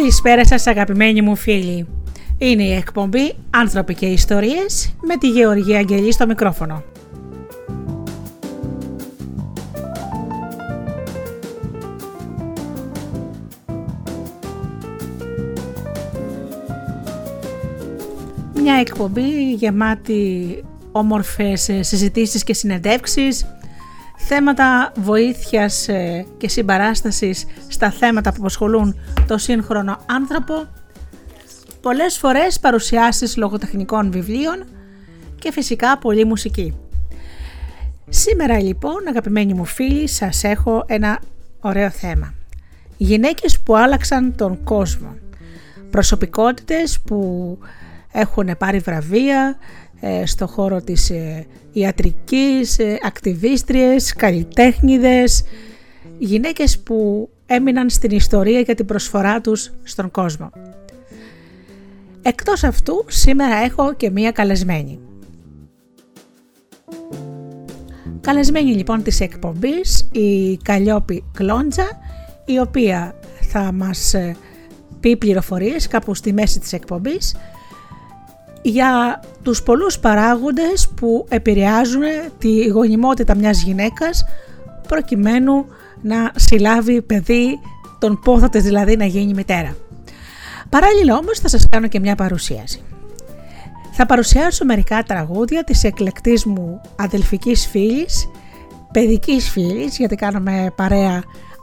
Καλησπέρα σας αγαπημένοι μου φίλοι. Είναι η εκπομπή «Άνθρωποι και Ιστορίες» με τη Γεωργία Αγγελή στο μικρόφωνο. Μια εκπομπή γεμάτη όμορφες συζητήσεις και συνεντεύξεις, θέματα βοήθειας ε, και συμπαράστασης στα θέματα που απασχολούν το σύγχρονο άνθρωπο, πολλές φορές παρουσιάσεις λογοτεχνικών βιβλίων και φυσικά πολλή μουσική. Σήμερα λοιπόν αγαπημένοι μου φίλοι σας έχω ένα ωραίο θέμα. Γυναίκες που άλλαξαν τον κόσμο. Προσωπικότητες που έχουν πάρει βραβεία ε, στο χώρο της ε, ιατρικής, ε, ακτιβίστριες, καλλιτέχνιδες, γυναίκες που έμειναν στην ιστορία για την προσφορά τους στον κόσμο. Εκτός αυτού, σήμερα έχω και μία καλεσμένη. Καλεσμένη λοιπόν της εκπομπής η Καλλιόπη Κλόντζα, η οποία θα μας πει πληροφορίες κάπου στη μέση της εκπομπής για τους πολλούς παράγοντες που επηρεάζουν τη γονιμότητα μιας γυναίκας προκειμένου να συλλάβει παιδί, τον πόθο της δηλαδή να γίνει μητέρα. Παράλληλα όμως θα σας κάνω και μια παρουσίαση. Θα παρουσιάσω μερικά τραγούδια της εκλεκτής μου αδελφικής φίλης, παιδικής φίλης, γιατί κάνουμε παρέα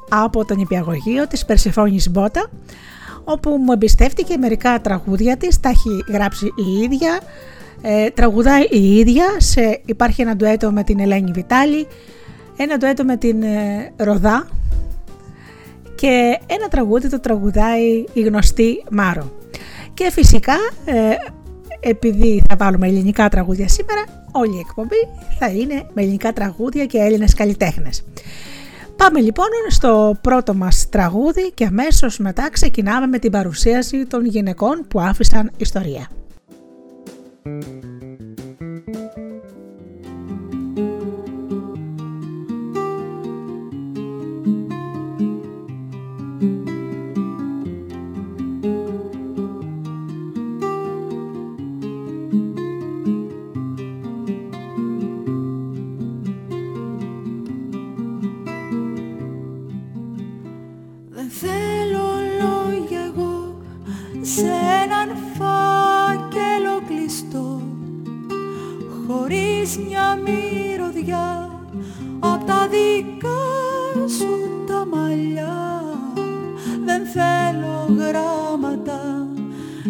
από τον υπηαγωγείο της Περσεφόνης Μπότα, όπου μου εμπιστεύτηκε μερικά τραγούδια της, τα έχει γράψει η ίδια, ε, τραγουδάει η ίδια, σε, υπάρχει ένα ντουέτο με την Ελένη Βιτάλη, ένα ντουέτο με την ε, Ροδά και ένα τραγούδι το τραγουδάει η γνωστή Μάρο. Και φυσικά ε, επειδή θα βάλουμε ελληνικά τραγούδια σήμερα, όλη η εκπομπή θα είναι με ελληνικά τραγούδια και Έλληνες καλλιτέχνες. Πάμε λοιπόν στο πρώτο μας τραγούδι και αμέσως μετά ξεκινάμε με την παρουσίαση των γυναικών που άφησαν ιστορία. μια μυρωδιά απ' τα δικά σου τα μαλλιά. Δεν θέλω γράμματα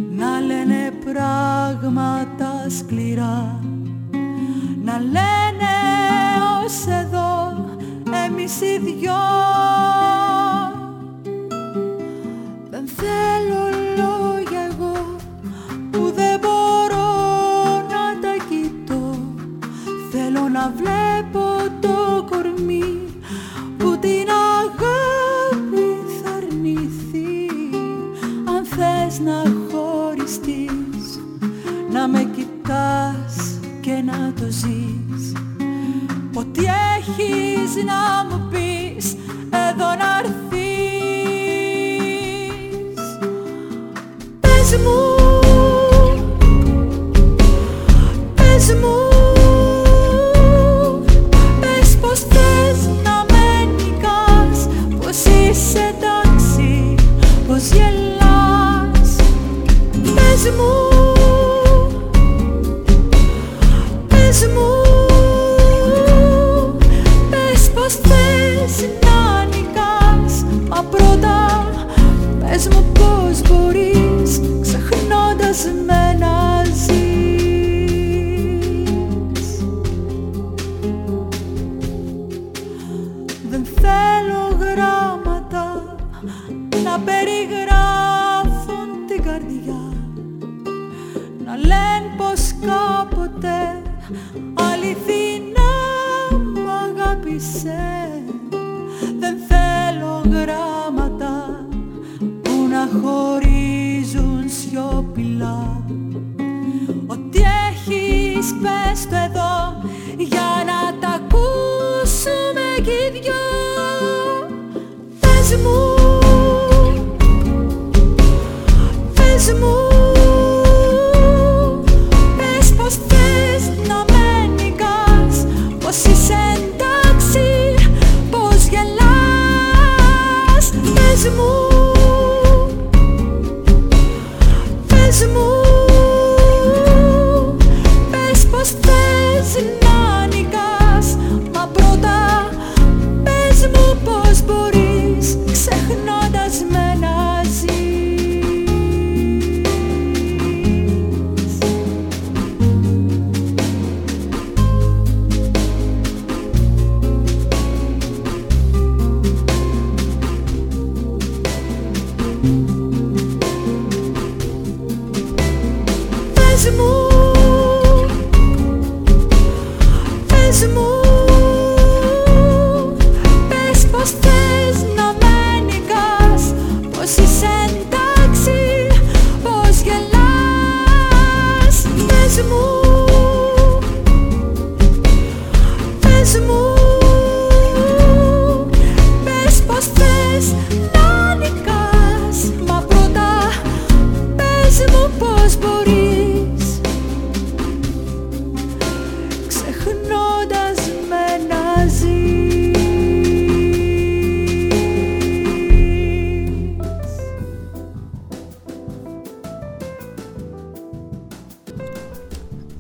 να λένε πράγματα σκληρά. Να λένε ως εδώ εμείς οι δυο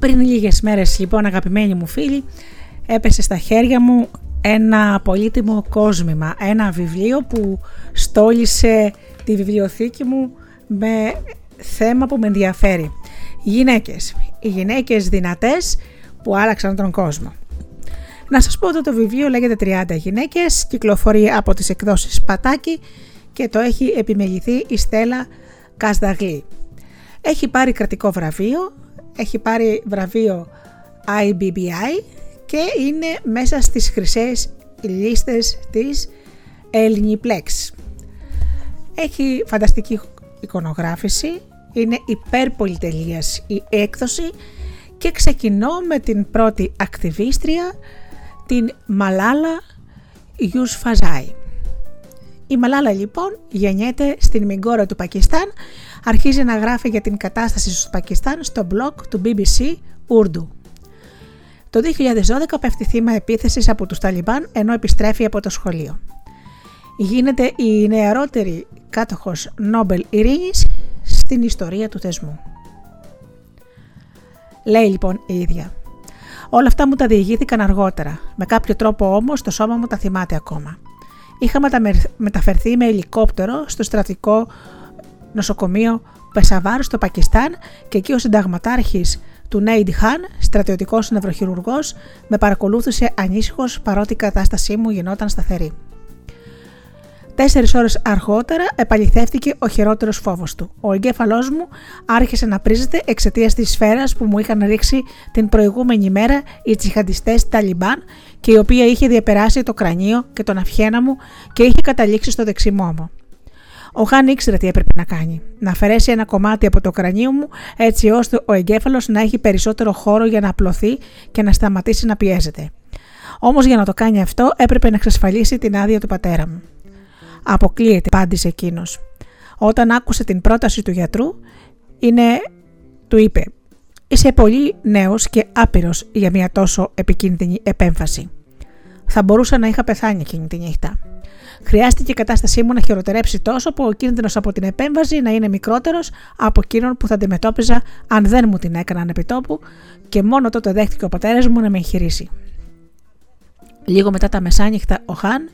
λίγες μέρες λοιπόν αγαπημένοι μου φίλοι έπεσε στα χέρια μου ένα πολύτιμο κόσμημα, ένα βιβλίο που στόλισε τη βιβλιοθήκη μου με θέμα που με ενδιαφέρει. Γυναίκες, οι γυναίκες δυνατές που άλλαξαν τον κόσμο. Να σας πω ότι το βιβλίο λέγεται 30 γυναίκες, κυκλοφορεί από τις εκδόσεις Πατάκη και το έχει επιμεληθεί η Στέλλα Κασδαγλή. Έχει πάρει κρατικό βραβείο, έχει πάρει βραβείο IBBI και είναι μέσα στις χρυσές λίστες της Ελληνιπλέξ. Έχει φανταστική εικονογράφηση, είναι υπερπολιτελείας η έκδοση και ξεκινώ με την πρώτη ακτιβίστρια, την Μαλάλα Ιους Φαζάη. Η Μαλάλα λοιπόν γεννιέται στην Μιγκόρα του Πακιστάν αρχίζει να γράφει για την κατάσταση στο Πακιστάν στο blog του BBC Urdu. Το 2012 πέφτει θύμα επίθεσης από τους Ταλιμπάν ενώ επιστρέφει από το σχολείο. Γίνεται η νεαρότερη κάτοχος Νόμπελ Ειρήνης στην ιστορία του θεσμού. Λέει λοιπόν η ίδια. Όλα αυτά μου τα διηγήθηκαν αργότερα. Με κάποιο τρόπο όμως το σώμα μου τα θυμάται ακόμα. Είχα μεταφερθεί με ελικόπτερο στο στρατικό νοσοκομείο Πεσαβάρ στο Πακιστάν και εκεί ο συνταγματάρχης του Νέιντ Χάν, στρατιωτικός νευροχειρουργός, με παρακολούθησε ανήσυχος παρότι η κατάστασή μου γινόταν σταθερή. Τέσσερις ώρες αργότερα επαληθεύτηκε ο χειρότερος φόβος του. Ο εγκέφαλός μου άρχισε να πρίζεται εξαιτίας της σφαίρας που μου είχαν ρίξει την προηγούμενη μέρα οι τσιχαντιστέ Ταλιμπάν και η οποία είχε διαπεράσει το κρανίο και τον αυχένα μου και είχε καταλήξει στο δεξιμό μου. Ο Χάν ήξερε τι έπρεπε να κάνει. Να αφαιρέσει ένα κομμάτι από το κρανίο μου, έτσι ώστε ο εγκέφαλος να έχει περισσότερο χώρο για να απλωθεί και να σταματήσει να πιέζεται. Όμως για να το κάνει αυτό έπρεπε να εξασφαλίσει την άδεια του πατέρα μου. Αποκλείεται, απάντησε εκείνος. Όταν άκουσε την πρόταση του γιατρού, είναι, του είπε: Είσαι πολύ νέος και άπειρος για μια τόσο επικίνδυνη επέμφαση. Θα μπορούσα να είχα πεθάνει εκείνη τη νύχτα. Χρειάστηκε η κατάστασή μου να χειροτερέψει τόσο που ο κίνδυνος από την επέμβαση να είναι μικρότερος από εκείνον που θα αντιμετώπιζα αν δεν μου την έκαναν επιτόπου και μόνο τότε δέχτηκε ο πατέρας μου να με εγχειρήσει. Λίγο μετά τα μεσάνυχτα, ο Χάν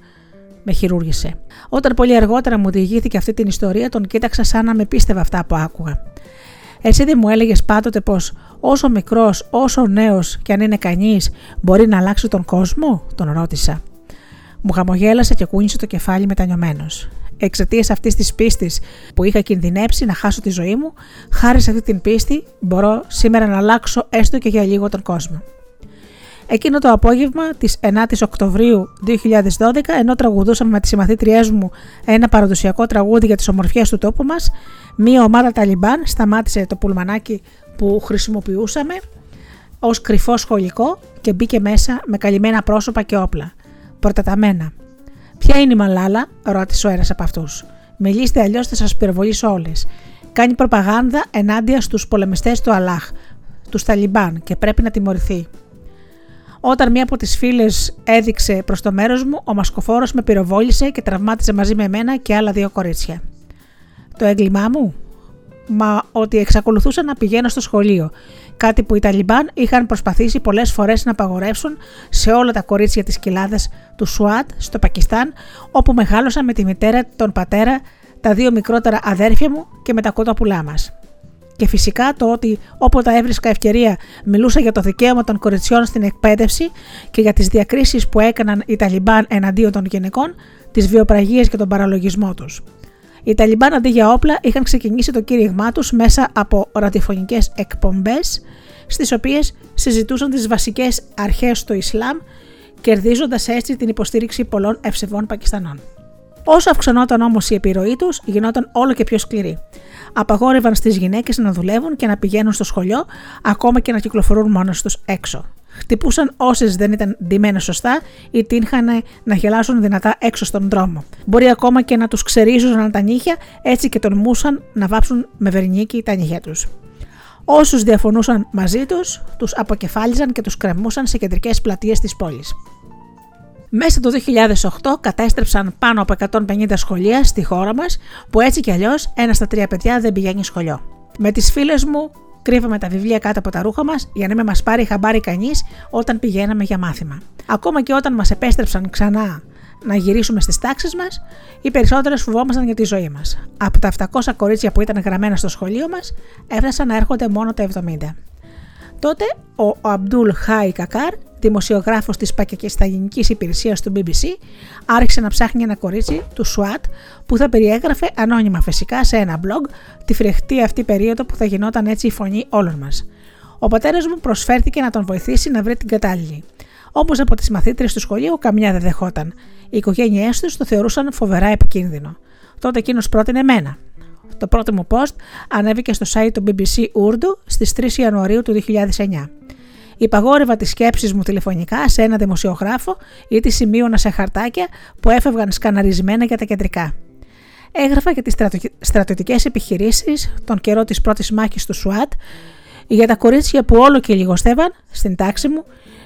με χειρούργησε. Όταν πολύ αργότερα μου διηγήθηκε αυτή την ιστορία, τον κοίταξα σαν να με πίστευε αυτά που άκουγα. Εσύ δεν μου έλεγες πάντοτε πως όσο μικρός, όσο νέος και αν είναι κανείς, μπορεί να αλλάξει τον κόσμο, τον ρώτησα. Μου χαμογέλασε και κούνησε το κεφάλι μετανιωμένος. Εξαιτίας αυτής της πίστης που είχα κινδυνέψει να χάσω τη ζωή μου, χάρη σε αυτή την πίστη μπορώ σήμερα να αλλάξω έστω και για λίγο τον κόσμο. Εκείνο το απόγευμα της 9η Οκτωβρίου 2012, ενώ τραγουδούσαμε με τις συμμαθήτριές μου ένα παραδοσιακό τραγούδι για τις ομορφιές του τόπου μας, μία ομάδα Ταλιμπάν σταμάτησε το πουλμανάκι που χρησιμοποιούσαμε ως κρυφό σχολικό και μπήκε μέσα με καλυμμένα πρόσωπα και όπλα προτεταμένα. Ποια είναι η Μαλάλα, ρώτησε ο ένας από αυτούς. Μιλήστε αλλιώς θα σας πυροβολήσω όλες. Κάνει προπαγάνδα ενάντια στους πολεμιστές του Αλάχ, τους Ταλιμπάν και πρέπει να τιμωρηθεί. Όταν μία από τις φίλες έδειξε προς το μέρος μου, ο μασκοφόρος με πυροβόλησε και τραυμάτισε μαζί με εμένα και άλλα δύο κορίτσια. Το έγκλημά μου, μα ότι εξακολουθούσα να πηγαίνω στο σχολείο κάτι που οι Ταλιμπάν είχαν προσπαθήσει πολλές φορές να απαγορεύσουν σε όλα τα κορίτσια της κοιλάδας του Σουάτ στο Πακιστάν, όπου μεγάλωσα με τη μητέρα, τον πατέρα, τα δύο μικρότερα αδέρφια μου και με τα κοτόπουλά μας. Και φυσικά το ότι όποτε έβρισκα ευκαιρία μιλούσα για το δικαίωμα των κοριτσιών στην εκπαίδευση και για τις διακρίσεις που έκαναν οι Ταλιμπάν εναντίον των γυναικών, τις βιοπραγίες και τον παραλογισμό τους. Οι Ταλιμπάν αντί για όπλα είχαν ξεκινήσει το κήρυγμά τους μέσα από ραδιοφωνικέ εκπομπές, στις οποίες συζητούσαν τις βασικές αρχές του Ισλάμ, κερδίζοντας έτσι την υποστήριξη πολλών ευσεβών Πακιστανών. Όσο αυξανόταν όμως η επιρροή τους, γινόταν όλο και πιο σκληρή. Απαγόρευαν στις γυναίκες να δουλεύουν και να πηγαίνουν στο σχολείο, ακόμα και να κυκλοφορούν μόνο τους έξω. Χτυπούσαν όσες δεν ήταν ντυμένες σωστά ή τύχανε να γελάσουν δυνατά έξω στον δρόμο. Μπορεί ακόμα και να τους ξερίζουν τα νύχια, έτσι και τολμούσαν να βάψουν με βερνίκι τα νύχια τους. Όσους διαφωνούσαν μαζί τους, τους αποκεφάλιζαν και τους κρεμούσαν σε κεντρικές πλατείες της πόλης. Μέσα το 2008 κατέστρεψαν πάνω από 150 σχολεία στη χώρα μας που έτσι κι αλλιώς ένα στα τρία παιδιά δεν πηγαίνει σχολείο. Με τις φίλες μου κρύβαμε τα βιβλία κάτω από τα ρούχα μας για να μην μας πάρει χαμπάρι κανείς όταν πηγαίναμε για μάθημα. Ακόμα και όταν μας επέστρεψαν ξανά να γυρίσουμε στις τάξεις μας, οι περισσότερες φοβόμασταν για τη ζωή μας. Από τα 700 κορίτσια που ήταν γραμμένα στο σχολείο μας, έφτασαν να έρχονται μόνο τα 70. Τότε ο Αμπτούλ Χάι Κακάρ δημοσιογράφος της Πακιστανικής Υπηρεσίας του BBC, άρχισε να ψάχνει ένα κορίτσι του ΣΟΑΤ που θα περιέγραφε ανώνυμα φυσικά σε ένα blog τη φρεχτή αυτή περίοδο που θα γινόταν έτσι η φωνή όλων μας. Ο πατέρας μου προσφέρθηκε να τον βοηθήσει να βρει την κατάλληλη. Όπω από τις μαθήτρε του σχολείου, καμιά δεν δεχόταν. Οι οικογένειές τους το θεωρούσαν φοβερά επικίνδυνο. Τότε εκείνος πρότεινε εμένα. Το πρώτο μου post ανέβηκε στο site του BBC Urdu στις 3 Ιανουαρίου του 2009. Υπαγόρευα τις σκέψεις μου τηλεφωνικά σε ένα δημοσιογράφο ή τη σημείωνα σε χαρτάκια που έφευγαν σκαναρισμένα για τα κεντρικά. Έγραφα για τις στρατιωτικές επιχειρήσεις τον καιρό της πρώτης μάχης του Σουάτ, για τα κορίτσια που όλο και λιγοστεύαν στην τάξη μου,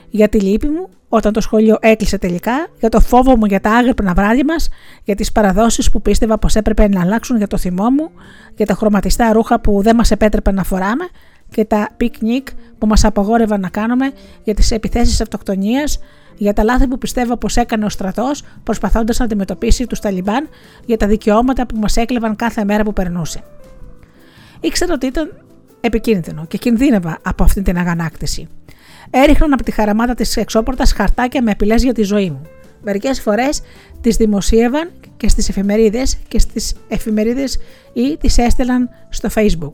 για τη λύπη μου όταν το σχολείο έκλεισε τελικά, για το φόβο μου για τα άγρυπνα βράδια μας, για τις παραδόσεις που πίστευα πως έπρεπε να αλλάξουν για το θυμό μου, για τα χρωματιστά ρούχα που δεν μας επέτρεπε να φοράμε, και τα πικνίκ που μας απαγόρευαν να κάνουμε για τις επιθέσεις αυτοκτονίας, για τα λάθη που πιστεύω πως έκανε ο στρατός προσπαθώντας να αντιμετωπίσει τους Ταλιμπάν για τα δικαιώματα που μας έκλεβαν κάθε μέρα που περνούσε. Ήξερα ότι ήταν επικίνδυνο και κινδύνευα από αυτή την αγανάκτηση. Έριχναν από τη χαραμάτα της εξώπορτας χαρτάκια με απειλές για τη ζωή μου. Μερικές φορές τις δημοσίευαν και στις εφημερίδες και στις εφημερίδες ή τις έστελαν στο Facebook.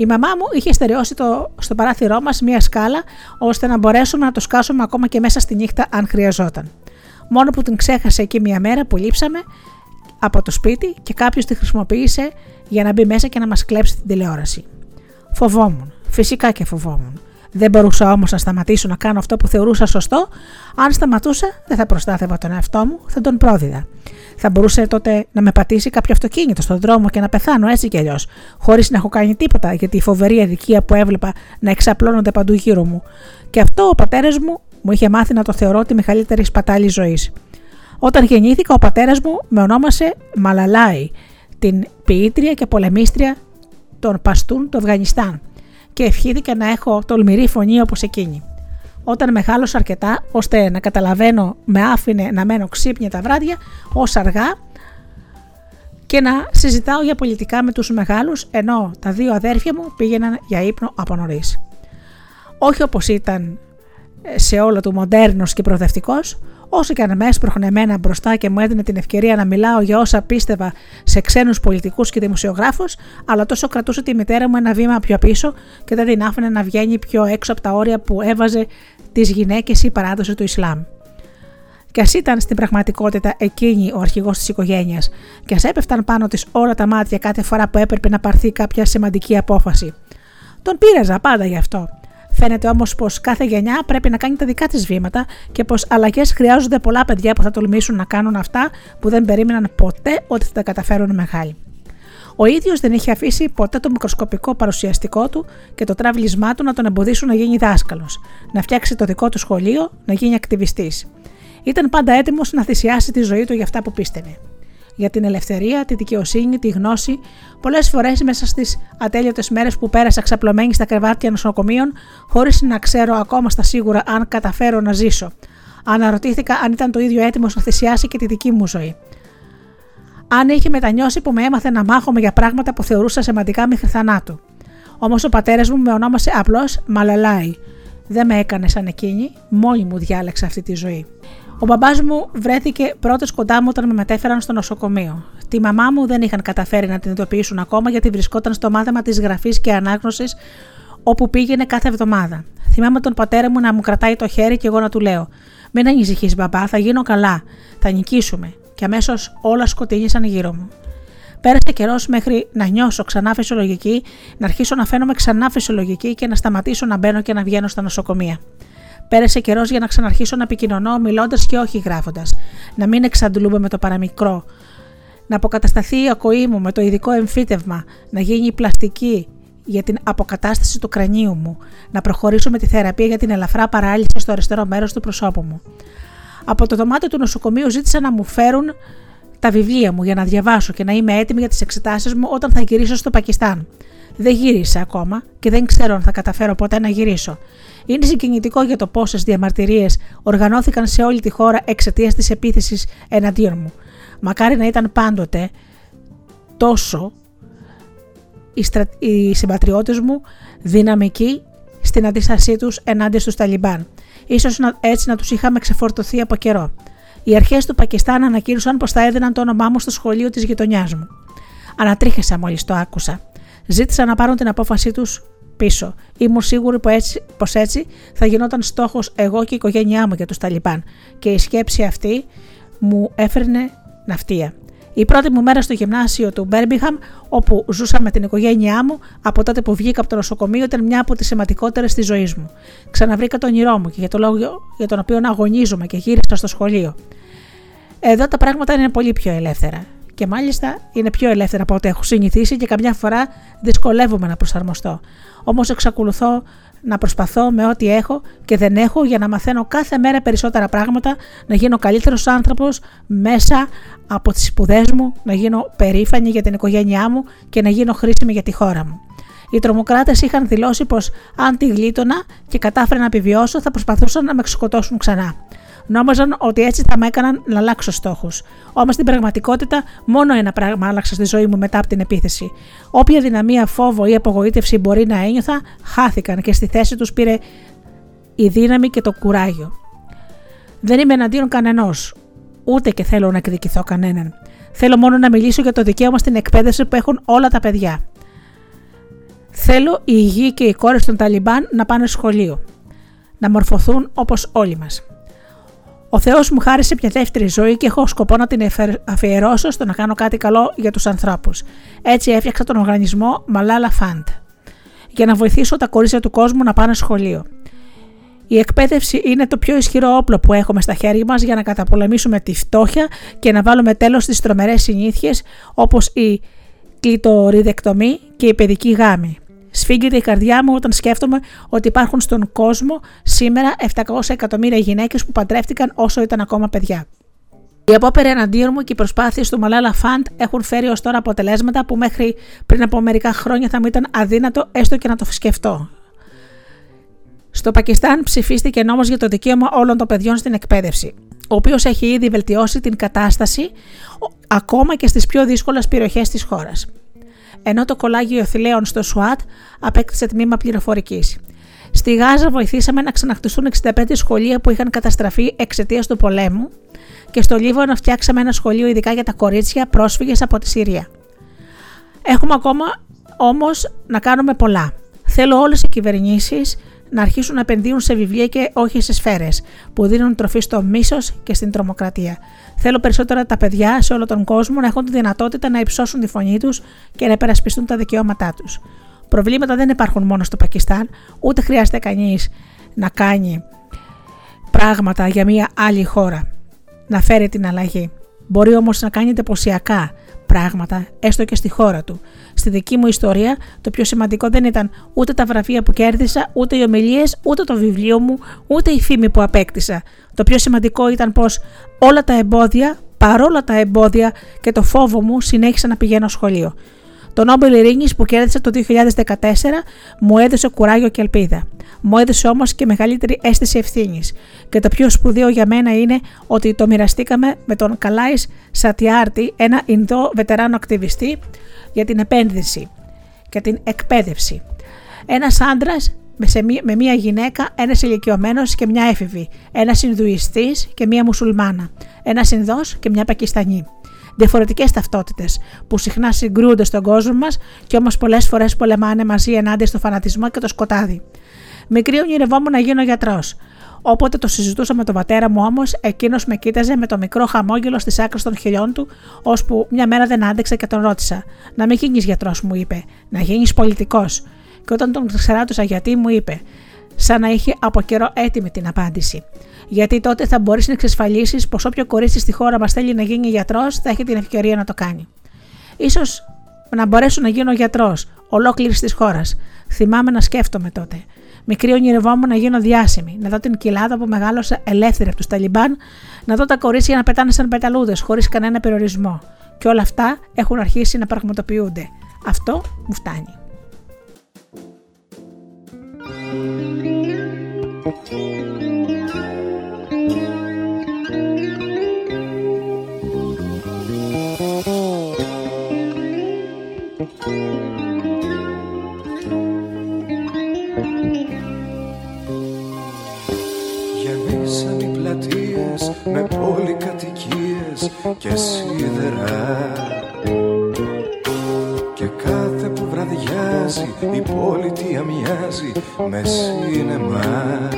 Η μαμά μου είχε στερεώσει το, στο παράθυρό μας μία σκάλα ώστε να μπορέσουμε να το σκάσουμε ακόμα και μέσα στη νύχτα αν χρειαζόταν. Μόνο που την ξέχασε εκεί μία μέρα που λείψαμε από το σπίτι και κάποιος τη χρησιμοποίησε για να μπει μέσα και να μας κλέψει την τηλεόραση. Φοβόμουν. Φυσικά και φοβόμουν. Δεν μπορούσα όμως να σταματήσω να κάνω αυτό που θεωρούσα σωστό. Αν σταματούσα, δεν θα προστάθευα τον εαυτό μου, θα τον πρόδιδα. Θα μπορούσε τότε να με πατήσει κάποιο αυτοκίνητο στον δρόμο και να πεθάνω έτσι κι αλλιώς, χωρίς να έχω κάνει τίποτα για τη φοβερή αδικία που έβλεπα να εξαπλώνονται παντού γύρω μου. Και αυτό ο πατέρας μου μου είχε μάθει να το θεωρώ τη μεγαλύτερη σπατάλη ζωής. Όταν γεννήθηκα, ο πατέρας μου με ονόμασε Μαλαλάι, την ποιήτρια και πολεμίστρια των Παστούν του Αφγανιστάν και ευχήθηκε να έχω τολμηρή φωνή όπως εκείνη. Όταν μεγάλωσα αρκετά ώστε να καταλαβαίνω με άφηνε να μένω ξύπνια τα βράδια ως αργά και να συζητάω για πολιτικά με τους μεγάλους ενώ τα δύο αδέρφια μου πήγαιναν για ύπνο από νωρίς. Όχι όπως ήταν σε όλο του μοντέρνος και προοδευτικός, Όσο και αν με έσπροχνε εμένα μπροστά και μου έδινε την ευκαιρία να μιλάω για όσα πίστευα σε ξένους πολιτικούς και δημοσιογράφους, αλλά τόσο κρατούσε τη μητέρα μου ένα βήμα πιο πίσω και δεν την άφηνε να βγαίνει πιο έξω από τα όρια που έβαζε τις γυναίκες η παράδοση του Ισλάμ. Και ας ήταν στην πραγματικότητα εκείνη ο αρχηγός της οικογένειας, και ας έπεφταν πάνω της όλα τα μάτια κάθε φορά που έπρεπε να πάρθει κάποια σημαντική απόφαση. Τον πείραζα πάντα γι' αυτό. Φαίνεται όμως πως κάθε γενιά πρέπει να κάνει τα δικά της βήματα και πως αλλαγές χρειάζονται πολλά παιδιά που θα τολμήσουν να κάνουν αυτά που δεν περίμεναν ποτέ ότι θα τα καταφέρουν μεγάλοι. Ο ίδιος δεν είχε αφήσει ποτέ το μικροσκοπικό παρουσιαστικό του και το τραύλισμά του να τον εμποδίσουν να γίνει δάσκαλος, να φτιάξει το δικό του σχολείο, να γίνει ακτιβιστής. Ήταν πάντα έτοιμος να θυσιάσει τη ζωή του για αυτά που πίστευε για την ελευθερία, τη δικαιοσύνη, τη γνώση, πολλές φορές μέσα στις ατέλειωτες μέρες που πέρασα ξαπλωμένη στα κρεβάτια νοσοκομείων, χωρίς να ξέρω ακόμα στα σίγουρα αν καταφέρω να ζήσω. Αναρωτήθηκα αν ήταν το ίδιο έτοιμος να θυσιάσει και τη δική μου ζωή. Αν είχε μετανιώσει που με έμαθε να μάχομαι για πράγματα που θεωρούσα σημαντικά μέχρι θανάτου. Όμως ο πατέρας μου με ονόμασε απλώς Μαλαλάι. Δεν με έκανε σαν εκείνη, μόνη μου διάλεξα αυτή τη ζωή. Ο μπαμπάς μου βρέθηκε πρώτος κοντά μου όταν με μετέφεραν στο νοσοκομείο. Τη μαμά μου δεν είχαν καταφέρει να την ειδοποιήσουν ακόμα γιατί βρισκόταν στο μάθημα της γραφής και ανάγνωσης όπου πήγαινε κάθε εβδομάδα. Θυμάμαι τον πατέρα μου να μου κρατάει το χέρι και εγώ να του λέω: Μην ανησυχείς, μπαμπά, θα γίνω καλά. Θα νικήσουμε. Και αμέσως όλα σκοτεινήσαν γύρω μου. Πέρασε καιρός μέχρι να νιώσω ξανά φυσιολογική, να αρχίσω να φαίνομαι ξανά φυσιολογική και να σταματήσω να μπαίνω και να βγαίνω στα νοσοκομεία. Πέρασε καιρός για να ξαναρχίσω να επικοινωνώ μιλώντας και όχι γράφοντας, να μην εξαντλούμε με το παραμικρό, να αποκατασταθεί η ακοή μου με το ειδικό εμφύτευμα, να γίνει πλαστική για την αποκατάσταση του κρανίου μου, να προχωρήσω με τη θεραπεία για την ελαφρά παράλυση στο αριστερό μέρος του προσώπου μου. Από το δωμάτιο του νοσοκομείου ζήτησα να μου φέρουν τα βιβλία μου για να διαβάσω και να είμαι έτοιμη για τις εξετάσεις μου όταν θα γυρίσω στο Πακιστάν. Δεν γύρισα ακόμα και δεν ξέρω αν θα καταφέρω ποτέ να γυρίσω. Είναι συγκινητικό για το πόσες διαμαρτυρίες οργανώθηκαν σε όλη τη χώρα εξαιτίας της επίθεσης εναντίον μου. Μακάρι να ήταν πάντοτε τόσο οι, στρα... οι συμπατριώτες μου δυναμικοί στην αντίστασή τους ενάντια στους Ταλιμπάν. Ίσως έτσι να τους είχαμε ξεφορτωθεί από καιρό. Οι αρχές του Πακιστάν ανακοίνωσαν πως θα έδιναν το όνομά μου στο σχολείο της γειτονιάς μου. Ανατρίχασα μόλις το άκουσα. Ζήτησα να πάρουν την απόφασή τους πίσω. Ήμουν σίγουρη πως έτσι, πως έτσι θα γινόταν στόχος εγώ και η οικογένειά μου για τους Ταλιμπάν και η σκέψη αυτή μου έφερνε ναυτία. Η πρώτη μου μέρα στο γυμνάσιο του Μπέρμπιχαμ, όπου ζούσα με την οικογένειά μου, από τότε που βγήκα από το νοσοκομείο, ήταν μια από τις σημαντικότερες της ζωής μου. Ξαναβρήκα τον όνειρό μου και για, το λόγο για τον οποίο αγωνίζομαι και γύρισα στο σχολείο. Εδώ τα πράγματα είναι πολύ πιο ελεύθερα. Και μάλιστα είναι πιο ελεύθερα από ό,τι έχω συνηθίσει και καμιά φορά δυσκολεύομαι να προσαρμοστώ. Όμως εξακολουθώ να προσπαθώ με ό,τι έχω και δεν έχω για να μαθαίνω κάθε μέρα περισσότερα πράγματα, να γίνω καλύτερος άνθρωπος μέσα από τις σπουδές μου, να γίνω περήφανη για την οικογένειά μου και να γίνω χρήσιμη για τη χώρα μου. Οι τρομοκράτες είχαν δηλώσει πως αν τη γλίτωνα και κατάφερα να επιβιώσω, θα προσπαθούσαν να με σκοτώσουν ξανά. Νόμιζαν ότι έτσι θα με έκαναν να αλλάξω στόχους. Όμως στην πραγματικότητα, μόνο ένα πράγμα άλλαξα στη ζωή μου μετά από την επίθεση. Όποια δυναμία, φόβο ή απογοήτευση μπορεί να ένιωθα, χάθηκαν και στη θέση τους πήρε η δύναμη και το κουράγιο. Δεν είμαι εναντίον κανενός, ούτε και θέλω να εκδικηθώ κανέναν. Θέλω μόνο να μιλήσω για το δικαίωμα στην εκπαίδευση που έχουν όλα τα παιδιά. Θέλω οι γη και οι κόρε των Ταλιμπάν να πάνε σχολείο. Να μορφωθούν όπως όλοι μας. Ο Θεός μου χάρισε μια δεύτερη ζωή και έχω σκοπό να την αφιερώσω στο να κάνω κάτι καλό για τους ανθρώπους. Έτσι έφτιαξα τον οργανισμό Malala Fund για να βοηθήσω τα κορίτσια του κόσμου να πάνε σχολείο. Η εκπαίδευση είναι το πιο ισχυρό όπλο που έχουμε στα χέρια μας για να καταπολεμήσουμε τη φτώχεια και να βάλουμε τέλος στις τρομερές συνήθειες όπως η κλειτοριδεκτομή και η παιδική γάμη. Σφίγγεται η καρδιά μου όταν σκέφτομαι ότι υπάρχουν στον κόσμο σήμερα 700 εκατομμύρια γυναίκες που παντρεύτηκαν όσο ήταν ακόμα παιδιά. Οι απόπεροι εναντίον μου και οι προσπάθειες του Μαλάλα Φαντ έχουν φέρει ως τώρα αποτελέσματα που μέχρι πριν από μερικά χρόνια θα μου ήταν αδύνατο έστω και να το σκεφτώ. Στο Πακιστάν ψηφίστηκε νόμος για το δικαίωμα όλων των παιδιών στην εκπαίδευση, ο οποίος έχει ήδη βελτιώσει την κατάσταση ακόμα και στις πιο δύσκολες περιοχές της χώρας ενώ το κολάγιο θηλαίων στο ΣΟΑΤ απέκτησε τμήμα πληροφορικής. Στη Γάζα βοηθήσαμε να ξαναχτιστούν 65 σχολεία που είχαν καταστραφεί εξαιτίας του πολέμου και στο Λίβανο φτιάξαμε ένα σχολείο ειδικά για τα κορίτσια πρόσφυγες από τη Συρία. Έχουμε ακόμα όμως να κάνουμε πολλά. Θέλω όλες οι κυβερνήσεις να αρχίσουν να επενδύουν σε βιβλία και όχι σε σφαίρες που δίνουν τροφή στο μίσος και στην τρομοκρατία. Θέλω περισσότερα τα παιδιά σε όλο τον κόσμο να έχουν τη δυνατότητα να υψώσουν τη φωνή τους και να υπερασπιστούν τα δικαιώματά τους. Προβλήματα δεν υπάρχουν μόνο στο Πακιστάν, ούτε χρειάζεται κανείς να κάνει πράγματα για μια άλλη χώρα να φέρει την αλλαγή. Μπορεί όμως να κάνει εντυπωσιακά πράγματα, έστω και στη χώρα του. Στη δική μου ιστορία, το πιο σημαντικό δεν ήταν ούτε τα βραβεία που κέρδισα, ούτε οι ομιλίες, ούτε το βιβλίο μου, ούτε η φήμη που απέκτησα. Το πιο σημαντικό ήταν πως όλα τα εμπόδια, παρόλα τα εμπόδια και το φόβο μου, συνέχισα να πηγαίνω σχολείο. Το Νόμπελ Ειρήνης που κέρδισα το 2014 μου έδωσε κουράγιο και ελπίδα. Μου έδωσε όμως και μεγαλύτερη αίσθηση ευθύνης. Και το πιο σπουδαίο για μένα είναι ότι το μοιραστήκαμε με τον Καλάης Σατιάρτη, ένα Ινδό βετεράνο ακτιβιστή για την επένδυση και την εκπαίδευση. Ένας άντρας με μία γυναίκα, ένας ηλικιωμένος και μια έφηβη, ένας Ινδουιστής και μία Μουσουλμάνα, ένας Ινδός και μια Πακιστανή. Διαφορετικές ταυτότητες που συχνά συγκρούονται στον κόσμο μας και όμως πολλές φορές πολεμάνε μαζί ενάντια στο φανατισμό και το σκοτάδι. Μικρή ονειρευόμουν να γίνω γιατρός. Όποτε το συζητούσα με τον πατέρα μου όμως, εκείνος με κοίταζε με το μικρό χαμόγελο στις άκρες των χιλιών του, ώσπου μια μέρα δεν άντεξε και τον ρώτησα: Να μην γίνεις γιατρός, μου είπε, να γίνεις πολιτικός. Και όταν τον ξεράτωσα γιατί, μου είπε, σαν να είχε από καιρό έτοιμη την απάντηση. Γιατί τότε θα μπορείς να εξασφαλίσεις πως όποιο κορίτσι στη χώρα μας θέλει να γίνει γιατρός, θα έχει την ευκαιρία να το κάνει. σω να μπορέσω να γίνω γιατρός ολόκληρης της χώρας. Θυμάμαι να σκέφτομαι τότε. Μικρή ονειρευόμουν να γίνω διάσημη, να δω την κοιλάδα που μεγάλωσα ελεύθερη από τους Ταλιμπάν, να δω τα κορίτσια να πετάνε σαν πεταλούδες χωρίς κανένα περιορισμό. Και όλα αυτά έχουν αρχίσει να πραγματοποιούνται. Αυτό μου φτάνει. Με πολυκατοικίες και σίδερα. Και κάθε που βραδιάζει η πολιτεία μοιάζει με σίνεμα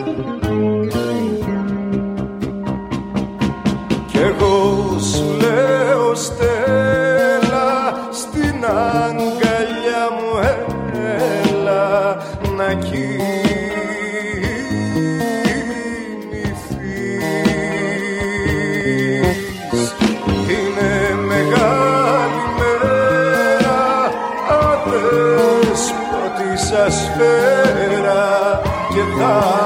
Κι εγώ σου λέω στέλα στην αγκαλιά και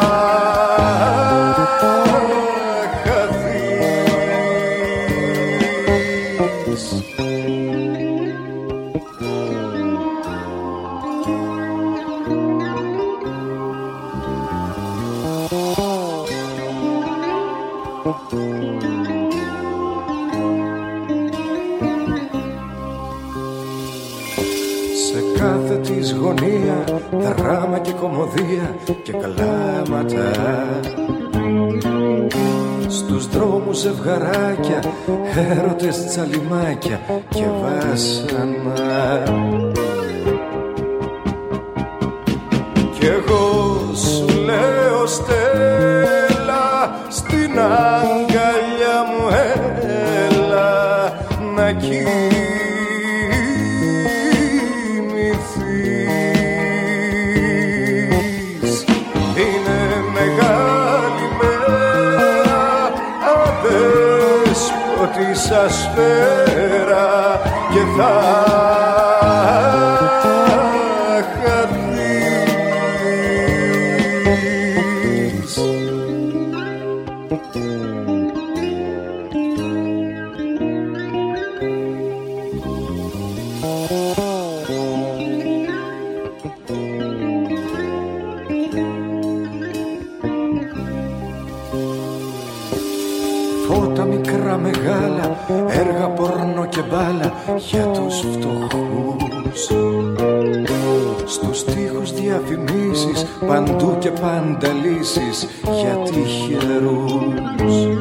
κομμωδία και καλάματα Στους δρόμους ζευγαράκια, έρωτες τσαλιμάκια και βάσανα σφαίρα και θα μπάλα για τους φτωχούς. Στους τοίχους διαφημίσεις παντού και πάντα λύσεις για τυχερούς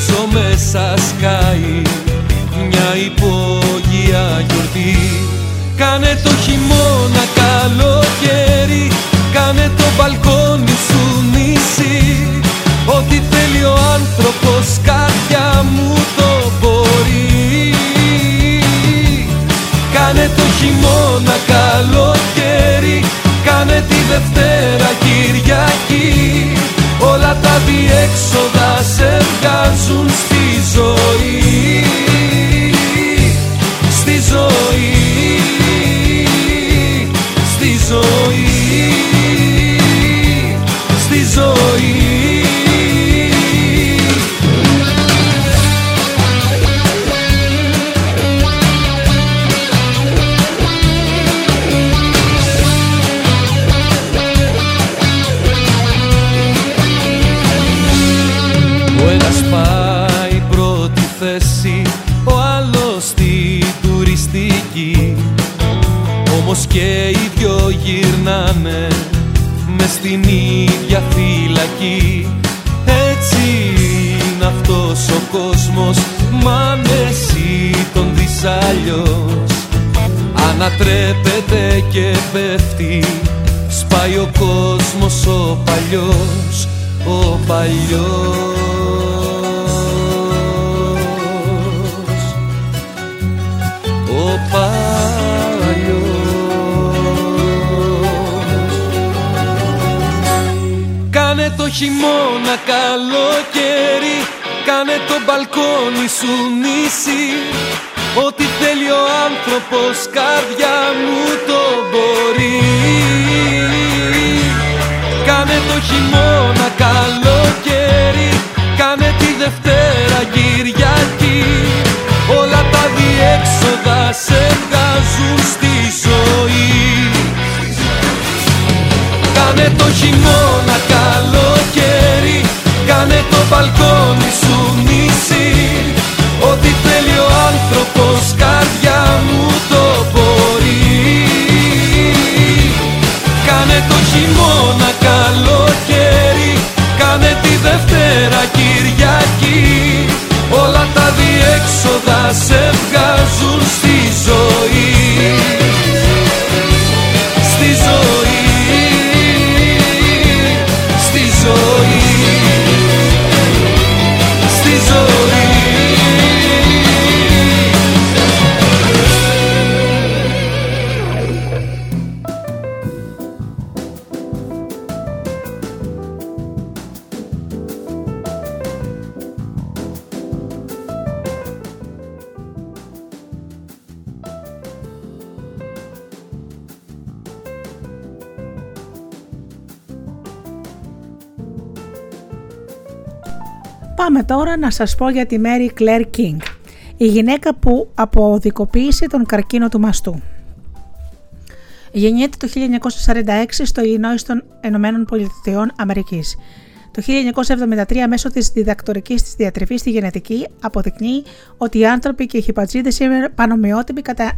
το γκρίζο μέσα σκάει Μια υπόγεια γιορτή. Κάνε το χειμώνα καλοκαίρι Κάνε το μπαλκόνι σου νησί. Ό,τι θέλει ο άνθρωπος καρδιά μου το μπορεί. Κάνε το χειμώνα καλοκαίρι Κάνε τη Δευτέρα Κυριακή Όλα τα διέξοδα σε βγάζουν στη ζωή στην ίδια φυλακή. Έτσι είναι αυτός ο κόσμος Μα αν εσύ τον δεις αλλιώς. Ανατρέπεται και πέφτει Σπάει ο κόσμος ο παλιός Ο παλιός χειμώνα καλοκαίρι Κάνε το μπαλκόνι σου νησί. Ό,τι θέλει ο άνθρωπος καρδιά μου το μπορεί. Κάνε το χειμώνα καλοκαίρι Κάνε τη Δευτέρα Κυριακή. Όλα τα διέξοδα σε βγάζουν στη ζωή. Κάνε το χειμώνα καλοκαίρι Κάνε το μπαλκόνι σου νησί Ό,τι θέλει ο άνθρωπος καρδιά μου το μπορεί. Κάνε το χειμώνα καλοκαίρι Κάνε τη Δευτέρα Κυριακή. Όλα τα διέξοδα σε βγάζουν στη Πάμε τώρα να σας πω για τη Mary Claire King, η γυναίκα που αποδικοποίησε τον καρκίνο του μαστού. Γεννιέται το 1946 στο Ιλινόης των Ηνωμένων Πολιτειών Αμερικής. Το 1973 μέσω της διδακτορικής της διατριβής στη γενετική αποδεικνύει ότι οι άνθρωποι και οι χιπατζίδες είναι πανομοιότυποι κατά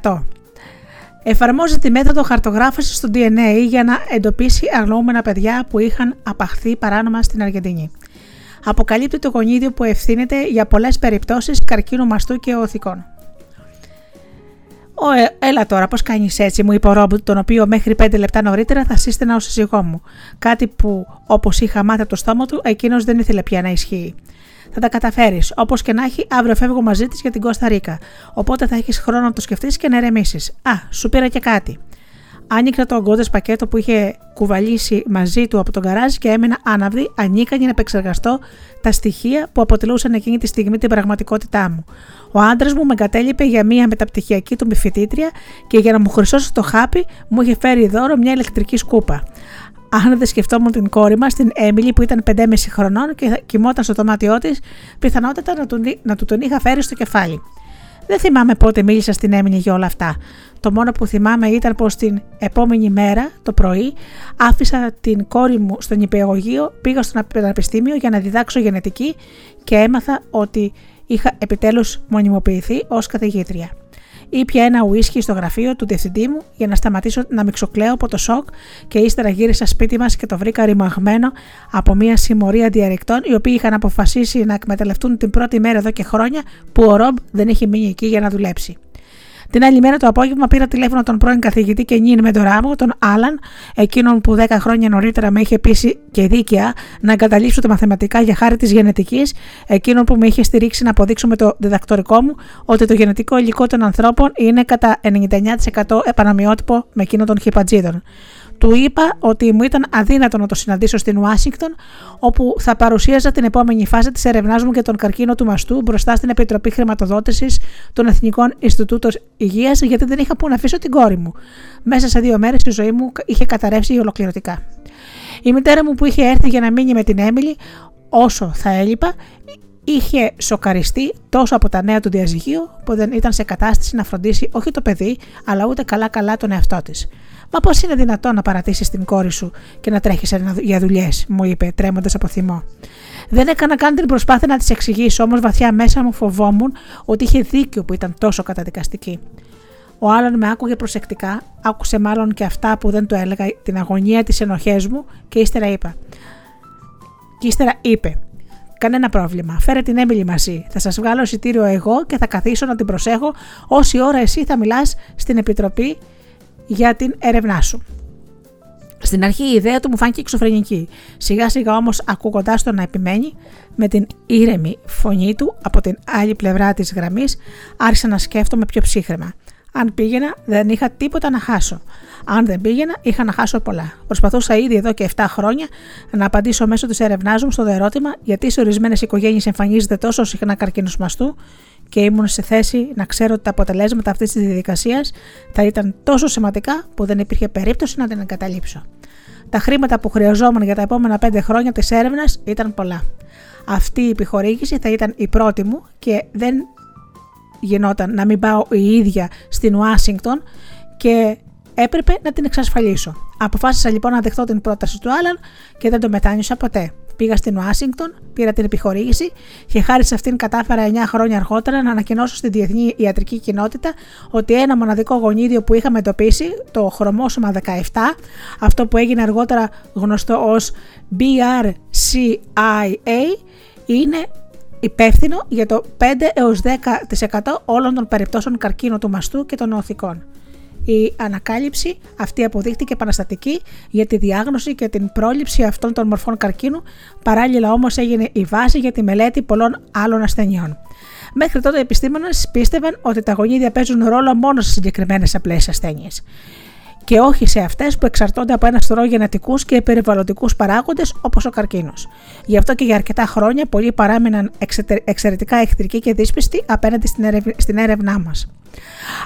99%. Εφαρμόζει τη μέθοδο χαρτογράφησης στο DNA για να εντοπίσει αγνοούμενα παιδιά που είχαν απαχθεί παράνομα στην Αργεντινή. Αποκαλύπτει το γονίδιο που ευθύνεται για πολλές περιπτώσεις καρκίνου μαστού και οθικών. Ω, ε, έλα τώρα, πώς κάνεις έτσι, μου είπε ο Ρόμποτ, τον οποίο μέχρι 5 λεπτά νωρίτερα θα σύστηνα ως σύζυγό μου. Κάτι που, όπως είχα μάθει από το στόμα του, εκείνος δεν ήθελε πια να ισχύει. Θα τα καταφέρεις. Όπως και να έχει, αύριο φεύγω μαζί της για την Κώστα Ρίκα. Οπότε θα έχεις χρόνο να το σκεφτείς και να ερεμήσεις. Α, σου πήρα και κάτι. Άνοιξα το ογκώδε πακέτο που είχε κουβαλήσει μαζί του από τον καράζ και έμενα άναυδη, ανίκανη να επεξεργαστώ τα στοιχεία που αποτελούσαν εκείνη τη στιγμή την πραγματικότητά μου. Ο άντρας μου με εγκατέλειπε για μία μεταπτυχιακή του φοιτήτρια και για να μου χρυσώσει το χάπι μου είχε φέρει δώρο μια ηλεκτρική σκούπα. Αν δεν σκεφτόμουν την κόρη μας, την Έμιλι, που ήταν 5,5 χρονών και κοιμόταν στο δωμάτιό της, πιθανότατα να, του, να του τον είχα φέρει στο κεφάλι. Δεν θυμάμαι πότε μίλησα στην Έμιλη για όλα αυτά. Το μόνο που θυμάμαι ήταν πως την επόμενη μέρα, το πρωί, άφησα την κόρη μου στον υπηαγωγείο, πήγα στο πανεπιστήμιο για να διδάξω γενετική και έμαθα ότι είχα επιτέλους μονιμοποιηθεί ως καθηγήτρια. Ήπια ένα ουίσκι στο γραφείο του διευθυντή μου για να σταματήσω να μιξοκλαίω από το σοκ και ύστερα γύρισα σπίτι μας και το βρήκα ρημαγμένο από μια συμμορία διαρρηκτών οι οποίοι είχαν αποφασίσει να εκμεταλλευτούν την πρώτη μέρα εδώ και χρόνια που ο Ρομπ δεν είχε μείνει εκεί για να δουλέψει. Την άλλη μέρα το απόγευμα πήρα τηλέφωνο τον πρώην καθηγητή και νυν με τον Ράμο, τον Άλαν, εκείνον που 10 χρόνια νωρίτερα με είχε πείσει και δίκαια να εγκαταλείψω τα μαθηματικά για χάρη της γενετικής, εκείνον που με είχε στηρίξει να αποδείξω με το διδακτορικό μου ότι το γενετικό υλικό των ανθρώπων είναι κατά 99% επαναμοιότυπο με εκείνο των χιπατζίδων. Του είπα ότι μου ήταν αδύνατο να το συναντήσω στην Ουάσιγκτον, όπου θα παρουσίαζα την επόμενη φάση της έρευνάς μου για τον καρκίνο του μαστού μπροστά στην Επιτροπή Χρηματοδότησης των Εθνικών Ινστιτούτων Υγείας, γιατί δεν είχα που να αφήσω την κόρη μου. Μέσα σε δύο μέρες η ζωή μου είχε καταρρεύσει ολοκληρωτικά. Η μητέρα μου που είχε έρθει για να μείνει με την Έμιλι, όσο θα έλειπα, είχε σοκαριστεί τόσο από τα νέα του διαζυγίου που δεν ήταν σε κατάσταση να φροντίσει όχι το παιδί, αλλά ούτε καλά-καλά τον εαυτό της. Μα πώς είναι δυνατόν να παρατήσεις την κόρη σου και να τρέχεις για δουλειές, μου είπε, τρέμοντας από θυμό. Δεν έκανα καν την προσπάθεια να της εξηγήσω, όμως βαθιά μέσα μου φοβόμουν ότι είχε δίκιο που ήταν τόσο καταδικαστική. Ο Άλαν με άκουγε προσεκτικά, άκουσε μάλλον και αυτά που δεν του έλεγα, την αγωνία τη ενοχές μου και ύστερα είπα. Και ύστερα είπε: Κανένα πρόβλημα. Φέρε την Έμιλη μαζί. Θα σας βγάλω εισιτήριο εγώ και θα καθίσω να την προσέχω όση ώρα εσύ θα μιλάς στην επιτροπή για την έρευνά σου. Στην αρχή η ιδέα του μου φάνηκε εξωφρενική. Σιγά σιγά όμως ακούγοντάς τον να επιμένει, με την ήρεμη φωνή του από την άλλη πλευρά της γραμμής, άρχισα να σκέφτομαι πιο ψύχρεμα. Αν πήγαινα, δεν είχα τίποτα να χάσω. Αν δεν πήγαινα, είχα να χάσω πολλά. Προσπαθούσα ήδη εδώ και 7 χρόνια να απαντήσω μέσω της έρευνά μου στο ερώτημα γιατί σε ορισμένες οικογένειες εμφανίζεται τόσο συχνά καρκίνος μαστού; Και ήμουν σε θέση να ξέρω ότι τα αποτελέσματα αυτής της διαδικασίας θα ήταν τόσο σημαντικά που δεν υπήρχε περίπτωση να την εγκαταλείψω. Τα χρήματα που χρειαζόμουν για τα επόμενα 5 χρόνια της έρευνας ήταν πολλά. Αυτή η επιχορήγηση θα ήταν η πρώτη μου και δεν γινόταν να μην πάω η ίδια στην Ουάσιγκτον και έπρεπε να την εξασφαλίσω. Αποφάσισα λοιπόν να δεχτώ την πρόταση του Άλαν και δεν το μετάνιωσα ποτέ. Πήγα στην Ουάσιγκτον, πήρα την επιχορήγηση και χάρη σε αυτήν κατάφερα 9 χρόνια αργότερα να ανακοινώσω στη διεθνή ιατρική κοινότητα ότι ένα μοναδικό γονίδιο που είχαμε εντοπίσει, το χρωμόσωμα 17, αυτό που έγινε αργότερα γνωστό ως BRCIA, είναι υπεύθυνο για το 5 έως 10% όλων των περιπτώσεων καρκίνου του μαστού και των οθικών. Η ανακάλυψη αυτή αποδείχτηκε επαναστατική για τη διάγνωση και την πρόληψη αυτών των μορφών καρκίνου, παράλληλα όμως έγινε η βάση για τη μελέτη πολλών άλλων ασθενειών. Μέχρι τότε οι επιστήμονες πίστευαν ότι τα γονίδια παίζουν ρόλο μόνο σε συγκεκριμένες απλές ασθένειες και όχι σε αυτές που εξαρτώνται από ένα σωρό γενετικούς και περιβαλλοντικούς παράγοντες όπως ο καρκίνος. Γι' αυτό και για αρκετά χρόνια πολλοί παράμειναν εξαιρετικά εχθρικοί και δύσπιστοι απέναντι στην έρευνά μας.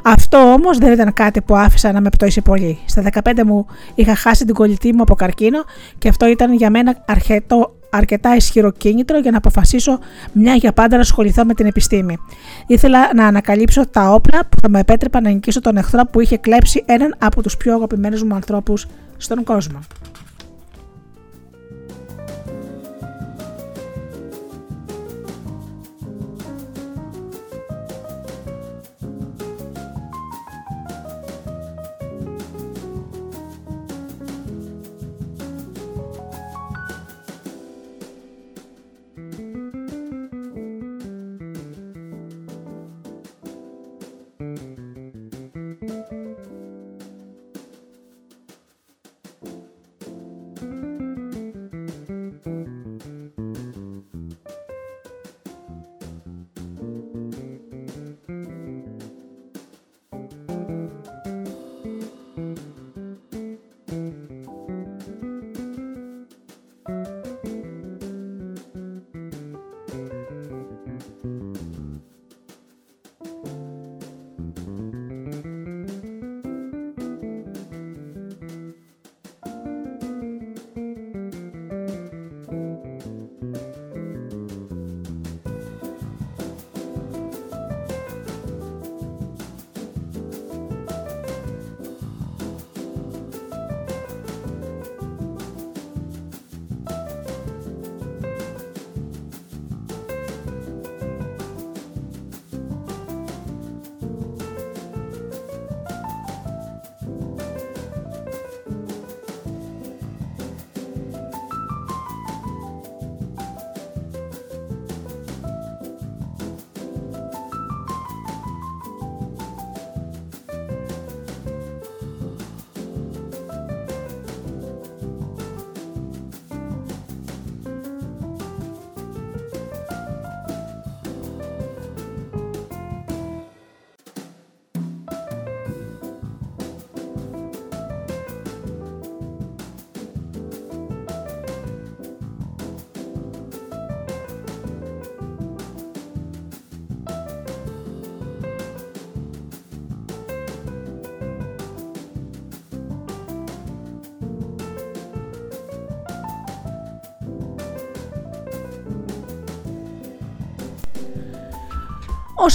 Αυτό όμως δεν ήταν κάτι που άφησα να με πτώσει πολύ. Στα 15 μου είχα χάσει την κολλητή μου από καρκίνο και αυτό ήταν για μένα αρκετό, αρκετά ισχυρό κίνητρο για να αποφασίσω μια για πάντα να ασχοληθώ με την επιστήμη. Ήθελα να ανακαλύψω τα όπλα που θα με επέτρεπαν να νικήσω τον εχθρό που είχε κλέψει έναν από τους πιο αγαπημένους μου ανθρώπους στον κόσμο.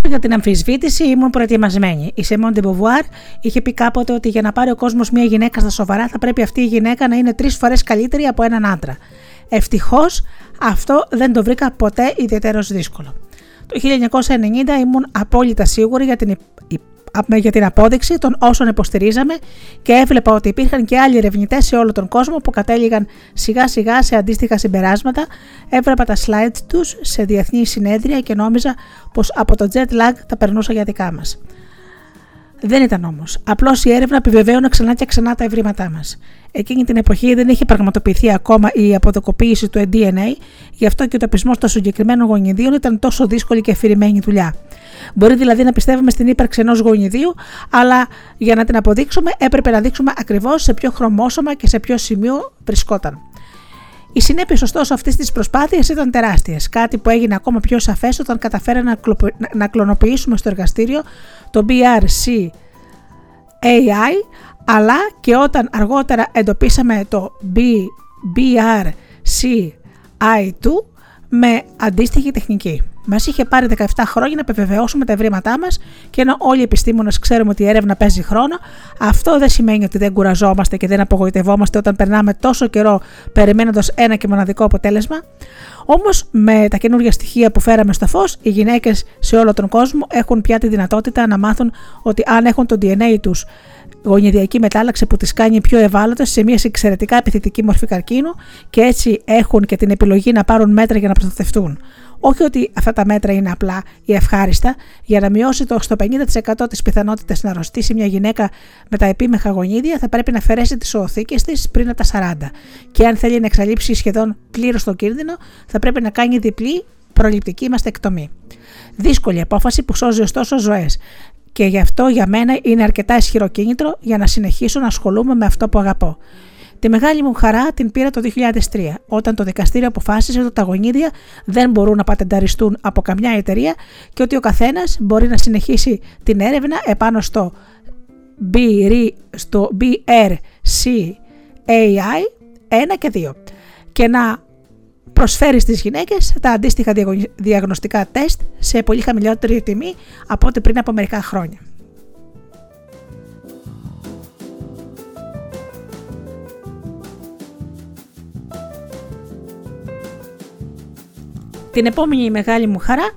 Για την αμφισβήτηση, ήμουν προετοιμασμένη. Η Σιμόν ντε Μποβουάρ είχε πει κάποτε ότι για να πάρει ο κόσμος μια γυναίκα στα σοβαρά, θα πρέπει αυτή η γυναίκα να είναι τρεις φορές καλύτερη από έναν άντρα. Ευτυχώς αυτό δεν το βρήκα ποτέ ιδιαιτέρως δύσκολο. Το 1990 ήμουν απόλυτα σίγουρη για την για την απόδειξη των όσων υποστηρίζαμε και έβλεπα ότι υπήρχαν και άλλοι ερευνητές σε όλο τον κόσμο που κατέληγαν σιγά σιγά σε αντίστοιχα συμπεράσματα. Έβλεπα τα slides τους σε διεθνή συνέδρια και νόμιζα πως από το jet lag τα περνούσα για δικά μας. Δεν ήταν όμως. Απλώς η έρευνα επιβεβαίωνε ξανά και ξανά τα ευρήματά μας. Εκείνη την εποχή δεν είχε πραγματοποιηθεί ακόμα η αποδοκοποίηση του DNA, γι' αυτό και ο ταπισμός των συγκεκριμένων γονιδίων ήταν τόσο δύσκολη και αφηρημένη δουλειά. Μπορεί δηλαδή να πιστεύουμε στην ύπαρξη ενός γονιδίου, αλλά για να την αποδείξουμε έπρεπε να δείξουμε ακριβώς σε ποιο χρωμόσωμα και σε ποιο σημείο βρισκόταν. Οι συνέπειες ωστόσο αυτής της προσπάθειας ήταν τεράστιες. Κάτι που έγινε ακόμα πιο σαφές όταν καταφέραμε να, να κλωνοποιήσουμε στο εργαστήριο το BRC AI, αλλά και όταν αργότερα εντοπίσαμε το BRCI2 με αντίστοιχη τεχνική. Μας είχε πάρει 17 χρόνια να επιβεβαιώσουμε τα ευρήματά μας και ενώ όλοι οι επιστήμονες ξέρουμε ότι η έρευνα παίζει χρόνο, αυτό δεν σημαίνει ότι δεν κουραζόμαστε και δεν απογοητευόμαστε όταν περνάμε τόσο καιρό περιμένοντας ένα και μοναδικό αποτέλεσμα. Όμως, με τα καινούργια στοιχεία που φέραμε στο φως, οι γυναίκες σε όλο τον κόσμο έχουν πια τη δυνατότητα να μάθουν ότι αν έχουν το DNA τους γονιδιακή μετάλλαξη που τις κάνει πιο ευάλωτες σε μια εξαιρετικά επιθετική μορφή καρκίνου και έτσι έχουν και την επιλογή να πάρουν μέτρα για να προστατευτούν. Όχι ότι αυτά τα μέτρα είναι απλά ή ευχάριστα, για να μειώσει το στο 50% τις πιθανότητες να αρρωστήσει μια γυναίκα με τα επίμεχα γονίδια, θα πρέπει να αφαιρέσει τις οθήκες της πριν από τα 40. Και αν θέλει να εξαλείψει σχεδόν πλήρως το κίνδυνο, θα πρέπει να κάνει διπλή προληπτική μαστεκτομή. Δύσκολη απόφαση που σώζει ωστόσο ζωές. Και γι' αυτό για μένα είναι αρκετά ισχυρό κίνητρο για να συνεχίσω να ασχολούμαι με αυτό που αγαπώ. Τη μεγάλη μου χαρά την πήρα το 2003, όταν το δικαστήριο αποφάσισε ότι τα γονίδια δεν μπορούν να πατενταριστούν από καμιά εταιρεία και ότι ο καθένας μπορεί να συνεχίσει την έρευνα επάνω στο, BR, στο BRCAI 1 και 2 και να προσφέρει στις γυναίκες τα αντίστοιχα διαγνωστικά τεστ σε πολύ χαμηλότερη τιμή από ό,τι πριν από μερικά χρόνια. Την επόμενη μεγάλη μου χαρά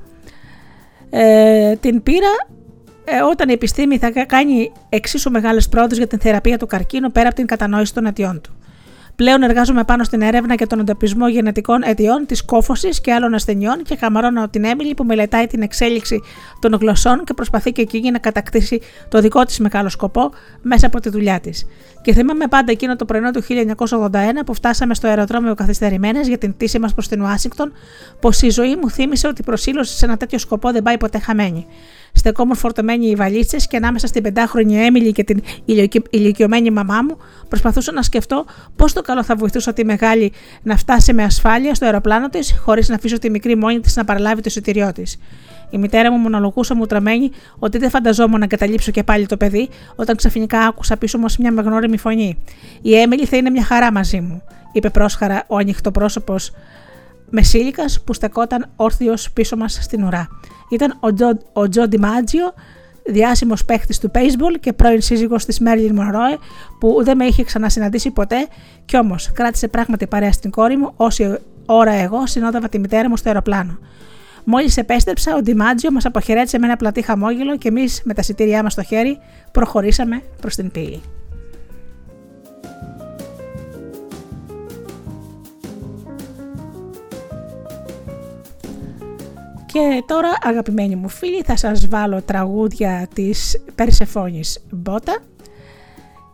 ε, την πήρα ε, όταν η επιστήμη θα κάνει εξίσου μεγάλες πρόοδους για την θεραπεία του καρκίνου πέρα από την κατανόηση των αιτιών του. Πλέον εργάζομαι πάνω στην έρευνα και τον εντοπισμό γενετικών αιτιών της κόφωσης και άλλων ασθενειών και χαμαρώνω την Έμιλη που μελετάει την εξέλιξη των γλωσσών και προσπαθεί και εκείνη να κατακτήσει το δικό της μεγάλο σκοπό μέσα από τη δουλειά της. Και θυμάμαι πάντα εκείνο το πρωινό του 1981 που φτάσαμε στο αεροδρόμιο καθυστερημένες για την πτήση μας προς την Ουάσιγκτον, πως η ζωή μου θύμισε ότι η προσήλωση σε ένα τέτοιο σκοπό δεν πάει ποτέ χαμένη στεκόμουν φορτωμένοι οι βαλίτσες και ανάμεσα στην πεντάχρονη Έμιλη και την ηλικιωμένη μαμά μου, προσπαθούσα να σκεφτώ πώς το καλό θα βοηθούσα τη μεγάλη να φτάσει με ασφάλεια στο αεροπλάνο της, χωρίς να αφήσω τη μικρή μόνη της να παραλάβει το εισιτήριό της. Η μητέρα μου μονολογούσα μου τραμμένη ότι δεν φανταζόμουν να εγκαταλείψω και πάλι το παιδί, όταν ξαφνικά άκουσα πίσω μου μια μεγνώριμη φωνή. Η Έμιλη θα είναι μια χαρά μαζί μου, είπε πρόσχαρα ο ανοιχτό πρόσωπος Μεσήλικα που στεκόταν όρθιος πίσω μας στην ουρά ήταν ο Τζο, ο Τζο Ντιμάτζιο, διάσημος παίχτης του baseball και πρώην σύζυγος της Μέρλιν Μονρόε, που δεν με είχε ξανασυναντήσει ποτέ, κι όμως κράτησε πράγματι παρέα στην κόρη μου, όση ώρα εγώ συνόδευα τη μητέρα μου στο αεροπλάνο. Μόλις επέστρεψα, ο Ντιμάτζιο μας αποχαιρέτησε με ένα πλατή χαμόγελο και εμείς με τα σιτήριά μας στο χέρι προχωρήσαμε προς την πύλη. Και τώρα αγαπημένοι μου φίλοι θα σας βάλω τραγούδια της Περσεφόνης Μπότα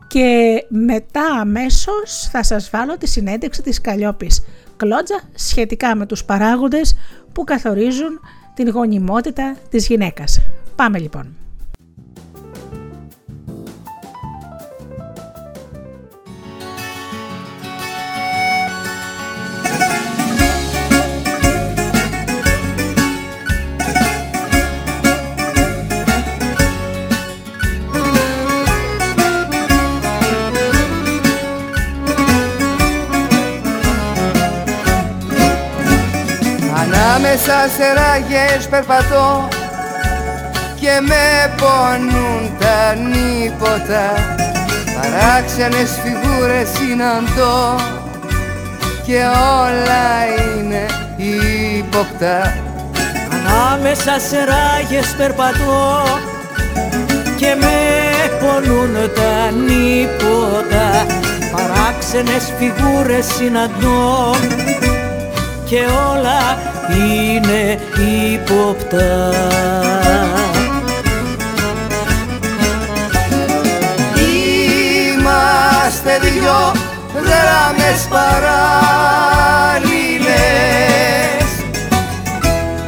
και μετά αμέσως θα σας βάλω τη συνέντευξη της Καλλιόπης Κλότζα σχετικά με τους παράγοντες που καθορίζουν την γονιμότητα της γυναίκας. Πάμε λοιπόν. Ανάμεσα σε ράγες περπατώ και με πονούν τα νύποτα. Παράξενες φιγούρες συναντώ και όλα είναι ύποπτα. Ανάμεσα σε ράγες περπατώ και με πονούν τα νύποτα. Παράξενες φιγούρες συναντώ και όλα είναι ύποπτα. Είμαστε δυο γράμμες παράλληλες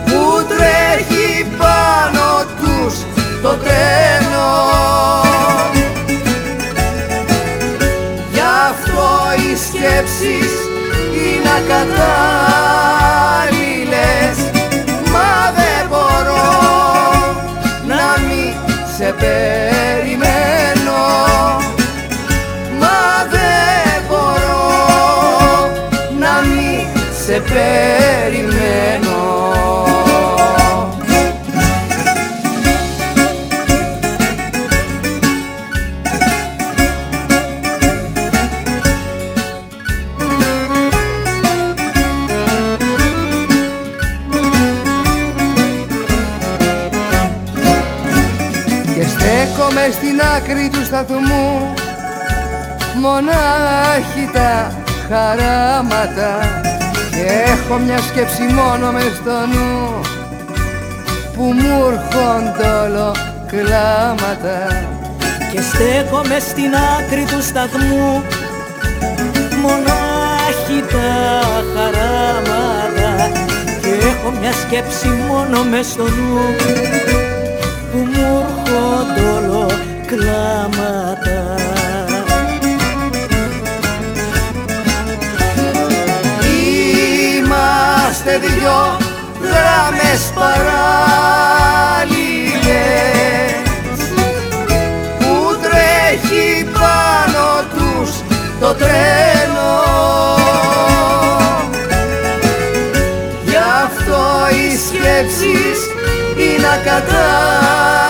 που τρέχει πάνω τους το τρένο. Γι' αυτό οι σκέψεις είναι ακατάλληλες άκρη του σταθμού. Μονάχη τα χαράματα. Και έχω μια σκέψη μόνο μες στο νου. Που μου έρχονται όλο κλάματα και στέκομαι στην άκρη του σταθμού. Μονάχη τα χαράματα. Και έχω μια σκέψη μόνο μες στο νου. Που μου έρχονται όλο κλάματα. Είμαστε δυο γράμμες παράλληλες που τρέχει πάνω τους το τρένο. Γι' αυτό οι σκέψεις είναι ακατάλληλες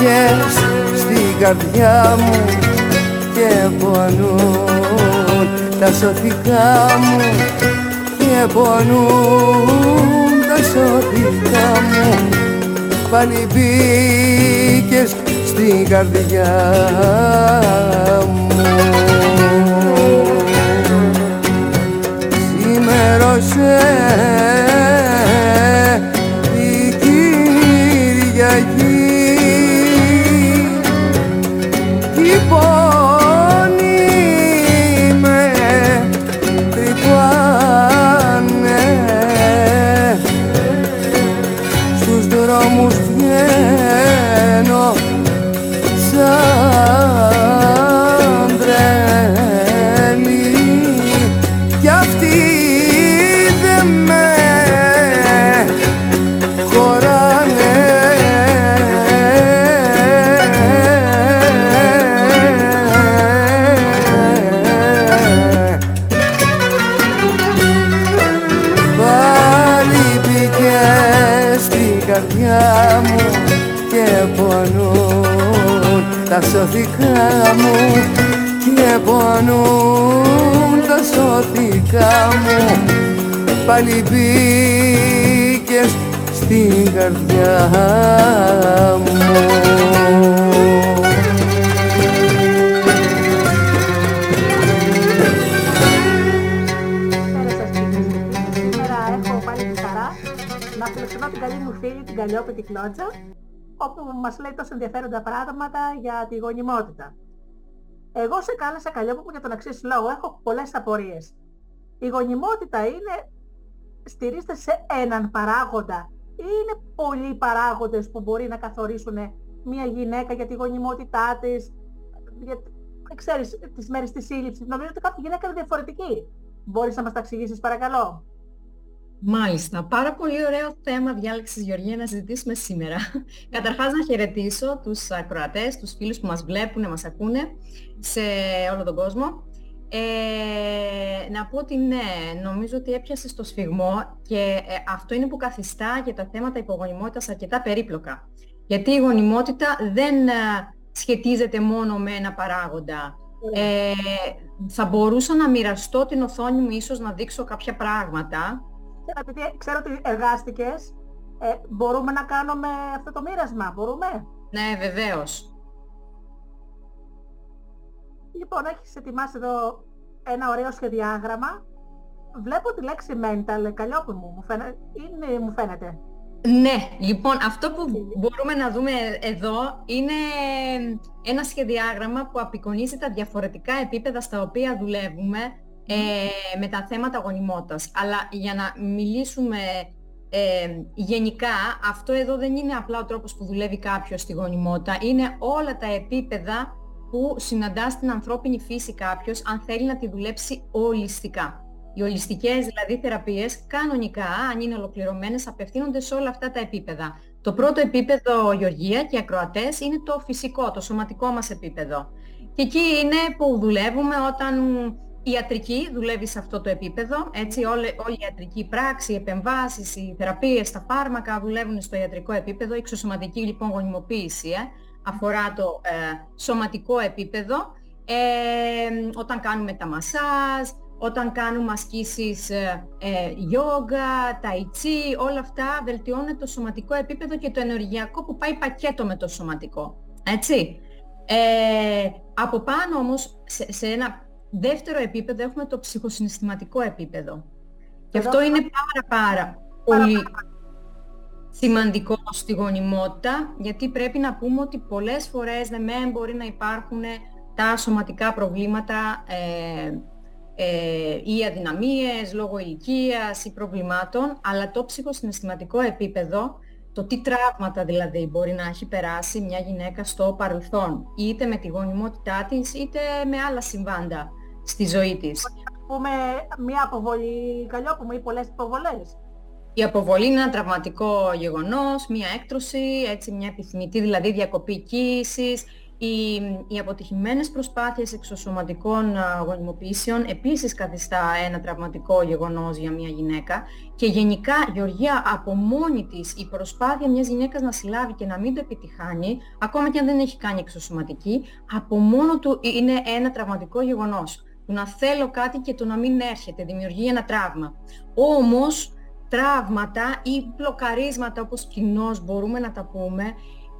μπήκες στην καρδιά μου και πονούν τα σωθικά μου και πονούν τα σωθικά μου πάλι μπήκες στην καρδιά μου. Σήμερωσες τα σωθικά μου και πονούν τα σωθικά μου. Πάλι μπήκες στην καρδιά μου. Καλησπέρα σας κυρίες και κύριοι. Σήμερα έχω πάλι τη χαρά να φιλοξενώ την καλή μου φίλη, την Καλλιόπη τη Κλώτσα, όπου μας λέει τόσο ενδιαφέροντα πράγματα για τη γονιμότητα. Εγώ σε κάλεσα Καλλιόπη μου για τον εξής λόγο. Έχω πολλές απορίες. Η γονιμότητα είναι, στηρίζεται σε έναν παράγοντα ή είναι πολλοί παράγοντες που μπορεί να καθορίσουν μια γυναίκα για τη γονιμότητά της, για, ξέρεις, τις μέρες της σύλληψης. Νομίζω ότι κάθε γυναίκα είναι διαφορετική. Μπορείς να μας τα εξηγήσεις παρακαλώ; Μάλιστα. Πάρα πολύ ωραίο θέμα διάλεξης, Γεωργία, να συζητήσουμε σήμερα. Καταρχάς να χαιρετήσω τους ακροατές, τους φίλους που μας βλέπουν, μας ακούνε σε όλο τον κόσμο. Ε, να πω ότι ναι, νομίζω ότι έπιασε στο σφιγμό και ε, αυτό είναι που καθιστά για τα θέματα υπογονιμότητας αρκετά περίπλοκα. Γιατί η γονιμότητα δεν ε, σχετίζεται μόνο με ένα παράγοντα. Ε, θα μπορούσα να μοιραστώ την οθόνη μου ίσως να δείξω κάποια πράγματα. Και επειδή ξέρω ότι εργάστηκες, ε, μπορούμε να κάνουμε αυτό το μοίρασμα, μπορούμε; Ναι, βεβαίως. Λοιπόν, έχεις ετοιμάσει εδώ ένα ωραίο σχεδιάγραμμα. Βλέπω τη λέξη mental, καλλιόπη μου, μου φαίνεται, είναι, μου φαίνεται. Ναι, λοιπόν, αυτό που μπορούμε να δούμε εδώ είναι ένα σχεδιάγραμμα που απεικονίζει τα διαφορετικά επίπεδα στα οποία δουλεύουμε ε, με τα θέματα γονιμότητας. Αλλά για να μιλήσουμε ε, γενικά, αυτό εδώ δεν είναι απλά ο τρόπος που δουλεύει κάποιος στη γονιμότητα, είναι όλα τα επίπεδα που συναντά στην ανθρώπινη φύση κάποιος αν θέλει να τη δουλέψει ολιστικά. Οι ολιστικές δηλαδή θεραπείες κανονικά, αν είναι ολοκληρωμένες, απευθύνονται σε όλα αυτά τα επίπεδα. Το πρώτο επίπεδο, Γεωργία και οι ακροατές, είναι το φυσικό, το σωματικό μας επίπεδο. Και εκεί είναι που δουλεύουμε όταν η ιατρική δουλεύει σε αυτό το επίπεδο, έτσι όλη, όλη η ιατρική πράξη, οι επεμβάσεις, οι θεραπείες, τα φάρμακα δουλεύουν στο ιατρικό επίπεδο, η εξωσωματική λοιπόν γονιμοποίηση ε, αφορά το ε, σωματικό επίπεδο, ε, όταν κάνουμε τα μασάζ, όταν κάνουμε ασκήσεις ε, γιόγκα, ταϊτσί, όλα αυτά βελτιώνουν το σωματικό επίπεδο και το ενεργειακό που πάει πακέτο με το σωματικό. Έτσι. Ε, από πάνω όμως, σε, σε ένα δεύτερο επίπεδο έχουμε το ψυχοσυναισθηματικό επίπεδο. Και Εδώ αυτό θα- είναι πάρα πάρα πολύ σημαντικό στη γονιμότητα, γιατί πρέπει να πούμε ότι πολλές φορές ναι μεν μπορεί να υπάρχουν τα σωματικά προβλήματα ε, ε, ή αδυναμίες λόγω ηλικίας ή προβλημάτων, αλλά το ψυχοσυναισθηματικό επίπεδο, το τι τραύματα δηλαδή μπορεί να έχει περάσει μια γυναίκα στο παρελθόν, είτε με τη γονιμότητά της, είτε με άλλα συμβάντα στη ζωή της. Πούμε μια αποβολή καλλιόπου ή πολλές αποβολές. Η αποβολή είναι ένα τραυματικό γεγονός, μια έκτρωση, έτσι μια επιθυμητή δηλαδή διακοπή κοίησης, οι, οι αποτυχημένες προσπάθειες εξωσωματικών γονιμοποιήσεων επίσης καθιστά ένα τραυματικό γεγονός για μια γυναίκα και γενικά, Γεωργία, από μόνη της η προσπάθεια μιας γυναίκας να συλλάβει και να μην το επιτυχάνει, ακόμα και αν δεν έχει κάνει εξωσωματική, από μόνο του είναι ένα τραυματικό γεγονός. Το να θέλω κάτι και το να μην έρχεται, δημιουργεί ένα τραύμα. Όμως, τραύματα ή μπλοκαρίσματα όπως κοινώς μπορούμε να τα πούμε,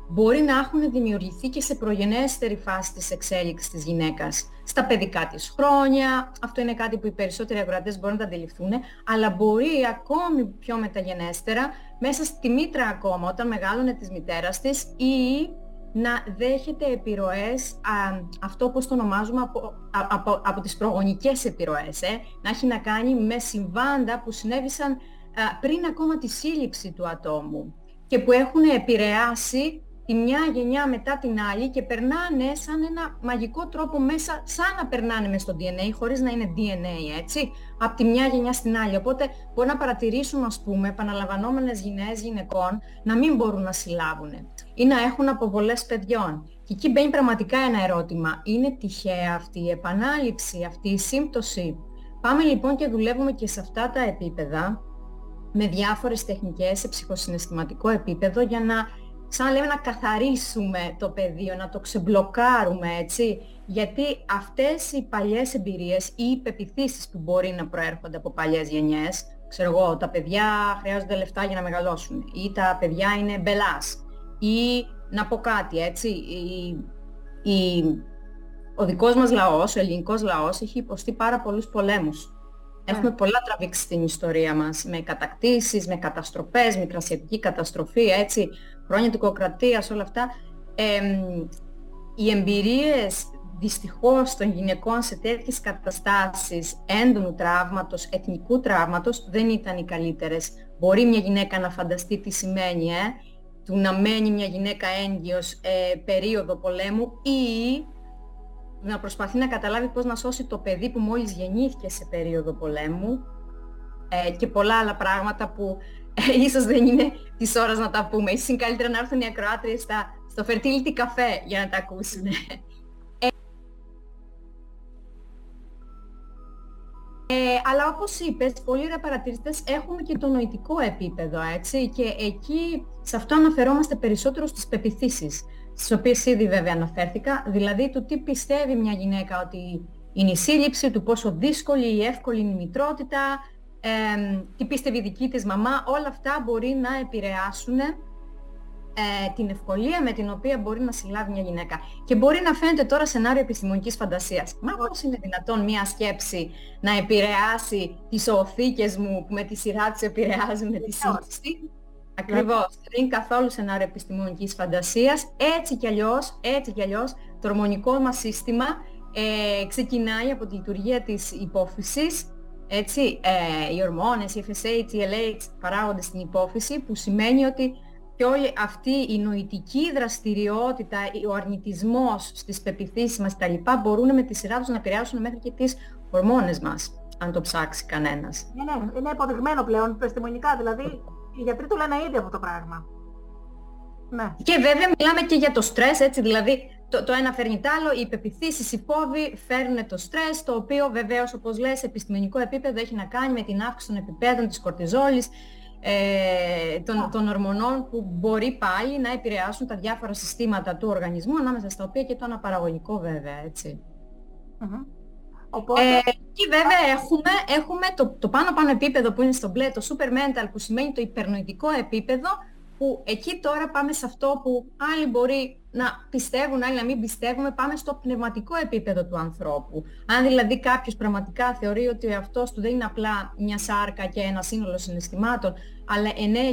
μπορεί να έχουν δημιουργηθεί και σε προγενέστερη φάση της εξέλιξης της γυναίκας. Στα παιδικά της χρόνια, αυτό είναι κάτι που οι περισσότεροι αγροατές μπορούν να τα αντιληφθούν, αλλά μπορεί ακόμη πιο μεταγενέστερα, μέσα στη μήτρα ακόμα, όταν μεγαλώνε της μητέρας της, ή να δέχεται επιρροές, α, αυτό όπως το ονομάζουμε, από, από, από τις προγονικές επιρροές, ε, να έχει να κάνει με συμβάντα που συνέβησαν πριν ακόμα τη σύλληψη του ατόμου και που έχουν επηρεάσει τη μια γενιά μετά την άλλη και περνάνε σαν ένα μαγικό τρόπο μέσα, σαν να περνάνε μέσα στο DNA, χωρίς να είναι DNA, έτσι, από τη μια γενιά στην άλλη. Οπότε μπορεί να παρατηρήσουν, ας πούμε, επαναλαμβανόμενες γενναίες γυναικών να μην μπορούν να συλλάβουν ή να έχουν αποβολές παιδιών. Και εκεί μπαίνει πραγματικά ένα ερώτημα. Είναι τυχαία αυτή η επανάληψη, αυτή η σύμπτωση; Πάμε λοιπόν και δουλεύουμε και σε αυτά τα επίπεδα με διάφορες τεχνικές σε ψυχοσυναισθηματικό επίπεδο για να, σαν λέμε, να καθαρίσουμε το πεδίο, να το ξεμπλοκάρουμε, έτσι. Γιατί αυτές οι παλιές εμπειρίες ή οι πεπιθήσεις που μπορεί να προέρχονται από παλιές γενιές, ξέρω εγώ, τα παιδιά χρειάζονται λεφτά για να μεγαλώσουν ή τα παιδιά είναι μπελάς ή να πω κάτι, έτσι, η, η, ο δικός μας λαός, ο ελληνικός λαός έχει υποστεί πάρα πολλούς πολέμους Έχουμε ναι. πολλά τραβήξει στην ιστορία μας, με κατακτήσεις, με καταστροφές, μικρασιατική καταστροφή, έτσι, χρόνια τυκοκρατίας, όλα αυτά. οι εμπειρίες δυστυχώς των γυναικών σε τέτοιες καταστάσεις έντονου τραύματος, εθνικού τραύματος, δεν ήταν οι καλύτερες. Μπορεί μια γυναίκα να φανταστεί τι σημαίνει, ε, του να μένει μια γυναίκα έγκυος ε, περίοδο πολέμου ή να προσπαθεί να καταλάβει πώς να σώσει το παιδί που μόλις γεννήθηκε σε περίοδο πολέμου ε, και πολλά άλλα πράγματα που ε, ίσως δεν είναι της ώρας να τα πούμε. Ίσως είναι καλύτερα να έρθουν οι ακροάτριες στο fertility καφέ για να τα ακούσουν. Ε, αλλά όπως είπες, πολλοί ρε παρατηρητές έχουμε και το νοητικό επίπεδο, έτσι, και εκεί σε αυτό αναφερόμαστε περισσότερο στις πεπιθήσεις στις οποίες ήδη βέβαια αναφέρθηκα, δηλαδή του τι πιστεύει μια γυναίκα ότι είναι η σύλληψη, του πόσο δύσκολη ή εύκολη είναι η μητρότητα, ε, τι πίστευε η δική της μαμά, όλα αυτά μπορεί να επηρεάσουν ε, την ευκολία με την οποία μπορεί να συλλάβει μια γυναίκα. Και μπορεί να φαίνεται τώρα σενάριο επιστημονικής φαντασίας. Μα πώς είναι δυνατόν μια σκέψη να επηρεάσει τις οθήκες μου που με τη σειρά της επηρεάζουν τη σύλληψη. Ακριβώς. Δεν είναι καθόλου σενάριο επιστημονικής φαντασίας. Έτσι κι αλλιώς, έτσι κι αλλιώς, το ορμονικό μας σύστημα ε, ξεκινάει από τη λειτουργία της υπόφυσης, έτσι, ε, οι ορμόνες, η FSH, η LH παράγονται στην υπόφυση, που σημαίνει ότι και όλη αυτή η νοητική δραστηριότητα, ο αρνητισμός στις πεπιθήσεις μας κτλ. μπορούν με τη σειρά τους να επηρεάσουν μέχρι και τις ορμόνες μας, αν το ψάξει κανένας. Ναι, ναι, είναι αποδειγμένο πλέον επιστημονικά, δηλαδή οι γιατροί το λένε ήδη αυτό το πράγμα. Ναι. Και βέβαια μιλάμε και για το στρες, έτσι, δηλαδή το, το ένα φέρνει τ' άλλο, οι υπεπιθήσεις, οι φόβοι φέρνουν το στρες, το οποίο βεβαίως όπως λες σε επιστημονικό επίπεδο έχει να κάνει με την αύξηση των επιπέδων της κορτιζόλης, ε, των, των ορμονών που μπορεί πάλι να επηρεάσουν τα διάφορα συστήματα του οργανισμού, ανάμεσα στα οποία και το αναπαραγωγικό βέβαια, έτσι. Οπότε... Ε, και βέβαια έχουμε, έχουμε το, το πάνω πάνω επίπεδο που είναι στο μπλε, το super mental που σημαίνει το υπερνοητικό επίπεδο που εκεί τώρα πάμε σε αυτό που άλλοι μπορεί να πιστεύουν, άλλοι να μην πιστεύουμε, πάμε στο πνευματικό επίπεδο του ανθρώπου. Αν δηλαδή κάποιος πραγματικά θεωρεί ότι ο εαυτός του δεν είναι απλά μια σάρκα και ένα σύνολο συναισθημάτων, αλλά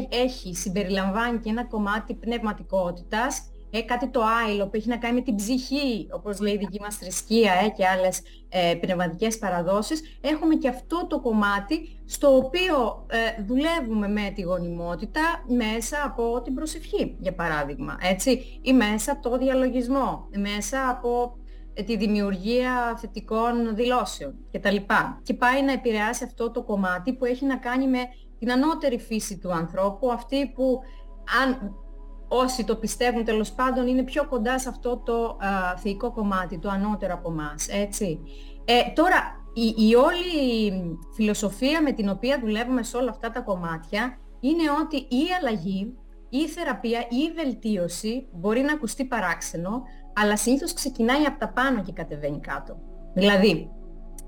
έχει, συμπεριλαμβάνει και ένα κομμάτι πνευματικότητας, ε, κάτι το άειλο που έχει να κάνει με την ψυχή, όπως λέει η δική μας θρησκεία ε, και άλλες ε, πνευματικές παραδόσεις. Έχουμε και αυτό το κομμάτι στο οποίο ε, δουλεύουμε με τη γονιμότητα μέσα από την προσευχή, για παράδειγμα, έτσι, ή μέσα από το διαλογισμό, μέσα από ε, τη δημιουργία θετικών δηλώσεων κτλ. Και πάει να επηρεάσει αυτό το κομμάτι που έχει να κάνει με την ανώτερη φύση του ανθρώπου, αυτή που αν όσοι το πιστεύουν τέλος πάντων είναι πιο κοντά σε αυτό το α, θεϊκό κομμάτι, το ανώτερο από εμάς, έτσι. Ε, τώρα, η, η όλη φιλοσοφία με την οποία δουλεύουμε σε όλα αυτά τα κομμάτια είναι ότι η αλλαγή, ή η θεραπεία ή η βελτίωση μπορεί να ακουστεί παράξενο, αλλά συνήθως ξεκινάει από τα πάνω και κατεβαίνει κάτω. Δηλαδή,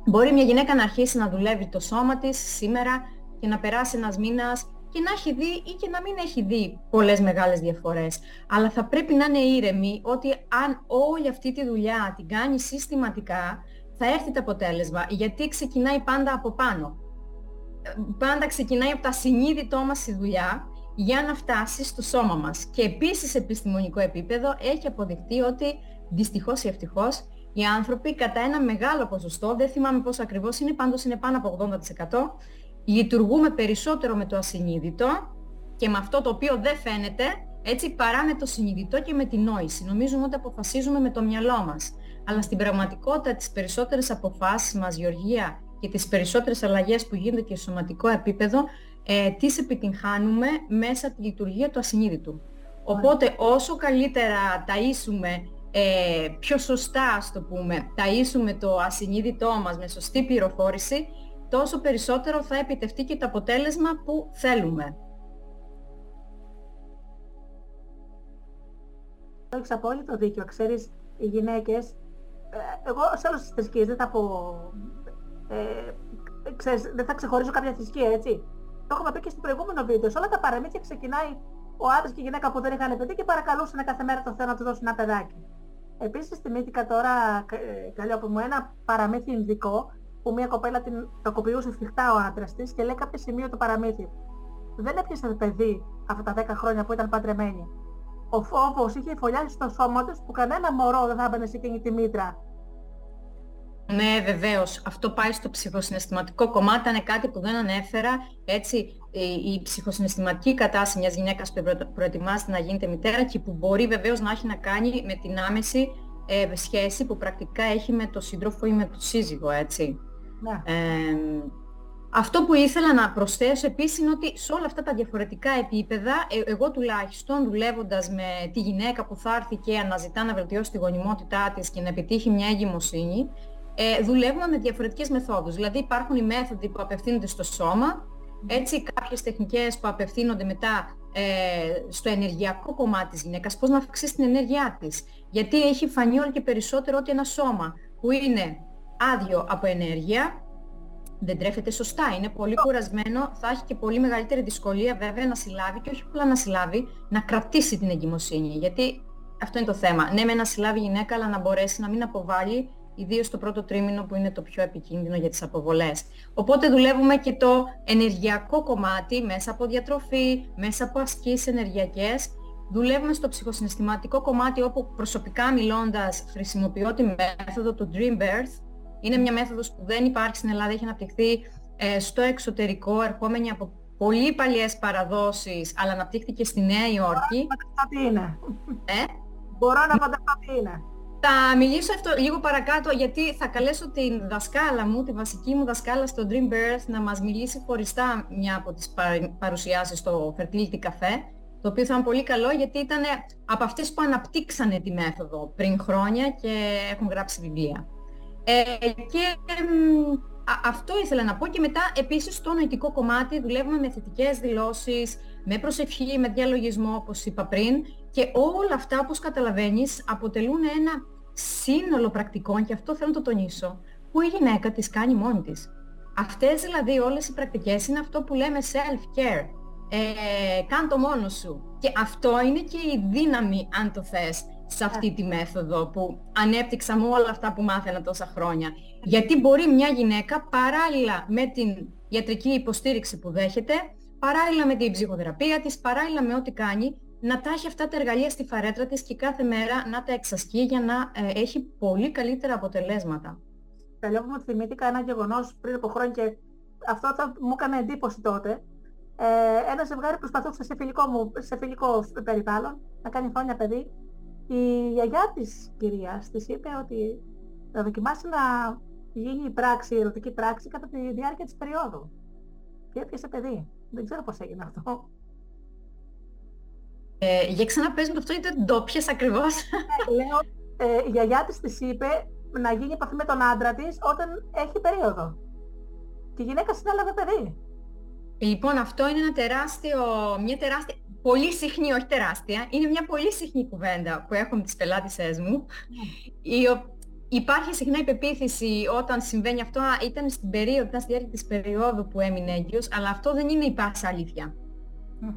μπορεί μια γυναίκα να αρχίσει να δουλεύει το σώμα της σήμερα και να περάσει ένας μήνας και να έχει δει ή και να μην έχει δει πολλές μεγάλες διαφορές. Αλλά θα πρέπει να είναι ήρεμη ότι αν όλη αυτή τη δουλειά την κάνει συστηματικά, θα έρθει το αποτέλεσμα, γιατί ξεκινάει πάντα από πάνω. Πάντα ξεκινάει από τα συνείδητό μας η δουλειά για να φτάσει στο σώμα μας. Και επίσης σε επιστημονικό επίπεδο έχει αποδειχτεί ότι δυστυχώς ή ευτυχώς οι άνθρωποι κατά ένα μεγάλο ποσοστό, δεν θυμάμαι πόσο ακριβώς είναι, πάντως είναι πάνω από 80%, λειτουργούμε περισσότερο με το ασυνείδητο και με αυτό το οποίο δεν φαίνεται, έτσι παρά με το συνειδητό και με την νόηση. Νομίζουμε ότι αποφασίζουμε με το μυαλό μας. Αλλά στην πραγματικότητα τις περισσότερες αποφάσεις μας, Γεωργία, και τις περισσότερες αλλαγές που γίνονται και σε σωματικό επίπεδο, ε, τις επιτυγχάνουμε μέσα από τη λειτουργία του ασυνείδητου. Οπότε όσο καλύτερα ταΐσουμε ε, πιο σωστά, ας το πούμε, ταΐσουμε το ασυνείδητό μας με σωστή πληροφόρηση, τόσο περισσότερο θα επιτευχθεί και το αποτέλεσμα που θέλουμε. Έχεις απόλυτο δίκιο. Ξέρεις, οι γυναίκες, ε, εγώ σε όλες τις θρησκείες δεν θα πω, ε, ξέρεις, δεν θα ξεχωρίσω κάποια θρησκεία, έτσι. Το έχουμε πει και στο προηγούμενο βίντεο. Σε όλα τα παραμύθια ξεκινάει ο άντρας και η γυναίκα που δεν είχαν παιδί και παρακαλούσαν κάθε μέρα το Θεό να του δώσει ένα παιδάκι. Επίσης θυμήθηκα τώρα, ε, καλή από μου, ένα παραμύθι ειδικό που μια κοπέλα την τοκοποιούσε σφιχτά ο άντρας της και λέει κάποιο σημείο το παραμύθι. Δεν έπιασε παιδί αυτά τα 10 χρόνια που ήταν παντρεμένη. Ο φόβος είχε φωλιάσει στο σώμα της που κανένα μωρό δεν θα έμπαινε σε εκείνη τη μήτρα. Ναι, βεβαίως. Αυτό πάει στο ψυχοσυναισθηματικό κομμάτι. Είναι κάτι που δεν ανέφερα. Έτσι, η ψυχοσυναισθηματική κατάσταση μιας γυναίκας που προετοιμάζεται να γίνεται μητέρα και που μπορεί βεβαίως να έχει να κάνει με την άμεση ε, σχέση που πρακτικά έχει με το σύντροφο ή με το σύζυγο, έτσι. Ναι. αυτό που ήθελα να προσθέσω επίσης είναι ότι σε όλα αυτά τα διαφορετικά επίπεδα, ε, εγώ τουλάχιστον δουλεύοντας με τη γυναίκα που θα έρθει και αναζητά να βελτιώσει τη γονιμότητά της και να επιτύχει μια εγκυμοσύνη, ε, δουλεύουμε με διαφορετικές μεθόδους. Δηλαδή υπάρχουν οι μέθοδοι που απευθύνονται στο σώμα, έτσι κάποιες τεχνικές που απευθύνονται μετά ε, στο ενεργειακό κομμάτι της γυναίκας, πώς να αυξήσει την ενέργειά της. Γιατί έχει φανεί όλο και περισσότερο ότι ένα σώμα που είναι άδειο από ενέργεια, δεν τρέφεται σωστά, είναι πολύ κουρασμένο, θα έχει και πολύ μεγαλύτερη δυσκολία βέβαια να συλλάβει και όχι απλά να συλλάβει, να κρατήσει την εγκυμοσύνη. Γιατί αυτό είναι το θέμα. Ναι, με να συλλάβει γυναίκα, αλλά να μπορέσει να μην αποβάλει, ιδίως το πρώτο τρίμηνο που είναι το πιο επικίνδυνο για τις αποβολές. Οπότε δουλεύουμε και το ενεργειακό κομμάτι μέσα από διατροφή, μέσα από ασκήσεις ενεργειακές. Δουλεύουμε στο ψυχοσυναισθηματικό κομμάτι όπου προσωπικά μιλώντας χρησιμοποιώ τη μέθοδο του Dream Birth, είναι μια μέθοδος που δεν υπάρχει στην Ελλάδα, έχει αναπτυχθεί ε, στο εξωτερικό, ερχόμενη από πολύ παλιές παραδόσεις, αλλά αναπτύχθηκε στη Νέα Υόρκη. Μπορώ να φανταστώ τι είναι. Ε; Μπορώ να φανταστώ τι είναι. Θα μιλήσω αυτό λίγο παρακάτω γιατί θα καλέσω την δασκάλα μου, τη βασική μου δασκάλα στο Dream Birth να μας μιλήσει χωριστά μια από τις παρουσιάσεις στο Fertility Café το οποίο θα είναι πολύ καλό γιατί ήταν από αυτές που αναπτύξανε τη μέθοδο πριν χρόνια και έχουν γράψει βιβλία. Ε, και αυτό ήθελα να πω και μετά επίσης στο νοητικό κομμάτι δουλεύουμε με θετικές δηλώσεις, με προσευχή, με διαλογισμό όπως είπα πριν και όλα αυτά όπως καταλαβαίνεις αποτελούν ένα σύνολο πρακτικών και αυτό θέλω να το τονίσω που η γυναίκα τις κάνει μόνη της. Αυτές δηλαδή όλες οι πρακτικές είναι αυτό που λέμε self-care. Ε, κάν το μόνος σου. Και αυτό είναι και η δύναμη αν το θες σε αυτή τη μέθοδο που ανέπτυξα με όλα αυτά που μάθαινα τόσα χρόνια. Γιατί μπορεί μια γυναίκα παράλληλα με την ιατρική υποστήριξη που δέχεται, παράλληλα με την ψυχοθεραπεία της, παράλληλα με ό,τι κάνει, να τα έχει αυτά τα εργαλεία στη φαρέτρα της και κάθε μέρα να τα εξασκεί για να ε, έχει πολύ καλύτερα αποτελέσματα. Θέλω μου θυμήθηκα ένα γεγονός πριν από χρόνια και αυτό θα μου έκανε εντύπωση τότε. Ε, ένα ζευγάρι προσπαθούσε σε φιλικό, μου, σε φιλικό περιβάλλον να κάνει χρόνια παιδί. Η γιαγιά της κυρίας της είπε ότι θα δοκιμάσει να γίνει η πράξη, η ερωτική πράξη κατά τη διάρκεια της περίοδου. Και έπιασε παιδί. Δεν ξέρω πώς έγινε αυτό. Ε, για ξαναπες αυτό γιατί δεν το πιες ακριβώς. Ε, λέω, ε, η γιαγιά της της είπε να γίνει επαφή με τον άντρα της όταν έχει περίοδο. Και η γυναίκα συνέλαβε παιδί. Λοιπόν, αυτό είναι ένα τεράστιο, μια τεράστια, πολύ συχνή, όχι τεράστια, είναι μια πολύ συχνή κουβέντα που έχω με τις πελάτησές μου, ναι. η, Υπάρχει συχνά η πεποίθηση όταν συμβαίνει αυτό, ήταν στην περίοδο, ήταν στη διάρκεια της περίοδου που έμεινε έγκυος, αλλά αυτό δεν είναι η πάσα αλήθεια.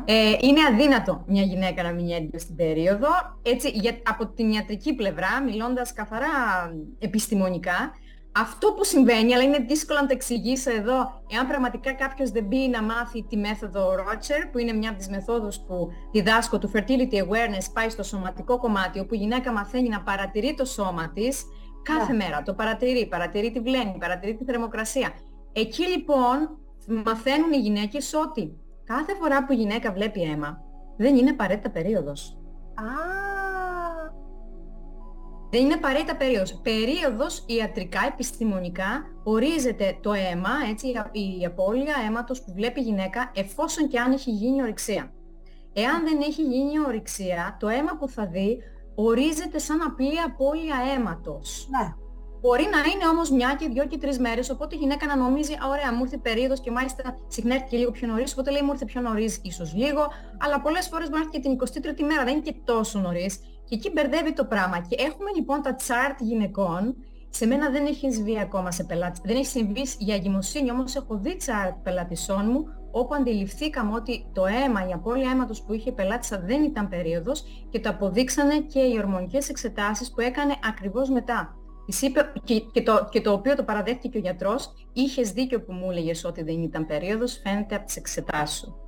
Ε, είναι αδύνατο μια γυναίκα να μείνει έγκυος στην περίοδο. Έτσι, για, από την ιατρική πλευρά, μιλώντας καθαρά επιστημονικά, αυτό που συμβαίνει, αλλά είναι δύσκολο να το εξηγήσω εδώ, εάν πραγματικά κάποιος δεν μπει να μάθει τη μέθοδο Rocher, που είναι μια από τις μεθόδους που διδάσκω του Fertility Awareness, πάει στο σωματικό κομμάτι, όπου η γυναίκα μαθαίνει να παρατηρεί το σώμα της, Κάθε ναι. μέρα το παρατηρεί, παρατηρεί τη βλέμη, παρατηρεί τη θερμοκρασία. Εκεί λοιπόν μαθαίνουν οι γυναίκες ότι κάθε φορά που η γυναίκα βλέπει αίμα, δεν είναι απαραίτητα περίοδος. Α, δεν είναι απαραίτητα περίοδος. Περίοδος ιατρικά, επιστημονικά, ορίζεται το αίμα, έτσι, η απώλεια αίματος που βλέπει η γυναίκα, εφόσον και αν έχει γίνει ορυξία. Εάν δεν έχει γίνει ορυξία, το αίμα που θα δει ορίζεται σαν απλή απώλεια αίματος. Ναι. Μπορεί να είναι όμως μια και δυο και τρεις μέρες, οπότε η γυναίκα να νομίζει, ωραία, μου ήρθε περίοδος και μάλιστα συχνά έρθει και λίγο πιο νωρίς, οπότε λέει μου ήρθε πιο νωρίς ίσως λίγο, αλλά πολλές φορές μπορεί να έρθει και την 23η μέρα, δεν είναι και τόσο νωρίς. Και εκεί μπερδεύει το πράγμα. Και έχουμε λοιπόν τα chart γυναικών, σε μένα δεν έχει συμβεί ακόμα σε πελάτη, δεν έχει συμβεί για εγκυμοσύνη, όμως έχω δει chart πελατησών μου, όπου αντιληφθήκαμε ότι το αίμα, η απώλεια αίματος που είχε η πελάτησα δεν ήταν περίοδος και το αποδείξανε και οι ορμονικές εξετάσεις που έκανε ακριβώς μετά. Της είπε, και, και, το, και το οποίο το παραδέχτηκε και ο γιατρός, είχες δίκιο που μου έλεγες ότι δεν ήταν περίοδος, φαίνεται από τις εξετάσεις σου.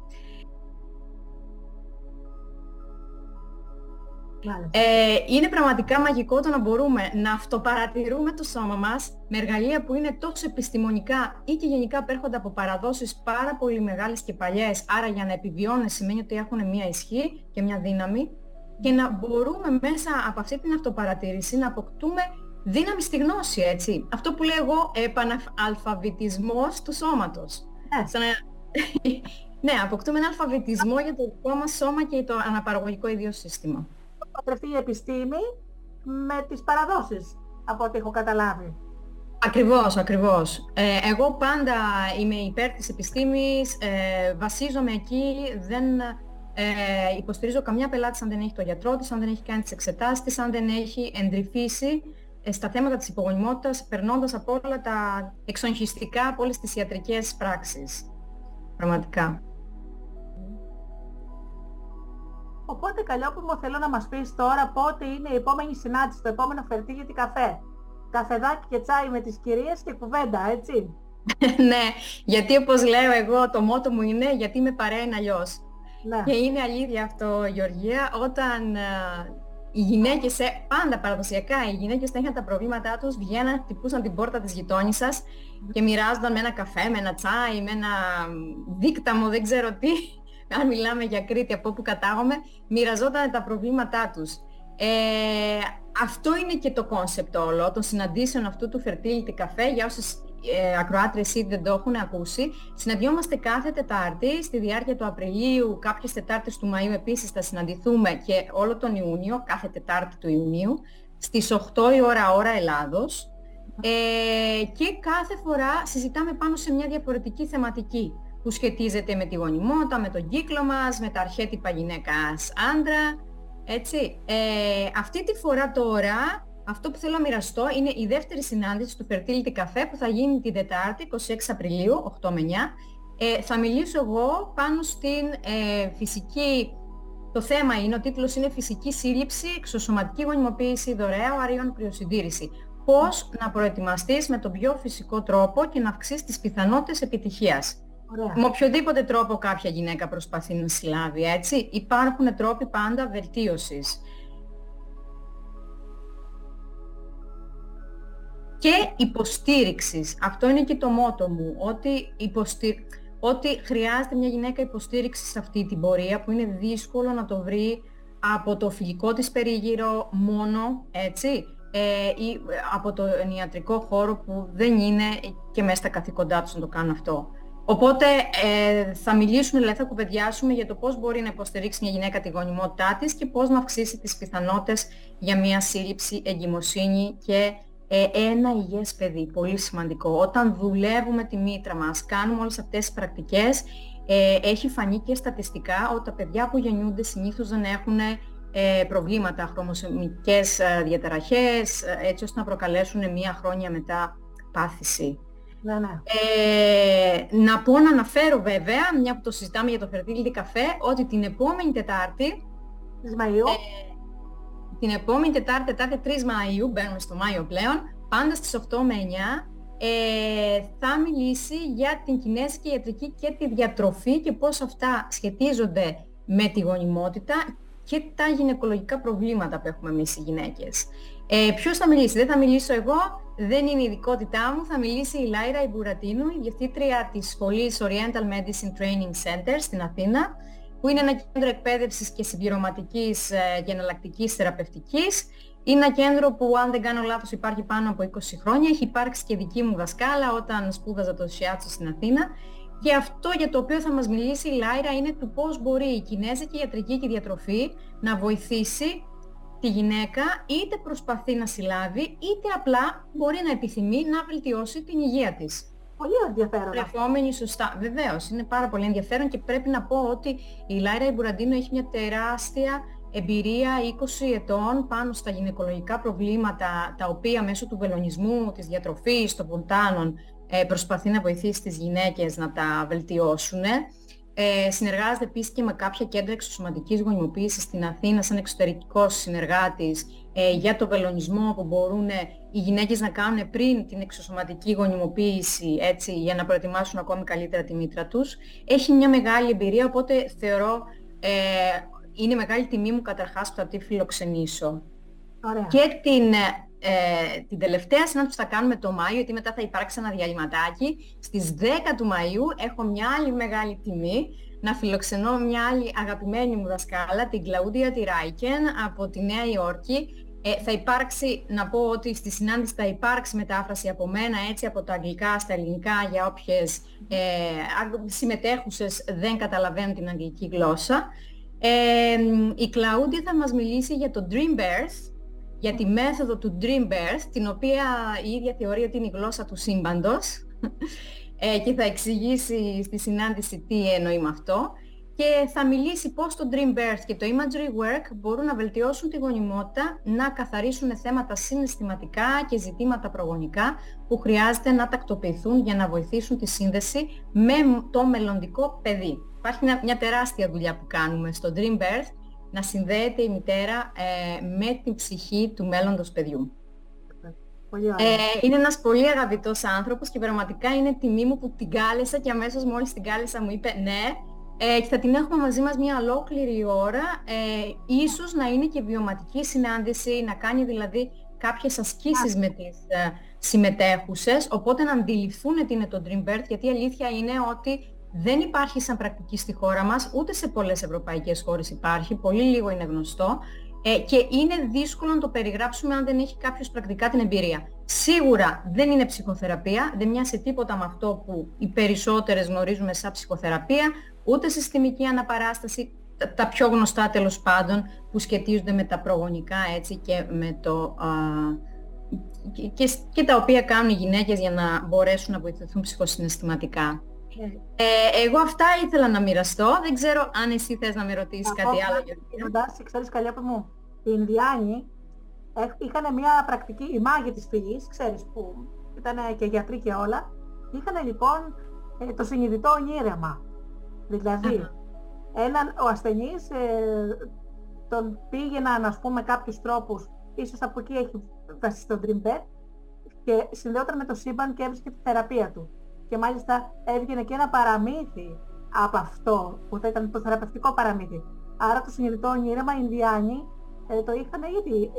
Ε, είναι πραγματικά μαγικό το να μπορούμε να αυτοπαρατηρούμε το σώμα μας με εργαλεία που είναι τόσο επιστημονικά ή και γενικά απέρχονται από παραδόσεις πάρα πολύ μεγάλες και παλιές, άρα για να επιβιώνουν σημαίνει ότι έχουν μια ισχύ και μια δύναμη και να μπορούμε μέσα από αυτή την αυτοπαρατήρηση να αποκτούμε δύναμη στη γνώση, έτσι. Αυτό που λέω εγώ επαναλφαβητισμός του σώματος. ναι, αποκτούμε ένα αλφαβητισμό για το δικό μας σώμα και το αναπαραγωγικό ίδιο σύστημα παντρευτεί η επιστήμη με τις παραδόσεις, από ό,τι έχω καταλάβει. Ακριβώς, ακριβώς. Ε, εγώ πάντα είμαι υπέρ της επιστήμης, ε, βασίζομαι εκεί, δεν ε, υποστηρίζω καμιά πελάτης αν δεν έχει το γιατρό της, αν δεν έχει κάνει τις εξετάσεις της, αν δεν έχει εντρυφήσει ε, στα θέματα της υπογονιμότητας, περνώντας από όλα τα εξονχιστικά από όλες τις ιατρικές πράξεις. Πραγματικά. Οπότε μου θέλω να μας πεις τώρα πότε είναι η επόμενη συνάντηση, το επόμενο φερτίγιο καφέ. Καφεδάκι και τσάι με τις κυρίες και κουβέντα, έτσι. ναι, γιατί όπως λέω εγώ το μότο μου είναι γιατί με παρέα είναι αλλιώς. Ναι. Και είναι αλήθεια αυτό Γεωργία, όταν ε, οι γυναίκες, ε, πάντα παραδοσιακά, οι γυναίκες όταν είχαν τα προβλήματά τους, βγαίναν, χτυπούσαν την πόρτα της γειτόνισσας και μοιράζονταν με ένα καφέ, με ένα τσάι, με ένα δίκταμο, δεν ξέρω τι αν μιλάμε για Κρήτη από όπου κατάγομαι, μοιραζόταν τα προβλήματά τους. Ε, αυτό είναι και το concept όλο των συναντήσεων αυτού του Fertility Cafe για όσες ε, ακροάτρες ήδη δεν το έχουν ακούσει. Συναντιόμαστε κάθε Τετάρτη, στη διάρκεια του Απριλίου, κάποιες Τετάρτες του Μαΐου επίσης θα συναντηθούμε και όλο τον Ιούνιο, κάθε Τετάρτη του Ιουνίου, στις 8 η ώρα ώρα Ελλάδος. Ε, και κάθε φορά συζητάμε πάνω σε μια διαφορετική θεματική που σχετίζεται με τη γονιμότητα, με τον κύκλο μας, με τα αρχέτυπα γυναίκας άντρα, έτσι. Ε, αυτή τη φορά τώρα, αυτό που θέλω να μοιραστώ είναι η δεύτερη συνάντηση του Fertility Cafe που θα γίνει την Δετάρτη, 26 Απριλίου, 8 με 9. Ε, θα μιλήσω εγώ πάνω στην ε, φυσική, το θέμα είναι, ο τίτλος είναι Φυσική σύλληψη, εξωσωματική γονιμοποίηση, δωρεά αρίων κρυοσυντήρηση. Πώς να προετοιμαστείς με τον πιο φυσικό τρόπο και να αυξήσεις τις πιθανότητες επιτυχίας. Με οποιοδήποτε τρόπο κάποια γυναίκα προσπαθεί να συλλάβει, έτσι. Υπάρχουν τρόποι πάντα βελτίωσης. Και υποστήριξης. Αυτό είναι και το μότο μου, ότι, υποστη... ότι χρειάζεται μια γυναίκα υποστήριξης σε αυτή την πορεία που είναι δύσκολο να το βρει από το φιλικό της περίγυρο μόνο, έτσι, ε, ή από το ιατρικό χώρο που δεν είναι και μέσα στα καθήκοντά τους να το κάνουν αυτό. Οπότε ε, θα μιλήσουμε, δηλαδή θα κουβεντιάσουμε για το πώς μπορεί να υποστηρίξει μια γυναίκα τη γονιμότητά της και πώς να αυξήσει τις πιθανότητες για μια σύλληψη, εγκυμοσύνη και ε, ένα υγιές παιδί. Πολύ σημαντικό. Όταν δουλεύουμε τη μήτρα μας, κάνουμε όλες αυτές τις πρακτικές, ε, έχει φανεί και στατιστικά ότι τα παιδιά που γεννιούνται συνήθως δεν έχουν ε, προβλήματα, χρωμοσωμικές ε, διαταραχές, ε, έτσι ώστε να προκαλέσουν μία χρόνια μετά πάθηση. Ναι, ναι. Ε, να πω να αναφέρω βέβαια, μια που το συζητάμε για το fertility καφέ, ότι την επόμενη Τετάρτη, της Μαΐου, την επόμενη Τετάρτη, Τετάρτη 3 Μαΐου, μπαίνουμε στο Μάιο πλέον, πάντα στις 8 με 9, ε, θα μιλήσει για την κινέζικη ιατρική και τη διατροφή και πώς αυτά σχετίζονται με τη γονιμότητα και τα γυναικολογικά προβλήματα που έχουμε εμείς οι γυναίκες. Ε, ποιος θα μιλήσει, δεν θα μιλήσω εγώ, δεν είναι η ειδικότητά μου, θα μιλήσει η Λάιρα Ιμπουρατίνου, η διευθύντρια της σχολής Oriental Medicine Training Center στην Αθήνα, που είναι ένα κέντρο εκπαίδευσης και συμπληρωματικής ε, και εναλλακτικής θεραπευτικής. Είναι ένα κέντρο που, αν δεν κάνω λάθος, υπάρχει πάνω από 20 χρόνια. Έχει υπάρξει και δική μου δασκάλα όταν σπούδαζα το Σιάτσο στην Αθήνα και αυτό για το οποίο θα μας μιλήσει η Λάιρα είναι του πώς μπορεί η Κινέζικη ιατρική και διατροφή να βοηθήσει τη γυναίκα είτε προσπαθεί να συλλάβει είτε απλά μπορεί να επιθυμεί να βελτιώσει την υγεία της. Πολύ ενδιαφέρον. Τρεφόμενη σωστά. Βεβαίως, είναι πάρα πολύ ενδιαφέρον και πρέπει να πω ότι η Λάιρα Ιμπουραντίνο έχει μια τεράστια εμπειρία 20 ετών πάνω στα γυναικολογικά προβλήματα τα οποία μέσω του βελονισμού, της διατροφής, των ποντάνων ε, προσπαθεί να βοηθήσει τις γυναίκες να τα βελτιώσουν. Ε, συνεργάζεται επίσης και με κάποια κέντρα εξωσωματικής γονιμοποίησης στην Αθήνα σαν εξωτερικός συνεργάτης ε, για το βελονισμό που μπορούν οι γυναίκες να κάνουν πριν την εξωσωματική γονιμοποίηση έτσι, για να προετοιμάσουν ακόμη καλύτερα τη μήτρα τους. Έχει μια μεγάλη εμπειρία, οπότε θεωρώ ε, είναι μεγάλη τιμή μου καταρχάς που θα τη φιλοξενήσω. Ωραία. Και την ε, την τελευταία συνάντηση που θα κάνουμε το Μάιο, γιατί μετά θα υπάρξει ένα διαλυματάκι. Στις 10 του Μαΐου έχω μια άλλη μεγάλη τιμή να φιλοξενώ μια άλλη αγαπημένη μου δασκάλα, την Κλαούντια Τιράικεν από τη Νέα Υόρκη. Ε, θα υπάρξει, να πω ότι στη συνάντηση θα υπάρξει μετάφραση από μένα, έτσι από τα αγγλικά στα ελληνικά, για όποιες ε, συμμετέχουσες δεν καταλαβαίνουν την αγγλική γλώσσα. Ε, η Κλαούντια θα μας μιλήσει για το Dream Birth, για τη μέθοδο του Dream Birth, την οποία η ίδια θεωρεί ότι είναι η γλώσσα του σύμπαντος ε, και θα εξηγήσει στη συνάντηση τι εννοεί με αυτό και θα μιλήσει πώς το Dream Birth και το Imagery Work μπορούν να βελτιώσουν τη γονιμότητα, να καθαρίσουν θέματα συναισθηματικά και ζητήματα προγονικά που χρειάζεται να τακτοποιηθούν για να βοηθήσουν τη σύνδεση με το μελλοντικό παιδί. Υπάρχει μια, μια τεράστια δουλειά που κάνουμε στο Dream Birth να συνδέεται η μητέρα ε, με την ψυχή του μέλλοντος παιδιού. Πολύ ε, είναι ένας πολύ αγαπητός άνθρωπος και πραγματικά είναι τιμή μου που την κάλεσα και αμέσως μόλις την κάλεσα μου είπε ναι ε, και θα την έχουμε μαζί μας μια ολόκληρη ώρα, ε, ίσως να είναι και βιωματική συνάντηση, να κάνει δηλαδή κάποιες ασκήσεις με τις ε, συμμετέχουσες, οπότε να αντιληφθούν τι είναι το Dream Birth, γιατί η αλήθεια είναι ότι δεν υπάρχει σαν πρακτική στη χώρα μας, ούτε σε πολλές ευρωπαϊκές χώρες υπάρχει, πολύ λίγο είναι γνωστό ε, και είναι δύσκολο να το περιγράψουμε αν δεν έχει κάποιος πρακτικά την εμπειρία. Σίγουρα δεν είναι ψυχοθεραπεία, δεν μοιάζει τίποτα με αυτό που οι περισσότερες γνωρίζουμε σαν ψυχοθεραπεία, ούτε συστημική αναπαράσταση, τα πιο γνωστά τέλος πάντων που σχετίζονται με τα προγονικά έτσι και με το... και, και τα οποία κάνουν οι γυναίκες για να μπορέσουν να βοηθηθούν ψυχοσυναισθηματικά. Ε, εγώ αυτά ήθελα να μοιραστώ. Δεν ξέρω αν εσύ θες να με ρωτήσεις κάτι άλλο. Εντάξει, ξέρεις καλιά μου, οι Ινδιάνοι είχαν μια πρακτική, η μάγη της φυγής, ξέρεις που ήταν και γιατροί και όλα, είχαν λοιπόν ε, το συνειδητό ονείρεμα. Δηλαδή, έναν, ο ασθενής ε, τον πήγαιναν, ας πούμε, κάποιους τρόπους, ίσως από εκεί έχει βασιστεί το Dream Bed, και συνδεόταν με το σύμπαν και έβρισκε τη θεραπεία του. Και μάλιστα έβγαινε και ένα παραμύθι από αυτό που θα ήταν το θεραπευτικό παραμύθι. Άρα το συνειδητό όνειρεμα οι Ινδιάνοι ε, το είχαν ήδη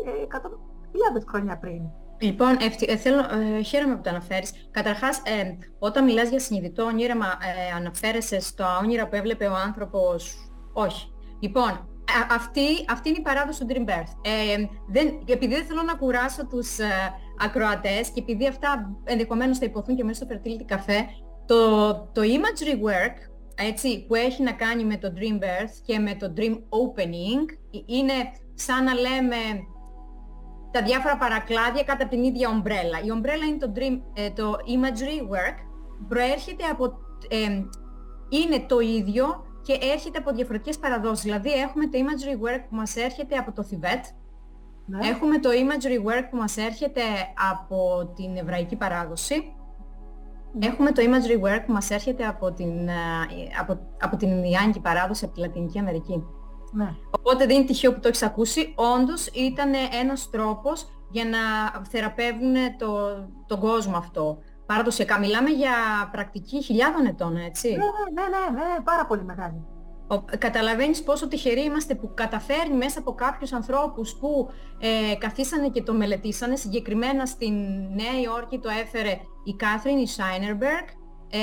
ε, χρόνια πριν. Λοιπόν, ε, θέλω, ε, χαίρομαι που το αναφέρεις. Καταρχάς, ε, όταν μιλάς για συνειδητό όνειρεμα, ε, αναφέρεσαι στα όνειρα που έβλεπε ο άνθρωπος. Όχι. Λοιπόν, αυτή, αυτή είναι η παράδοση του Dream Birth. Ε, δεν, επειδή δεν θέλω να κουράσω τους ε, ακροατές και επειδή αυτά ενδεχομένως θα υποθούν και μέσα στο Fertility Café, το, το imagery work έτσι, που έχει να κάνει με το Dream Birth και με το Dream Opening είναι σαν να λέμε τα διάφορα παρακλάδια κατά από την ίδια ομπρέλα. Η ομπρέλα είναι το, dream, ε, το imagery work, προέρχεται από, ε, είναι το ίδιο και έρχεται από διαφορετικές παραδόσεις. Δηλαδή έχουμε το imagery work που μας έρχεται από το Θιβέτ, ναι. έχουμε το imagery work που μας έρχεται από την εβραϊκή παράδοση, ναι. έχουμε το imagery work που μας έρχεται από την, ε, από, από την Ινδιάνικη παράδοση, από τη Λατινική Αμερική. Ναι. Οπότε δεν είναι τυχαίο που το έχεις ακούσει. Όντως ήταν ένας τρόπος για να θεραπεύουν το, τον κόσμο αυτό. Παραδοσιακά μιλάμε για πρακτική χιλιάδων ετών, έτσι. Ναι, ναι, ναι, ναι, πάρα πολύ μεγάλη. Καταλαβαίνεις πόσο τυχεροί είμαστε που καταφέρνει μέσα από κάποιους ανθρώπους που ε, καθίσανε και το μελετήσανε. Συγκεκριμένα στην Νέα Υόρκη το έφερε η Κάθριν Σάινερμπεργκ ε,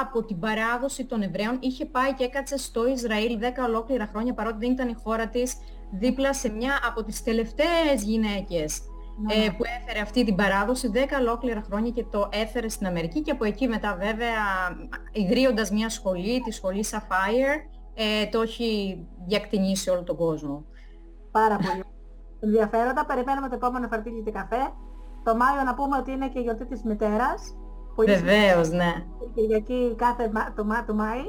από την παράδοση των Εβραίων. Είχε πάει και έκατσε στο Ισραήλ 10 ολόκληρα χρόνια παρότι δεν ήταν η χώρα της δίπλα σε μια από τις τελευταίες γυναίκες ναι. Ε, που έφερε αυτή την παράδοση 10 ολόκληρα χρόνια και το έφερε στην Αμερική και από εκεί μετά βέβαια ιδρύοντας μια σχολή, τη σχολή Sapphire, ε, το έχει διακτηνήσει όλο τον κόσμο. Πάρα πολύ ενδιαφέροντα. Περιμένουμε το επόμενο φαρτίλι και καφέ. Το Μάιο να πούμε ότι είναι και η γιορτή της μητέρας. Βεβαίως, ναι. Κυριακή κάθε το, το Μάη.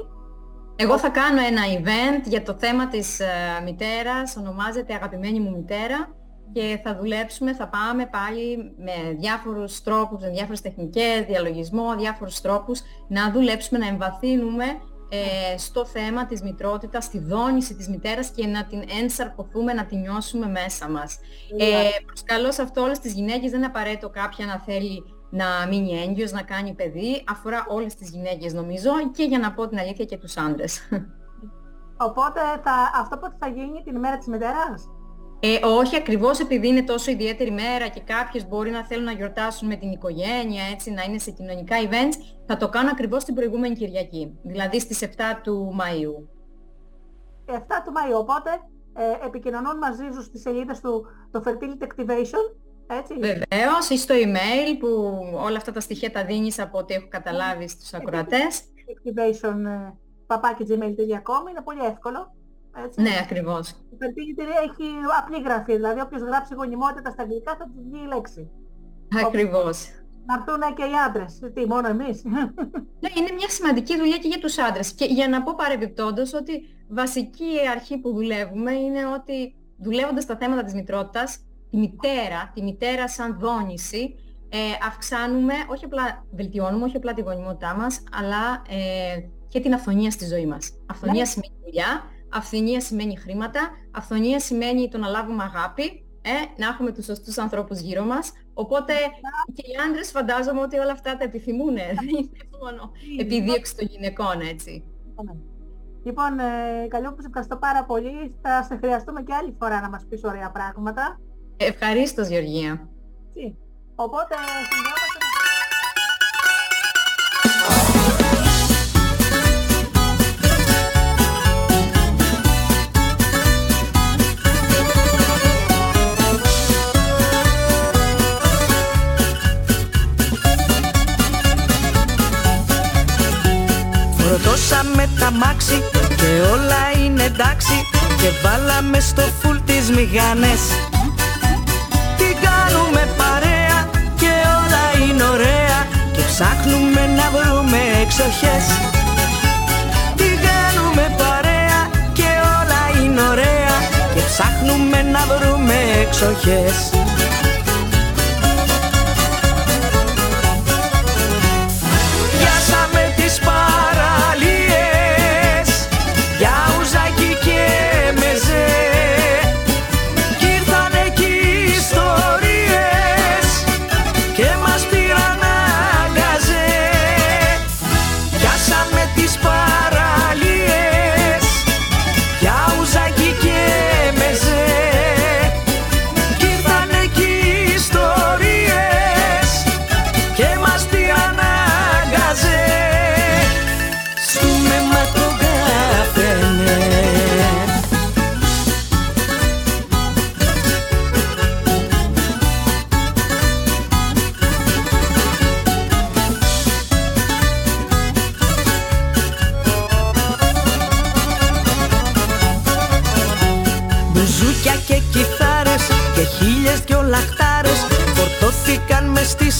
Εγώ θα κάνω ένα event για το θέμα της uh, μητέρας, ονομάζεται Αγαπημένη μου μητέρα και θα δουλέψουμε, θα πάμε πάλι με διάφορους τρόπους, με διάφορες τεχνικές, διαλογισμό, διάφορους τρόπους, να δουλέψουμε, να εμβαθύνουμε ε, στο θέμα της μητρότητας, στη δόνηση της μητέρας και να την ενσαρκωθούμε, να την νιώσουμε μέσα μας. Ε, προσκαλώς σε αυτό όλες τις γυναίκες, δεν είναι απαραίτητο κάποια να θέλει να μείνει έγκυος, να κάνει παιδί, αφορά όλες τις γυναίκες νομίζω και για να πω την αλήθεια και τους άντρες. Οπότε θα, αυτό πότε θα γίνει την ημέρα της μητέρας; Ε, όχι ακριβώς επειδή είναι τόσο ιδιαίτερη μέρα και κάποιες μπορεί να θέλουν να γιορτάσουν με την οικογένεια, έτσι, να είναι σε κοινωνικά events, θα το κάνω ακριβώς την προηγούμενη Κυριακή, δηλαδή στις 7 του Μαΐου. 7 του Μαΐου, οπότε ε, επικοινωνούν μαζί σου στις σελίδες του το Fertility Activation, έτσι; Βεβαίως, ή στο email που όλα αυτά τα στοιχεία τα δίνεις από ό,τι έχω καταλάβει στους ακροατές. Activation, ε, παπάκι.gmail.com, είναι πολύ εύκολο. Έτσι. Ναι, ακριβώς. Η fertility έχει απλή γραφή, δηλαδή όποιος γράψει γονιμότητα στα αγγλικά θα τους βγει η λέξη. Ακριβώς. Να έρθουν και οι άντρες, τι, μόνο εμείς; Ναι, είναι μια σημαντική δουλειά και για τους άντρες. Και για να πω παρεμπιπτόντως ότι βασική αρχή που δουλεύουμε είναι ότι δουλεύοντας τα θέματα της μητρότητας, τη μητέρα, τη μητέρα σαν δόνηση, ε, αυξάνουμε, όχι απλά βελτιώνουμε, όχι απλά τη γονιμότητά μας, αλλά ε, και την αυθονία στη ζωή μας. Αυθονία ναι. σημαίνει δουλειά, Αυθονία σημαίνει χρήματα, αυθονία σημαίνει το να λάβουμε αγάπη, ε, να έχουμε τους σωστούς ανθρώπους γύρω μας. Οπότε και οι άντρες φαντάζομαι ότι όλα αυτά τα επιθυμούν, δεν είναι μόνο επιδίωξη των γυναικών, έτσι. Λοιπόν, ε, καλό που σε ευχαριστώ πάρα πολύ. Θα σε χρειαστούμε και άλλη φορά να μας πεις ωραία πράγματα. Ευχαρίστως, Γεωργία. Οπότε, συνδυόμαστε Φορτώσαμε τα μάξι και όλα είναι εντάξει Και βάλαμε στο φουλ τις μηγάνες Τι κάνουμε παρέα και όλα είναι ωραία Και ψάχνουμε να βρούμε εξοχές. Τι κάνουμε παρέα και όλα είναι ωραία Και ψάχνουμε να βρούμε εξοχές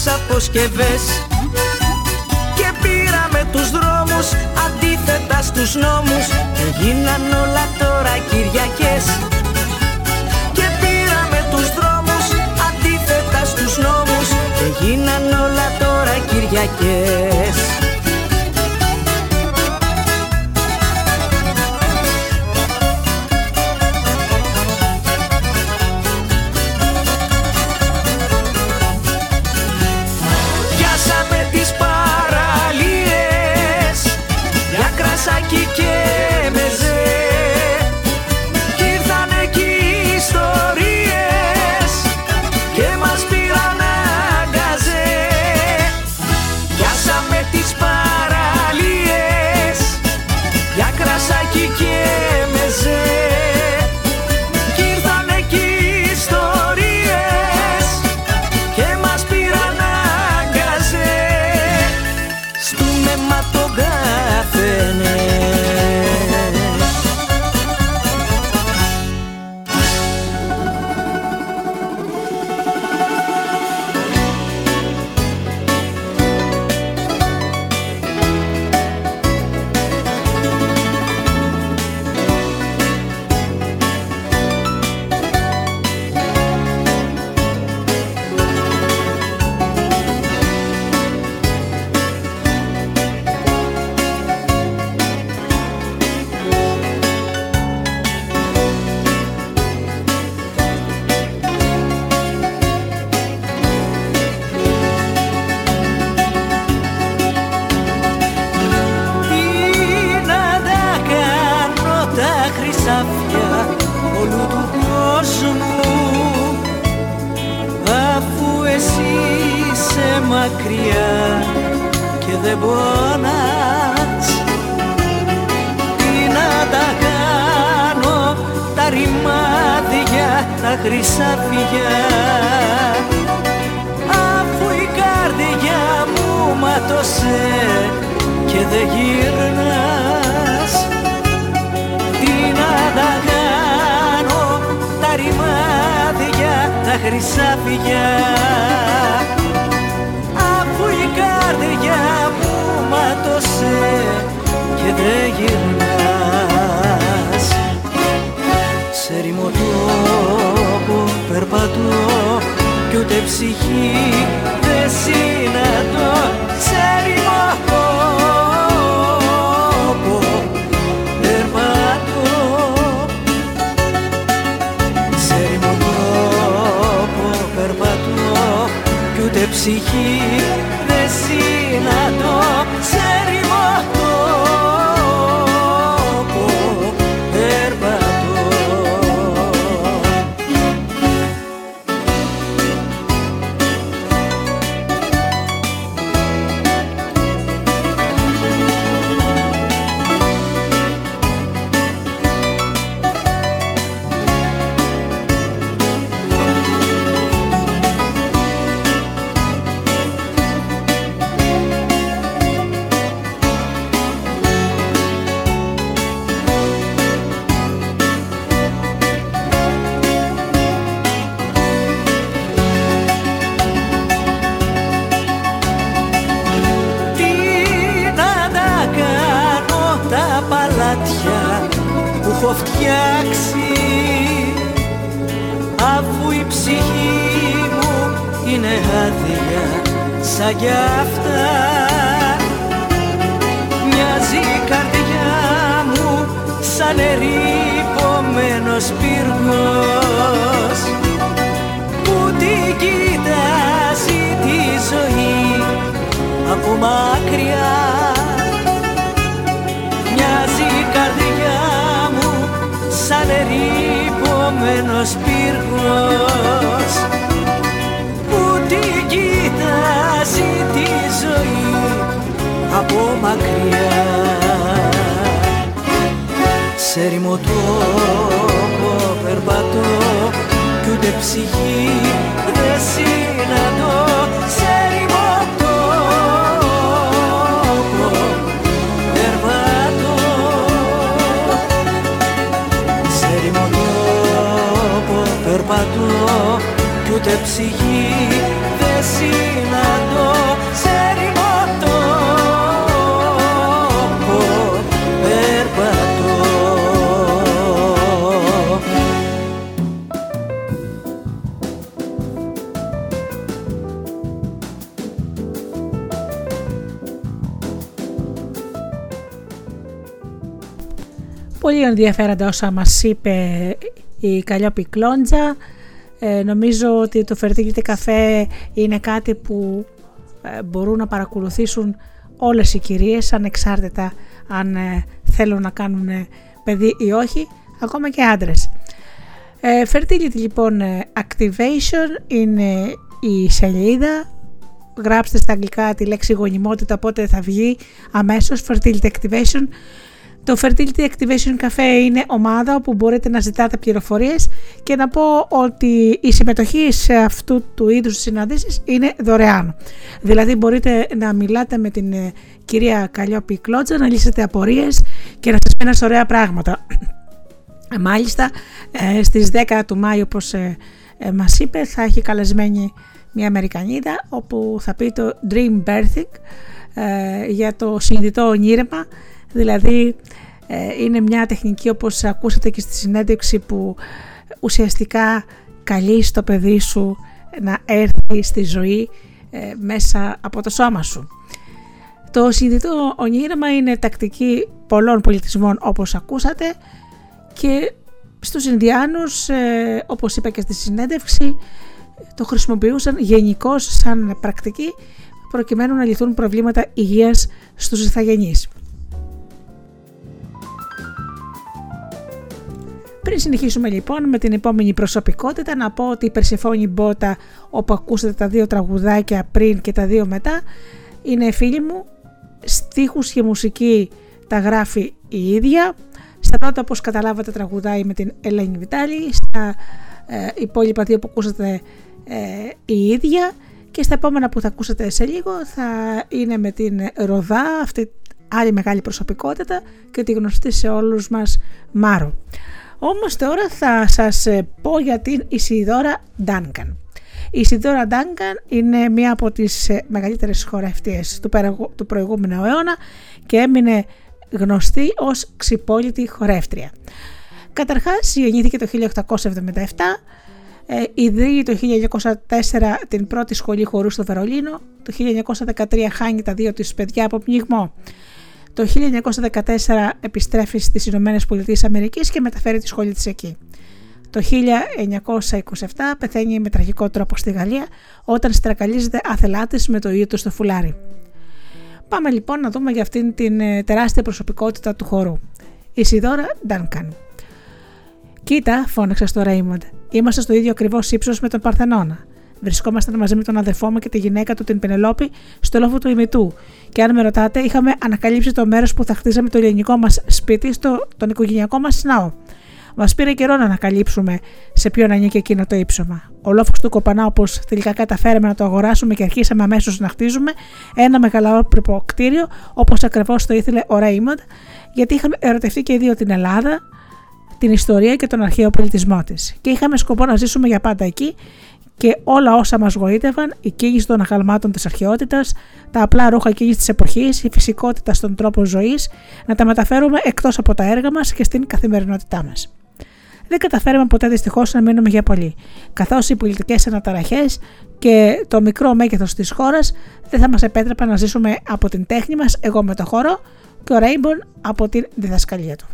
μες στις αποσκευές. Και πήραμε τους δρόμους Αντίθετα στους νόμους. Και γίναν όλα τώρα Κυριακές. Και πήραμε τους δρόμους Αντίθετα στους νόμους. Και γίναν όλα τώρα Κυριακές σαν ερήπωμένος πύργος που την κοιτάζει τη ζωή από μακριά. Μοιάζει η καρδιά μου σαν ερήπωμένος πύργος που την κοιτάζει τη ζωή από μακριά σε ρημοτό περπατώ κι ούτε ψυχή δεν συναντώ. Σε ρημοτό περπατώ. Σε ρημοτό περπατώ κι ούτε ψυχή δεν συναντώ. Πολύ ενδιαφέροντα όσα μας είπε η Καλλιόπη Κλόντζα. Ε, νομίζω ότι το Fertility καφέ είναι κάτι που ε, μπορούν να παρακολουθήσουν όλες οι κυρίες ανεξάρτητα αν ε, θέλουν να κάνουν παιδί ή όχι, ακόμα και άντρες. Fertility λοιπόν Activation είναι η σελίδα γράψτε στα αγγλικά τη λέξη γονιμότητα οπότε θα βγει αμέσως Fertility Activation το Fertility Activation Cafe είναι ομάδα όπου μπορείτε να ζητάτε πληροφορίες και να πω ότι η συμμετοχή σε αυτού του είδους συναντήσεις είναι δωρεάν. Δηλαδή μπορείτε να μιλάτε με την ε, κυρία Καλλιόπη Κλότζα, να λύσετε απορίες και να σας πει ένας ωραία πράγματα. Μάλιστα ε, στις 10 του Μάη όπως ε, μας είπε θα έχει καλεσμένη μια Αμερικανίδα όπου θα πει το Dream Birthing για το συνειδητό ονείρεμα Δηλαδή ε, είναι μια τεχνική όπως ακούσατε και στη συνέντευξη που ουσιαστικά καλεί το παιδί σου να έρθει στη ζωή ε, μέσα από το σώμα σου. Το συνειδητό ονείρεμα είναι τακτική πολλών πολιτισμών όπως ακούσατε και στους Ινδιάνους ε, όπως είπα και στη συνέντευξη το χρησιμοποιούσαν γενικώς σαν πρακτική προκειμένου να λυθούν προβλήματα υγείας στους ηθαγενείς. Πριν συνεχίσουμε λοιπόν με την επόμενη προσωπικότητα να πω ότι η Περσεφόνη Μπότα όπου ακούσατε τα δύο τραγουδάκια πριν και τα δύο μετά είναι φίλη μου, στίχους και μουσική τα γράφει η ίδια. Στα πρώτα όπως καταλάβατε τραγουδάει με την Ελένη Βιτάλη, στα ε, υπόλοιπα δύο που ακούσατε ε, η ίδια και στα επόμενα που θα ακούσετε σε λίγο θα είναι με την Ροδά, αυτή άλλη μεγάλη προσωπικότητα και τη γνωστή σε όλους μας Μάρο. Όμως τώρα θα σας ε, πω για την Ισιδώρα Ντάνκαν. Η Ισιδώρα Ντάνκαν είναι μία από τις ε, μεγαλύτερες χορευτίες του προηγούμενου αιώνα και έμεινε γνωστή ως ξυπόλυτη χορεύτρια. Καταρχάς γεννήθηκε το 1877, ε, ιδρύει το 1904 την πρώτη σχολή χορού στο Βερολίνο, το 1913 χάνει τα δύο της παιδιά από πνιγμό. Το 1914 επιστρέφει στις Ηνωμένες Πολιτείες Αμερικής και μεταφέρει τη σχολή της εκεί. Το 1927 πεθαίνει με τραγικό τρόπο στη Γαλλία όταν στρακαλίζεται άθελά της με το ίδιο του στο φουλάρι. Πάμε λοιπόν να δούμε για αυτήν την ε, τεράστια προσωπικότητα του χορού. Η Σιδώρα Ντάνκαν. Κοίτα, φώναξε στο Ρέιμοντ. Είμαστε στο ίδιο ακριβώς ύψος με τον Παρθενώνα. Βρισκόμασταν μαζί με τον αδερφό μου και τη γυναίκα του, την Πενελόπη, στο λόφο του ημιτού. Και αν με ρωτάτε, είχαμε ανακαλύψει το μέρος που θα χτίζαμε το ελληνικό μας σπίτι στο τον οικογενειακό μας ναό. Μας πήρε καιρό να ανακαλύψουμε σε ποιον ανήκει εκείνο το ύψωμα. Ο λόφο του Κοπανά, όπως τελικά καταφέραμε να το αγοράσουμε και αρχίσαμε αμέσως να χτίζουμε ένα μεγαλόπρεπο κτίριο, όπως ακριβώς το ήθελε ο Ρέιμοντ, γιατί είχαμε ερωτευτεί και οι δύο την Ελλάδα, την ιστορία και τον αρχαίο πολιτισμό της. Και είχαμε σκοπό να ζήσουμε για πάντα εκεί και όλα όσα μας γοήτευαν, η κίνηση των αγαλμάτων της αρχαιότητας, τα απλά ρούχα κίνηση της εποχής, η φυσικότητα στον τρόπο ζωής, να τα μεταφέρουμε εκτός από τα έργα μας και στην καθημερινότητά μας. Δεν καταφέραμε ποτέ δυστυχώς να μείνουμε για πολύ, καθώς οι πολιτικές αναταραχές και το μικρό μέγεθος της χώρας δεν θα μας επέτρεπαν να ζήσουμε από την τέχνη μας, εγώ με το χώρο και ο Ρέιμπον από την διδασκαλία του.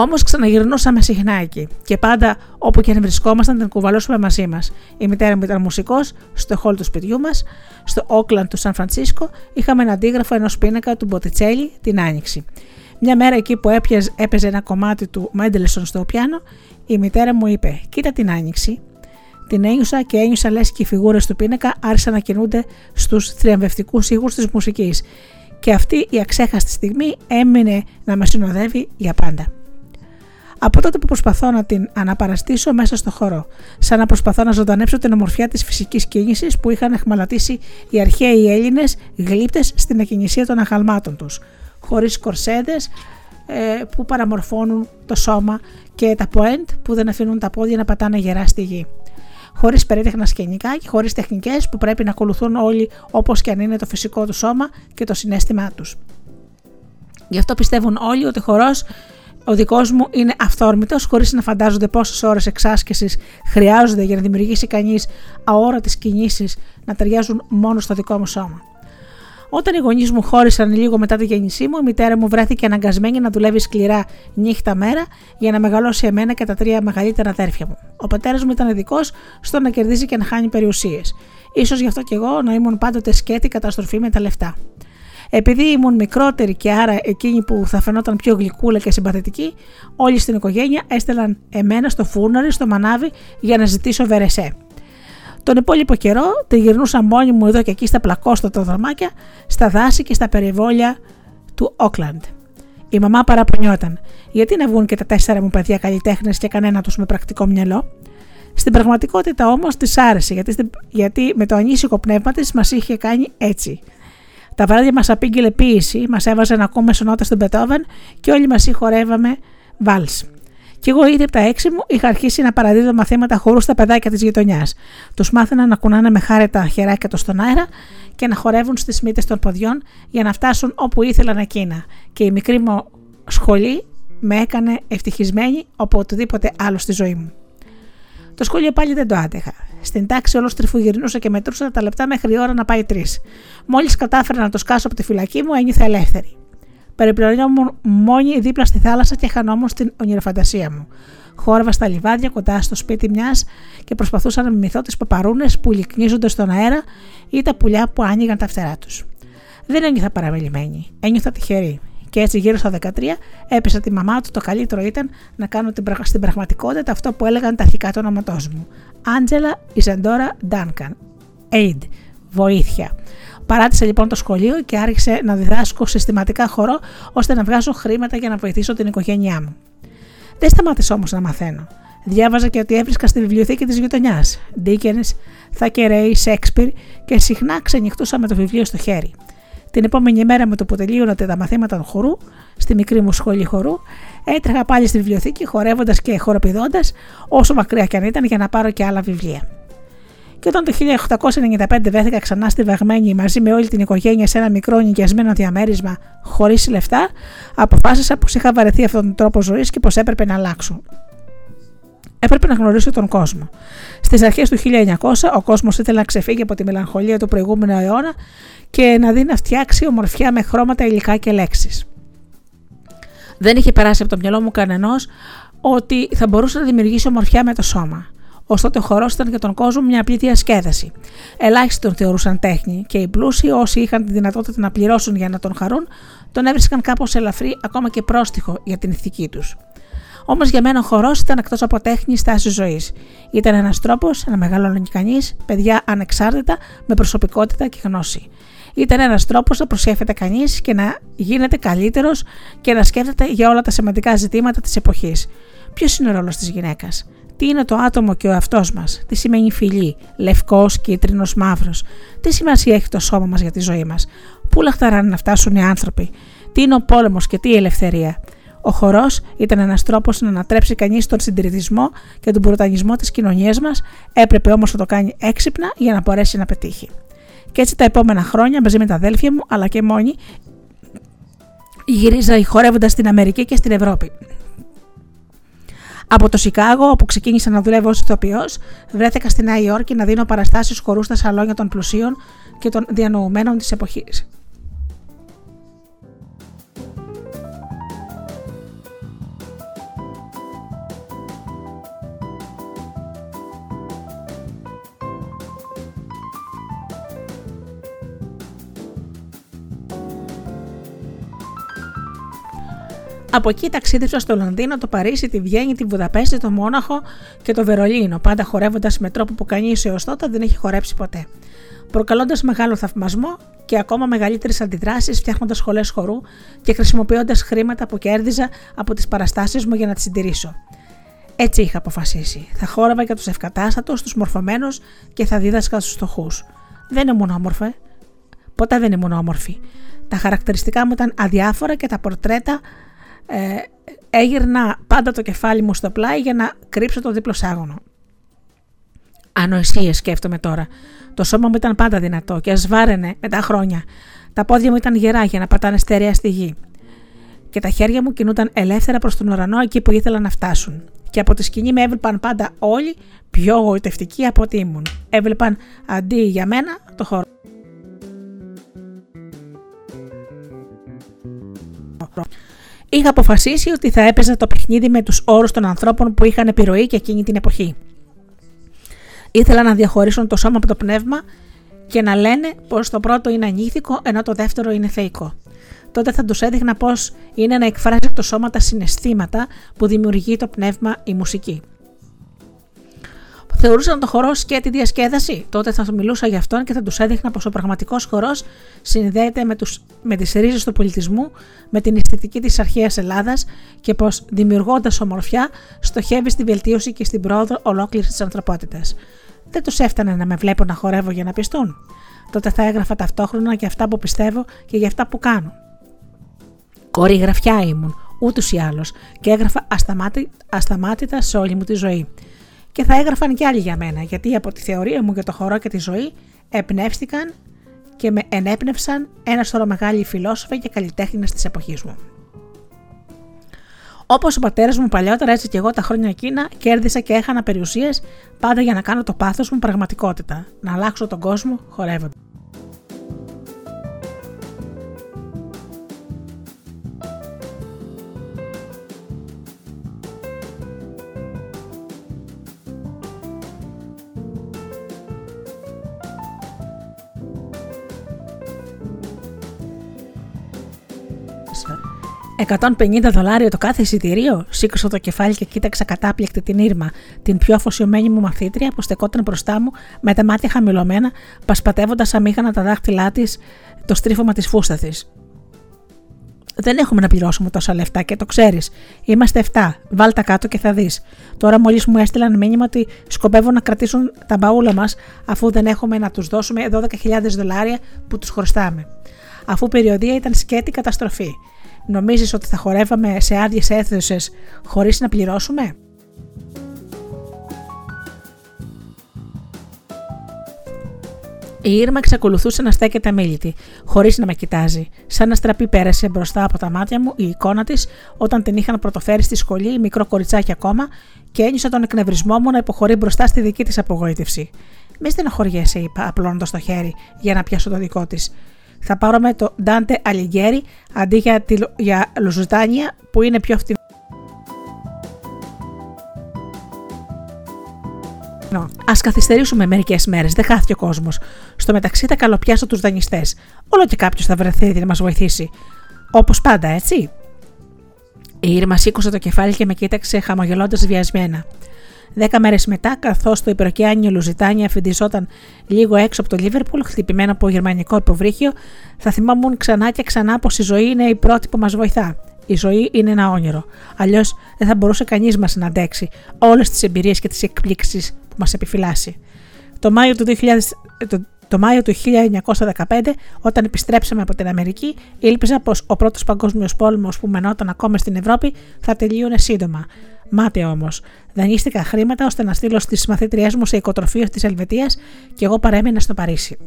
Όμως ξαναγυρνούσαμε συχνά εκεί και πάντα όπου και αν βρισκόμασταν την κουβαλώσουμε μαζί μας. Η μητέρα μου ήταν μουσικός στο χόλ του σπιτιού μας, στο Όκλαντ του Σαν Φρανσίσκο είχαμε ένα αντίγραφο ενός πίνακα του Μποτιτσέλη την Άνοιξη. Μια μέρα εκεί που έπιαζε, έπαιζε ένα κομμάτι του Μέντελσον στο πιάνο, η μητέρα μου είπε: Κοίτα την Άνοιξη. Την ένιωσα και ένιωσα λες και οι φιγούρες του πίνακα άρχισαν να κινούνται στους θριαμβευτικούς ήχους της μουσικής. Και αυτή η αξέχαστη στιγμή έμεινε να με συνοδεύει για πάντα από τότε που προσπαθώ να την αναπαραστήσω μέσα στο χώρο, σαν να προσπαθώ να ζωντανέψω την ομορφιά της φυσικής κίνησης που είχαν εχμαλωτήσει οι αρχαίοι Έλληνες γλύπτες στην ακινησία των αγαλμάτων τους, χωρίς κορσέδες, ε, που παραμορφώνουν το σώμα και τα point που δεν αφήνουν τα πόδια να πατάνε γερά στη γη. Χωρίς περίτεχνα σκηνικά και χωρίς τεχνικές που πρέπει να ακολουθούν όλοι όπως και αν είναι το φυσικό του σώμα και το συνέστημά τους. Γι' αυτό πιστεύουν όλοι ότι ο χορός ο δικός μου είναι αυθόρμητος, χωρίς να φαντάζονται πόσες ώρες εξάσκηση χρειάζονται για να δημιουργήσει κανείς αόρατες κινήσεις να ταιριάζουν μόνο στο δικό μου σώμα. Όταν οι γονείς μου χώρισαν λίγο μετά τη γέννησή μου, η μητέρα μου βρέθηκε αναγκασμένη να δουλεύει σκληρά νύχτα μέρα για να μεγαλώσει εμένα και τα τρία μεγαλύτερα αδέρφια μου. Ο πατέρας μου ήταν ειδικός στο να κερδίζει και να χάνει περιουσίες. σω γι' αυτό κι εγώ να ήμουν πάντοτε σκέτη καταστροφή με τα λεφτά. Επειδή ήμουν μικρότερη και άρα εκείνη που θα φαινόταν πιο γλυκούλα και συμπαθητική, όλοι στην οικογένεια έστελαν εμένα στο φούρναρι, στο μανάβι για να ζητήσω βερεσέ. Τον υπόλοιπο καιρό τη γυρνούσα μόνη μου εδώ και εκεί στα πλακόστοτα δρομάκια, στα δάση και στα περιβόλια του Όκλαντ. Η μαμά παραπονιόταν. Γιατί να βγουν και τα τέσσερα μου παιδιά καλλιτέχνες και κανένα τους με πρακτικό μυαλό; Στην πραγματικότητα όμως της άρεσε γιατί, γιατί με το ανήσυχο πνεύμα της μας είχε κάνει έτσι. Τα βράδια μας απήγγειλε ποίηση, μας έβαζε να ακούμε σονότα στον Πετόβεν και όλοι μας συγχωρεύαμε βάλς. Και εγώ ήδη από τα έξι μου είχα αρχίσει να παραδίδω μαθήματα χορούς στα παιδάκια της γειτονιάς. Τους μάθαινα να κουνάνε με χάρη τα χεράκια τους στον αέρα και να χορεύουν στις μύτες των ποδιών για να φτάσουν όπου ήθελαν εκείνα. Και η μικρή μου σχολή με έκανε ευτυχισμένη από οτιδήποτε άλλο στη ζωή μου. Το σχολείο πάλι δεν το άντεχα. Στην τάξη όλος τρυφουγυρνούσα και μετρούσα τα λεπτά μέχρι η ώρα να πάει τρεις. Μόλις κατάφερα να το σκάσω από τη φυλακή μου, ένιωθα ελεύθερη. Περιπλανιόμουν μόνη δίπλα στη θάλασσα και χανόμουν στην ονειροφαντασία μου. Χόρευα στα λιβάδια κοντά στο σπίτι μιας και προσπαθούσα να μιμηθώ τις παπαρούνες που λυκνίζονται στον αέρα ή τα πουλιά που άνοιγαν τα φτερά τους. Δεν ένιωθα παραμελημένη. Ένιωθα τυχερή. Και έτσι γύρω στα 13 έπεσα τη μαμά του το καλύτερο ήταν να κάνω στην πραγματικότητα αυτό που έλεγαν τα αρχικά του όνοματό μου. Άντζελα Ιζαντόρα Ντάνκαν. Aid. Βοήθεια. Παράτησα λοιπόν το σχολείο και άρχισε να διδάσκω συστηματικά χορό ώστε να βγάζω χρήματα για να βοηθήσω την οικογένειά μου. Δεν σταμάτησα όμως να μαθαίνω. Διάβαζα και ότι έβρισκα στη βιβλιοθήκη της γειτονιάς. Ντίκεν, Θακερέι, Σέξπιρ και συχνά ξενυχτούσα με το βιβλίο στο χέρι. Την επόμενη μέρα με το που τελείωνατε τα μαθήματα του χορού, στη μικρή μου σχολή χορού, έτρεχα πάλι στη βιβλιοθήκη χορεύοντας και χοροπηδώντας, όσο μακριά κι αν ήταν, για να πάρω και άλλα βιβλία. Και όταν το 1895 βρέθηκα ξανά στη Βαγμένη μαζί με όλη την οικογένεια σε ένα μικρό νοικιασμένο διαμέρισμα χωρίς λεφτά, αποφάσισα πως είχα βαρεθεί αυτόν τον τρόπο ζωής και πως έπρεπε να αλλάξω. Έπρεπε να γνωρίσω τον κόσμο. Στις αρχές του 1900 ο κόσμος ήθελε να ξεφύγει από τη μελαγχολία του προηγούμενου αιώνα και να δει να φτιάξει ομορφιά με χρώματα, υλικά και λέξεις. Δεν είχε περάσει από το μυαλό μου κανενός ότι θα μπορούσε να δημιουργήσει ομορφιά με το σώμα. Ωστόσο, ο χορός ήταν για τον κόσμο μια απλή διασκέδαση. Ελάχιστοι τον θεωρούσαν τέχνη και οι πλούσιοι, όσοι είχαν τη δυνατότητα να πληρώσουν για να τον χαρούν, τον έβρισκαν κάπως ελαφρύ, ακόμα και πρόστιχο για την ηθική τους. Όμως για μένα ο χορός ήταν εκτός από τέχνη στάση ζωής. Ήταν ένας τρόπος να μεγαλώνει κανείς παιδιά ανεξάρτητα, με προσωπικότητα και γνώση. Ήταν ένας τρόπος να προσέφεται κανείς και να γίνεται καλύτερος και να σκέφτεται για όλα τα σημαντικά ζητήματα της εποχής. Ποιος είναι ο ρόλος της γυναίκας, τι είναι το άτομο και ο εαυτός μας, τι σημαίνει φιλή, λευκός, κίτρινος, μαύρος, τι σημασία έχει το σώμα μας για τη ζωή μας, πού λαχταράνε να φτάσουν οι άνθρωποι, τι είναι ο πόλεμος και τι η ελευθερία; Ο χορός ήταν ένας τρόπος να ανατρέψει κανείς τον συντηρητισμό και τον πρωτανισμό της κοινωνίας μας, έπρεπε όμως να το κάνει έξυπνα για να μπορέσει να πετύχει. Και έτσι τα επόμενα χρόνια μαζί με τα αδέλφια μου, αλλά και μόνοι, γυρίζα χορεύοντας στην Αμερική και στην Ευρώπη. Από το Σικάγο, όπου ξεκίνησα να δουλεύω ως ηθοποιός, βρέθηκα στη Νέα Υόρκη να δίνω παραστάσεις χορούς στα σαλόνια των πλουσίων και των διανοουμένων της εποχής. Από εκεί ταξίδεψα στο Λονδίνο, το Παρίσι, τη Βιέννη, τη Βουδαπέστη, το Μόναχο και το Βερολίνο, πάντα χορεύοντας με τρόπο που κανεί έως τότε δεν έχει χορέψει ποτέ. Προκαλώντας μεγάλο θαυμασμό και ακόμα μεγαλύτερες αντιδράσεις, φτιάχνοντας σχολές χορού και χρησιμοποιώντας χρήματα που κέρδιζα από τις παραστάσεις μου για να τις συντηρήσω. Έτσι είχα αποφασίσει. Θα χόρευα για τους ευκατάστατους, τους μορφωμένους και θα δίδασκα στους φτωχούς. Δεν ήμουν όμορφε. Ποτέ δεν ήμουν όμορφη. Τα χαρακτηριστικά μου ήταν αδιάφορα και τα πορτρέτα ε, έγυρνα πάντα το κεφάλι μου στο πλάι για να κρύψω το δίπλο σάγωνο. Ανοησίε σκέφτομαι τώρα. Το σώμα μου ήταν πάντα δυνατό και σβάρενε με τα χρόνια. Τα πόδια μου ήταν γερά για να πατάνε στερεά στη γη. Και τα χέρια μου κινούνταν ελεύθερα προς τον ουρανό εκεί που ήθελαν να φτάσουν. Και από τη σκηνή με έβλεπαν πάντα όλοι πιο γοητευτικοί από ό,τι ήμουν. Έβλεπαν αντί για μένα το χώρο. Είχα αποφασίσει ότι θα έπαιζα το παιχνίδι με τους όρους των ανθρώπων που είχαν επιρροή και εκείνη την εποχή. Ήθελα να διαχωρίσουν το σώμα από το πνεύμα και να λένε πως το πρώτο είναι ανήθικο ενώ το δεύτερο είναι θεϊκό. Τότε θα τους έδειχνα πως είναι να εκφράζει το σώμα τα συναισθήματα που δημιουργεί το πνεύμα η μουσική θεωρούσαν το χορός και τη διασκέδαση. Τότε θα μιλούσα για αυτόν και θα τους έδειχνα πως ο πραγματικός χορός συνδέεται με, τους, με τις ρίζες του πολιτισμού, με την αισθητική της αρχαίας Ελλάδας και πως δημιουργώντας ομορφιά στοχεύει στη βελτίωση και στην πρόοδο ολόκληρης της ανθρωπότητας. Δεν τους έφτανε να με βλέπω να χορεύω για να πιστούν. Τότε θα έγραφα ταυτόχρονα για αυτά που πιστεύω και για αυτά που κάνω. Κοριγραφιά ήμουν, ούτως ή άλλως, και έγραφα ασταμάτητα σε όλη μου τη ζωή και θα έγραφαν κι άλλοι για μένα, γιατί από τη θεωρία μου για το χορό και τη ζωή εμπνεύστηκαν και με ενέπνευσαν ένα σωρό μεγάλοι φιλόσοφοι και καλλιτέχνες της εποχής μου. Όπως ο πατέρας μου παλιότερα, έτσι και εγώ τα χρόνια εκείνα κέρδισα και έχανα περιουσίες πάντα για να κάνω το πάθος μου πραγματικότητα, να αλλάξω τον κόσμο χορεύοντας. 150 δολάρια το κάθε εισιτήριο. Σήκωσα το κεφάλι και κοίταξα κατάπληκτη την Ήρμα, την πιο αφοσιωμένη μου μαθήτρια που στεκόταν μπροστά μου με τα μάτια χαμηλωμένα, πασπατεύοντας αμήχανα τα δάχτυλά της το στρίφωμα της φούστα της. Δεν έχουμε να πληρώσουμε τόσα λεφτά και το ξέρεις. Είμαστε 7. Βάλτα κάτω και θα δεις. Τώρα μόλις μου έστειλαν μήνυμα ότι σκοπεύουν να κρατήσουν τα μπαούλα μας αφού δεν έχουμε να τους δώσουμε 12.000 δολάρια που τους χρωστάμε. Αφού περιοδία ήταν σκέτη καταστροφή. Νομίζεις ότι θα χορεύαμε σε άδειες αίθουσες χωρίς να πληρώσουμε; Η Ήρμα εξακολουθούσε να στέκεται αμήλυτη, χωρίς να με κοιτάζει. Σαν να στραπή πέρασε μπροστά από τα μάτια μου η εικόνα της όταν την είχαν πρωτοφέρει στη σχολή, μικρό κοριτσάκι ακόμα, και ένιωσα τον εκνευρισμό μου να υποχωρεί μπροστά στη δική της απογοήτευση. Μη στενοχωριέσαι, είπα, απλώνοντας το χέρι για να πιάσω το δικό της. Θα πάρουμε το Dante Alighieri αντί για, τη, για Λουζουτάνια που είναι πιο φτηνό. Α καθυστερήσουμε μερικές μέρες, δεν χάθηκε ο κόσμος. Στο μεταξύ θα καλοπιάσω τους δανειστές. Όλο και κάποιος θα βρεθεί να μας βοηθήσει. Όπως πάντα, έτσι. Η Ήρμα σήκωσε το κεφάλι και με κοίταξε χαμογελώντας βιασμένα. Δέκα μέρες μετά, καθώς το υπεροκειάνιο Λουζιτάνια φιντιζόταν λίγο έξω από το Λίβερπουλ, χτυπημένο από γερμανικό υποβρύχιο, θα θυμάμουν ξανά και ξανά πως η ζωή είναι η πρώτη που μας βοηθά. Η ζωή είναι ένα όνειρο. Αλλιώς δεν θα μπορούσε κανείς μας να αντέξει όλες τις εμπειρίες και τις εκπλήξεις που μας επιφυλάσσει. Το Μάιο του 2000, το Μάιο του 1915, όταν επιστρέψαμε από την Αμερική, ήλπιζα πως ο πρώτος παγκόσμιος πόλεμος που μενόταν ακόμα στην Ευρώπη θα τελείωνε σύντομα. Μάτια όμως. Δανείστηκα χρήματα ώστε να στείλω στις μαθήτριές μου σε οικοτροφείο της Ελβετίας και εγώ παρέμεινα στο Παρίσι.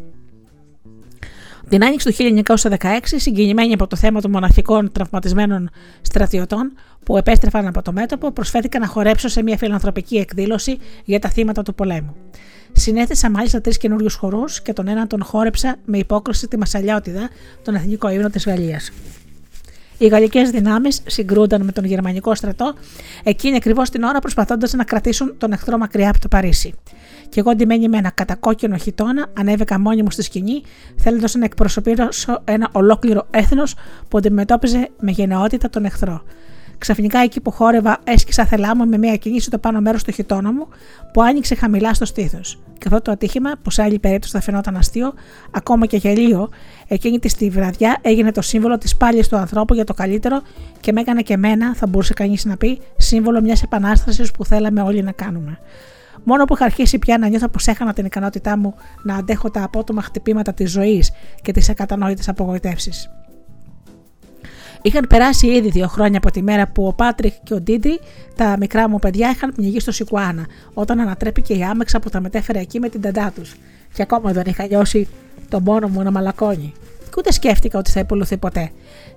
Την άνοιξη του 1916, συγκινημένοι από το θέμα των μοναχικών τραυματισμένων στρατιωτών που επέστρεφαν από το μέτωπο, προσφέρθηκα να χορέψω σε μια φιλανθρωπική εκδήλωση για τα θύματα του πολέμου. Συνέθεσα μάλιστα τρεις καινούριους χορούς και τον έναν τον χόρεψα με υπόκριση τη Μασαλιώτιδα, τον εθνικό ύμνο της Γαλλίας. Οι γαλλικές δυνάμεις συγκρούνταν με τον γερμανικό στρατό, εκείνη ακριβώς την ώρα προσπαθώντας να κρατήσουν τον εχθρό μακριά από το Παρίσι. Και εγώ ντυμένη με ένα κατακόκκινο χιτόνα, ανέβηκα μόνη μου στη σκηνή, θέλοντας να εκπροσωπήσω ένα ολόκληρο έθνος που αντιμετώπιζε με γενναιότητα τον εχθρό. Ξαφνικά εκεί που χόρευα έσκυσα θελά μου με μια κινήση το πάνω μέρος του χιτόνα μου που άνοιξε χαμηλά στο στήθος. Και αυτό το ατύχημα, που σε άλλη περίπτωση θα φαινόταν αστείο, ακόμα και γελοίο, εκείνη τη βραδιά έγινε το σύμβολο της πάλης του ανθρώπου για το καλύτερο και με έκανε και εμένα, θα μπορούσε κανείς να πει, σύμβολο μιας επανάστασης που θέλαμε όλοι να κάνουμε. Μόνο που είχα αρχίσει πια να νιώθω πως έχανα την ικανότητά μου να αντέχω τα απότομα χτυπήματα της ζωής και τις ακατανόητες απογοητεύσεις. Είχαν περάσει ήδη δύο χρόνια από τη μέρα που ο Πάτρικ και ο Ντίρντρι, τα μικρά μου παιδιά, είχαν πνιγεί στο Σικουάνα, όταν ανατρέπηκε η άμεξα που τα μετέφερε εκεί με την ταντά τους. Και ακόμα δεν είχα νιώσει τον πόνο μου να μαλακώνει. Και ούτε σκέφτηκα ότι θα υπολουθεί ποτέ.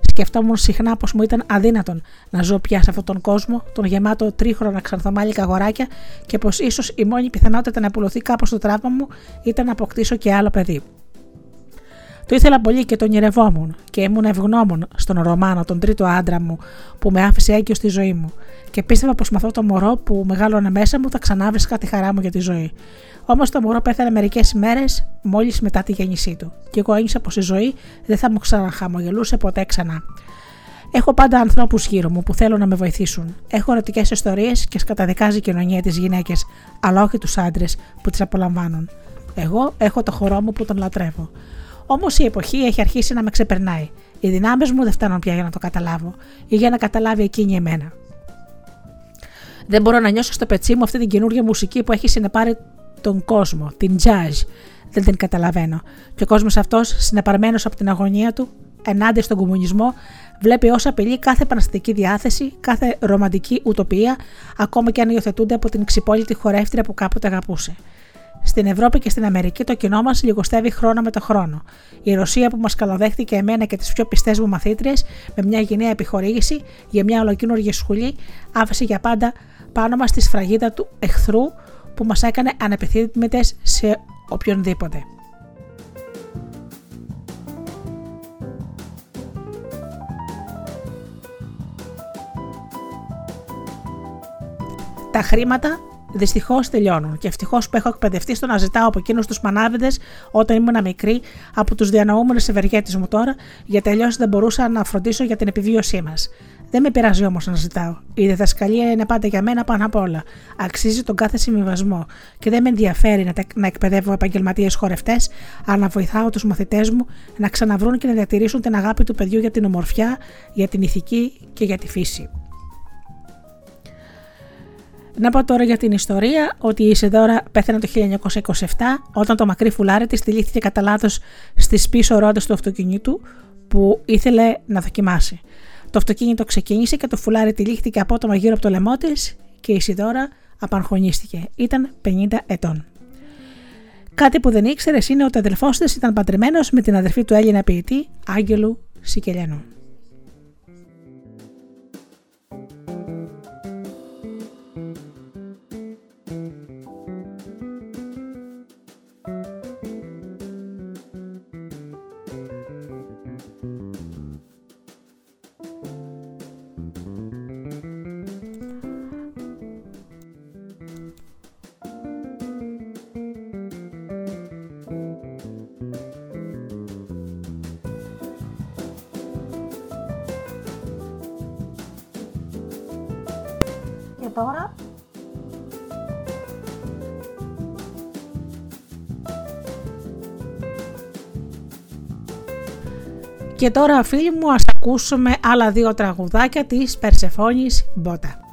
Σκεφτόμουν συχνά πως μου ήταν αδύνατον να ζω πια σε αυτόν τον κόσμο, τον γεμάτο τρίχρονα ξανθομάλικα αγοράκια και πως ίσως η μόνη πιθανότητα να υπολουθεί κάπως το τραύμα μου ήταν να αποκτήσω και άλλο παιδί. Το ήθελα πολύ και τον ονειρευόμουν και ήμουν ευγνώμων στον Ρωμάνο, τον τρίτο άντρα μου, που με άφησε έγκυος στη ζωή μου. Και πίστευα πως με αυτό το μωρό που μεγάλωνε μέσα μου θα ξανάβρισκα τη χαρά μου για τη ζωή. Όμως το μωρό πέθανε μερικές ημέρε μόλις μετά τη γέννησή του. Και εγώ ένιωσα πως η ζωή δεν θα μου ξαναχαμογελούσε ποτέ ξανά. Έχω πάντα ανθρώπους γύρω μου που θέλουν να με βοηθήσουν. Έχω ερωτικές ιστορίες και σκαταδικάζει η κοινωνία τι γυναίκες, αλλά όχι τους άντρες που τις απολαμβάνουν. Εγώ έχω το χορό μου που τον λατρεύω. Όμως η εποχή έχει αρχίσει να με ξεπερνάει. Οι δυνάμεις μου δεν φτάνουν πια για να το καταλάβω ή για να καταλάβει εκείνη εμένα. Δεν μπορώ να νιώσω στο πετσί μου αυτή την καινούργια μουσική που έχει συνεπάρει τον κόσμο, την jazz. Δεν την καταλαβαίνω. Και ο κόσμος αυτός, συνεπαρμένος από την αγωνία του, ενάντια στον κομμουνισμό, βλέπει ως απειλή κάθε επαναστατική διάθεση, κάθε ρομαντική ουτοπία, ακόμα και αν υιοθετούνται από την ξυπόλυτη χορεύτρια που κάποτε αγαπούσε. Στην Ευρώπη και στην Αμερική το κοινό μας λιγοστεύει χρόνο με το χρόνο. Η Ρωσία που μας καλοδέχτηκε εμένα και τις πιο πιστές μου μαθήτριες με μια γενναία επιχορήγηση για μια ολοκίνουργη σχολή, άφησε για πάντα πάνω μας τη σφραγίδα του εχθρού που μας έκανε ανεπιθύμητες σε οποιονδήποτε. Τα χρήματα Δυστυχώς τελειώνουν και ευτυχώς που έχω εκπαιδευτεί στο να ζητάω από εκείνους τους μανάβιδε όταν ήμουν μικρή από τους διανοούμενους ευεργέτες μου τώρα, γιατί αλλιώς δεν μπορούσα να φροντίσω για την επιβίωσή μας. Δεν με πειράζει όμως να ζητάω. Η διδασκαλία είναι πάντα για μένα πάνω απ' όλα. Αξίζει τον κάθε συμβιβασμό και δεν με ενδιαφέρει να, να εκπαιδεύω επαγγελματίες χορευτές, αλλά να βοηθάω τους μαθητές μου να ξαναβρούν και να διατηρήσουν την αγάπη του παιδιού για την ομορφιά, για την ηθική και για τη φύση. Να πω τώρα για την ιστορία ότι η Ισεδώρα πέθανε το 1927 όταν το μακρύ φουλάρι της τυλίχθηκε κατά λάθος στις πίσω ρότε του αυτοκινήτου που ήθελε να δοκιμάσει. Το αυτοκίνητο ξεκίνησε και το φουλάρι τυλίχθηκε απότομα γύρω από το λαιμό της και η Ισιδώρα απαγχωνίστηκε. Ήταν 50 ετών. Κάτι που δεν ήξερες είναι ότι ο αδελφός της ήταν παντρεμένος με την αδερφή του Έλληνα ποιητή Άγγελου Σικελιανού. Και τώρα φίλοι μου ας ακούσουμε άλλα δύο τραγουδάκια της Περσεφόνης Μπότα.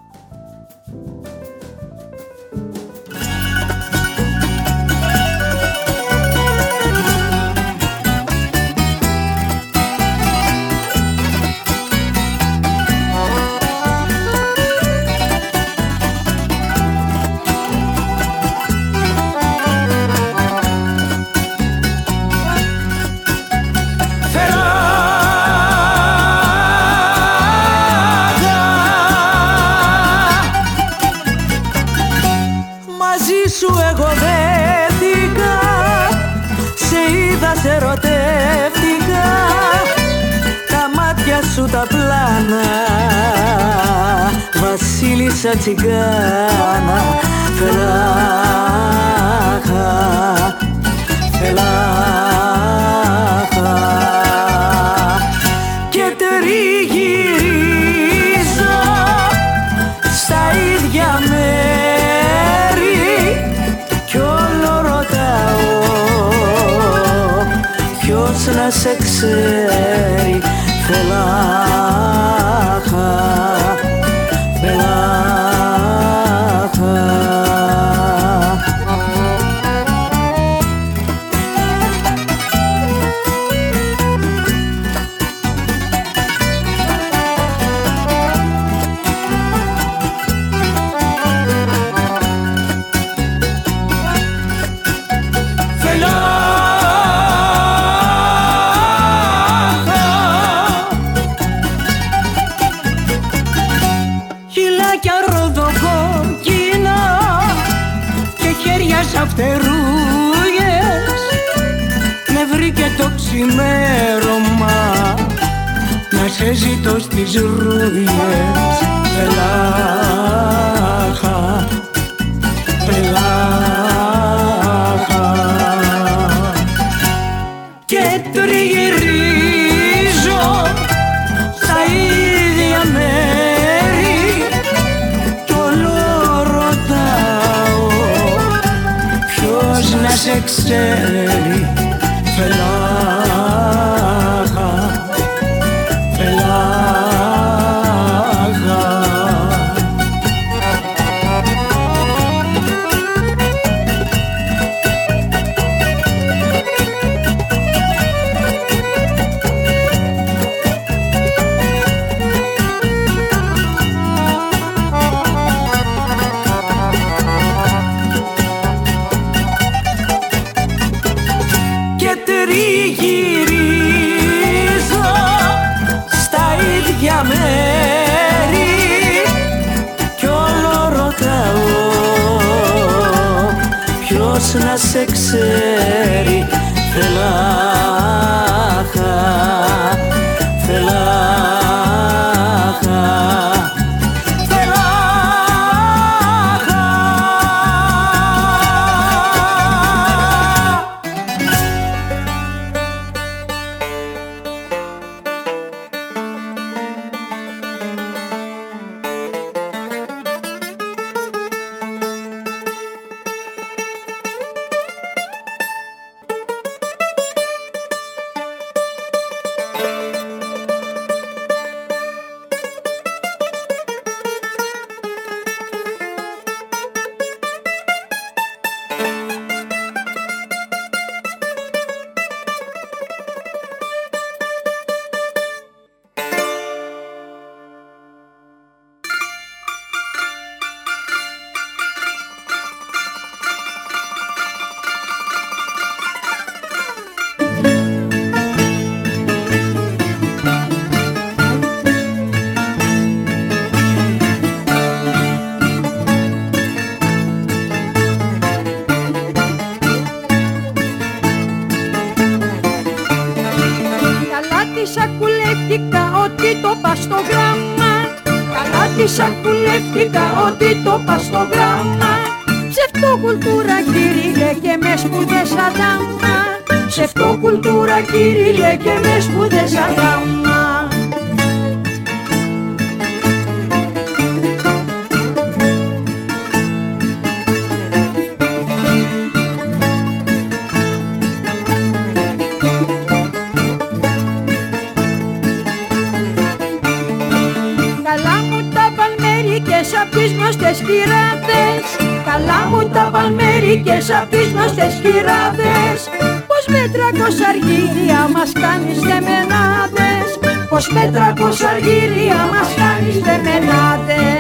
μερικές απίσνωστες χειράδες. Πως με τρακοσαργύρια μας κάνεις δεμενάδες Πως με τρακοσαργύρια μας κάνεις δεμενάδες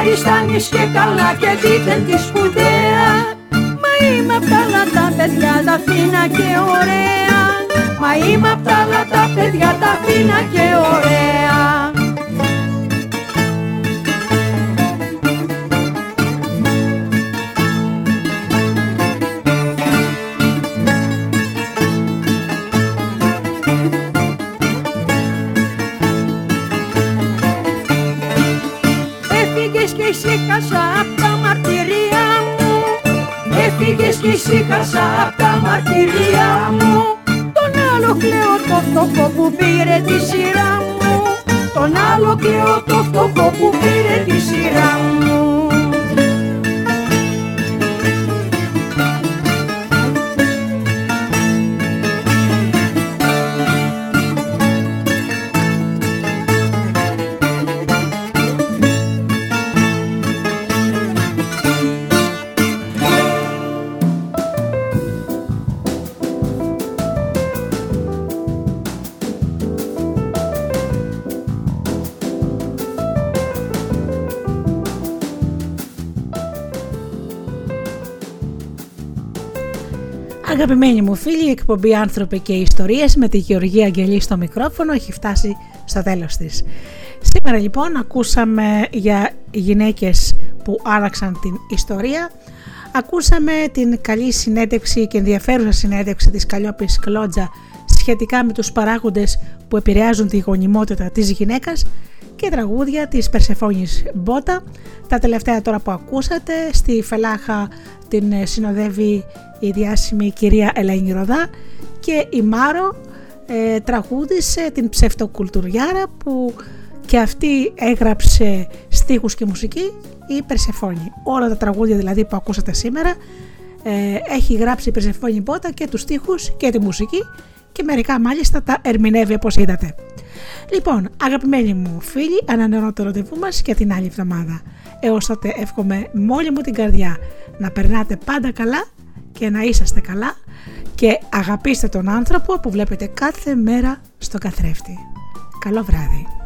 αριστάνης και καλά και δείτε τη σπουδαία. Μα είμαι απ' τα παιδιά τα φίνα και ωραία. Μα είμαι απ' τα παιδιά τα φίνα και ωραία. χάσα απ' τα μαρτυρία μου. Τον άλλο κλαίω το φτωχό που πήρε τη σειρά μου. Τον άλλο κλαίω το φτωχό που πήρε εκπομπή «Άνθρωποι και Ιστορίες» με τη Γεωργία Αγγελή στο μικρόφωνο. Έχει φτάσει στο τέλος της. Σήμερα λοιπόν ακούσαμε για γυναίκες που άλλαξαν την ιστορία, ακούσαμε την καλή συνέντευξη και ενδιαφέρουσα συνέντευξη της Καλλιόπης Κλότζα σχετικά με τους παράγοντες που επηρεάζουν τη γονιμότητα της γυναίκας και τραγούδια της Περσεφόνης Μπότα. Τα τελευταία τώρα που ακούσατε, στη Φελάχα την συνοδεύει η διάσημη κυρία Ελένη Ροδά και η Μάρο ε, τραγούδισε την ψευτοκουλτουριάρα που και αυτή έγραψε στίχους και μουσική η Περσεφόνη. Όλα τα τραγούδια δηλαδή που ακούσατε σήμερα ε, έχει γράψει η Περσεφόνη Μπότα και τους στίχους και τη μουσική και μερικά μάλιστα τα ερμηνεύει όπως είδατε. Λοιπόν, αγαπημένοι μου φίλοι, ανανεώνω το ραντεβού μας για την άλλη εβδομάδα. Έως τότε εύχομαι με όλη μου την καρδιά να περνάτε πάντα καλά και να είσαστε καλά και αγαπήστε τον άνθρωπο που βλέπετε κάθε μέρα στο καθρέφτη. Καλό βράδυ.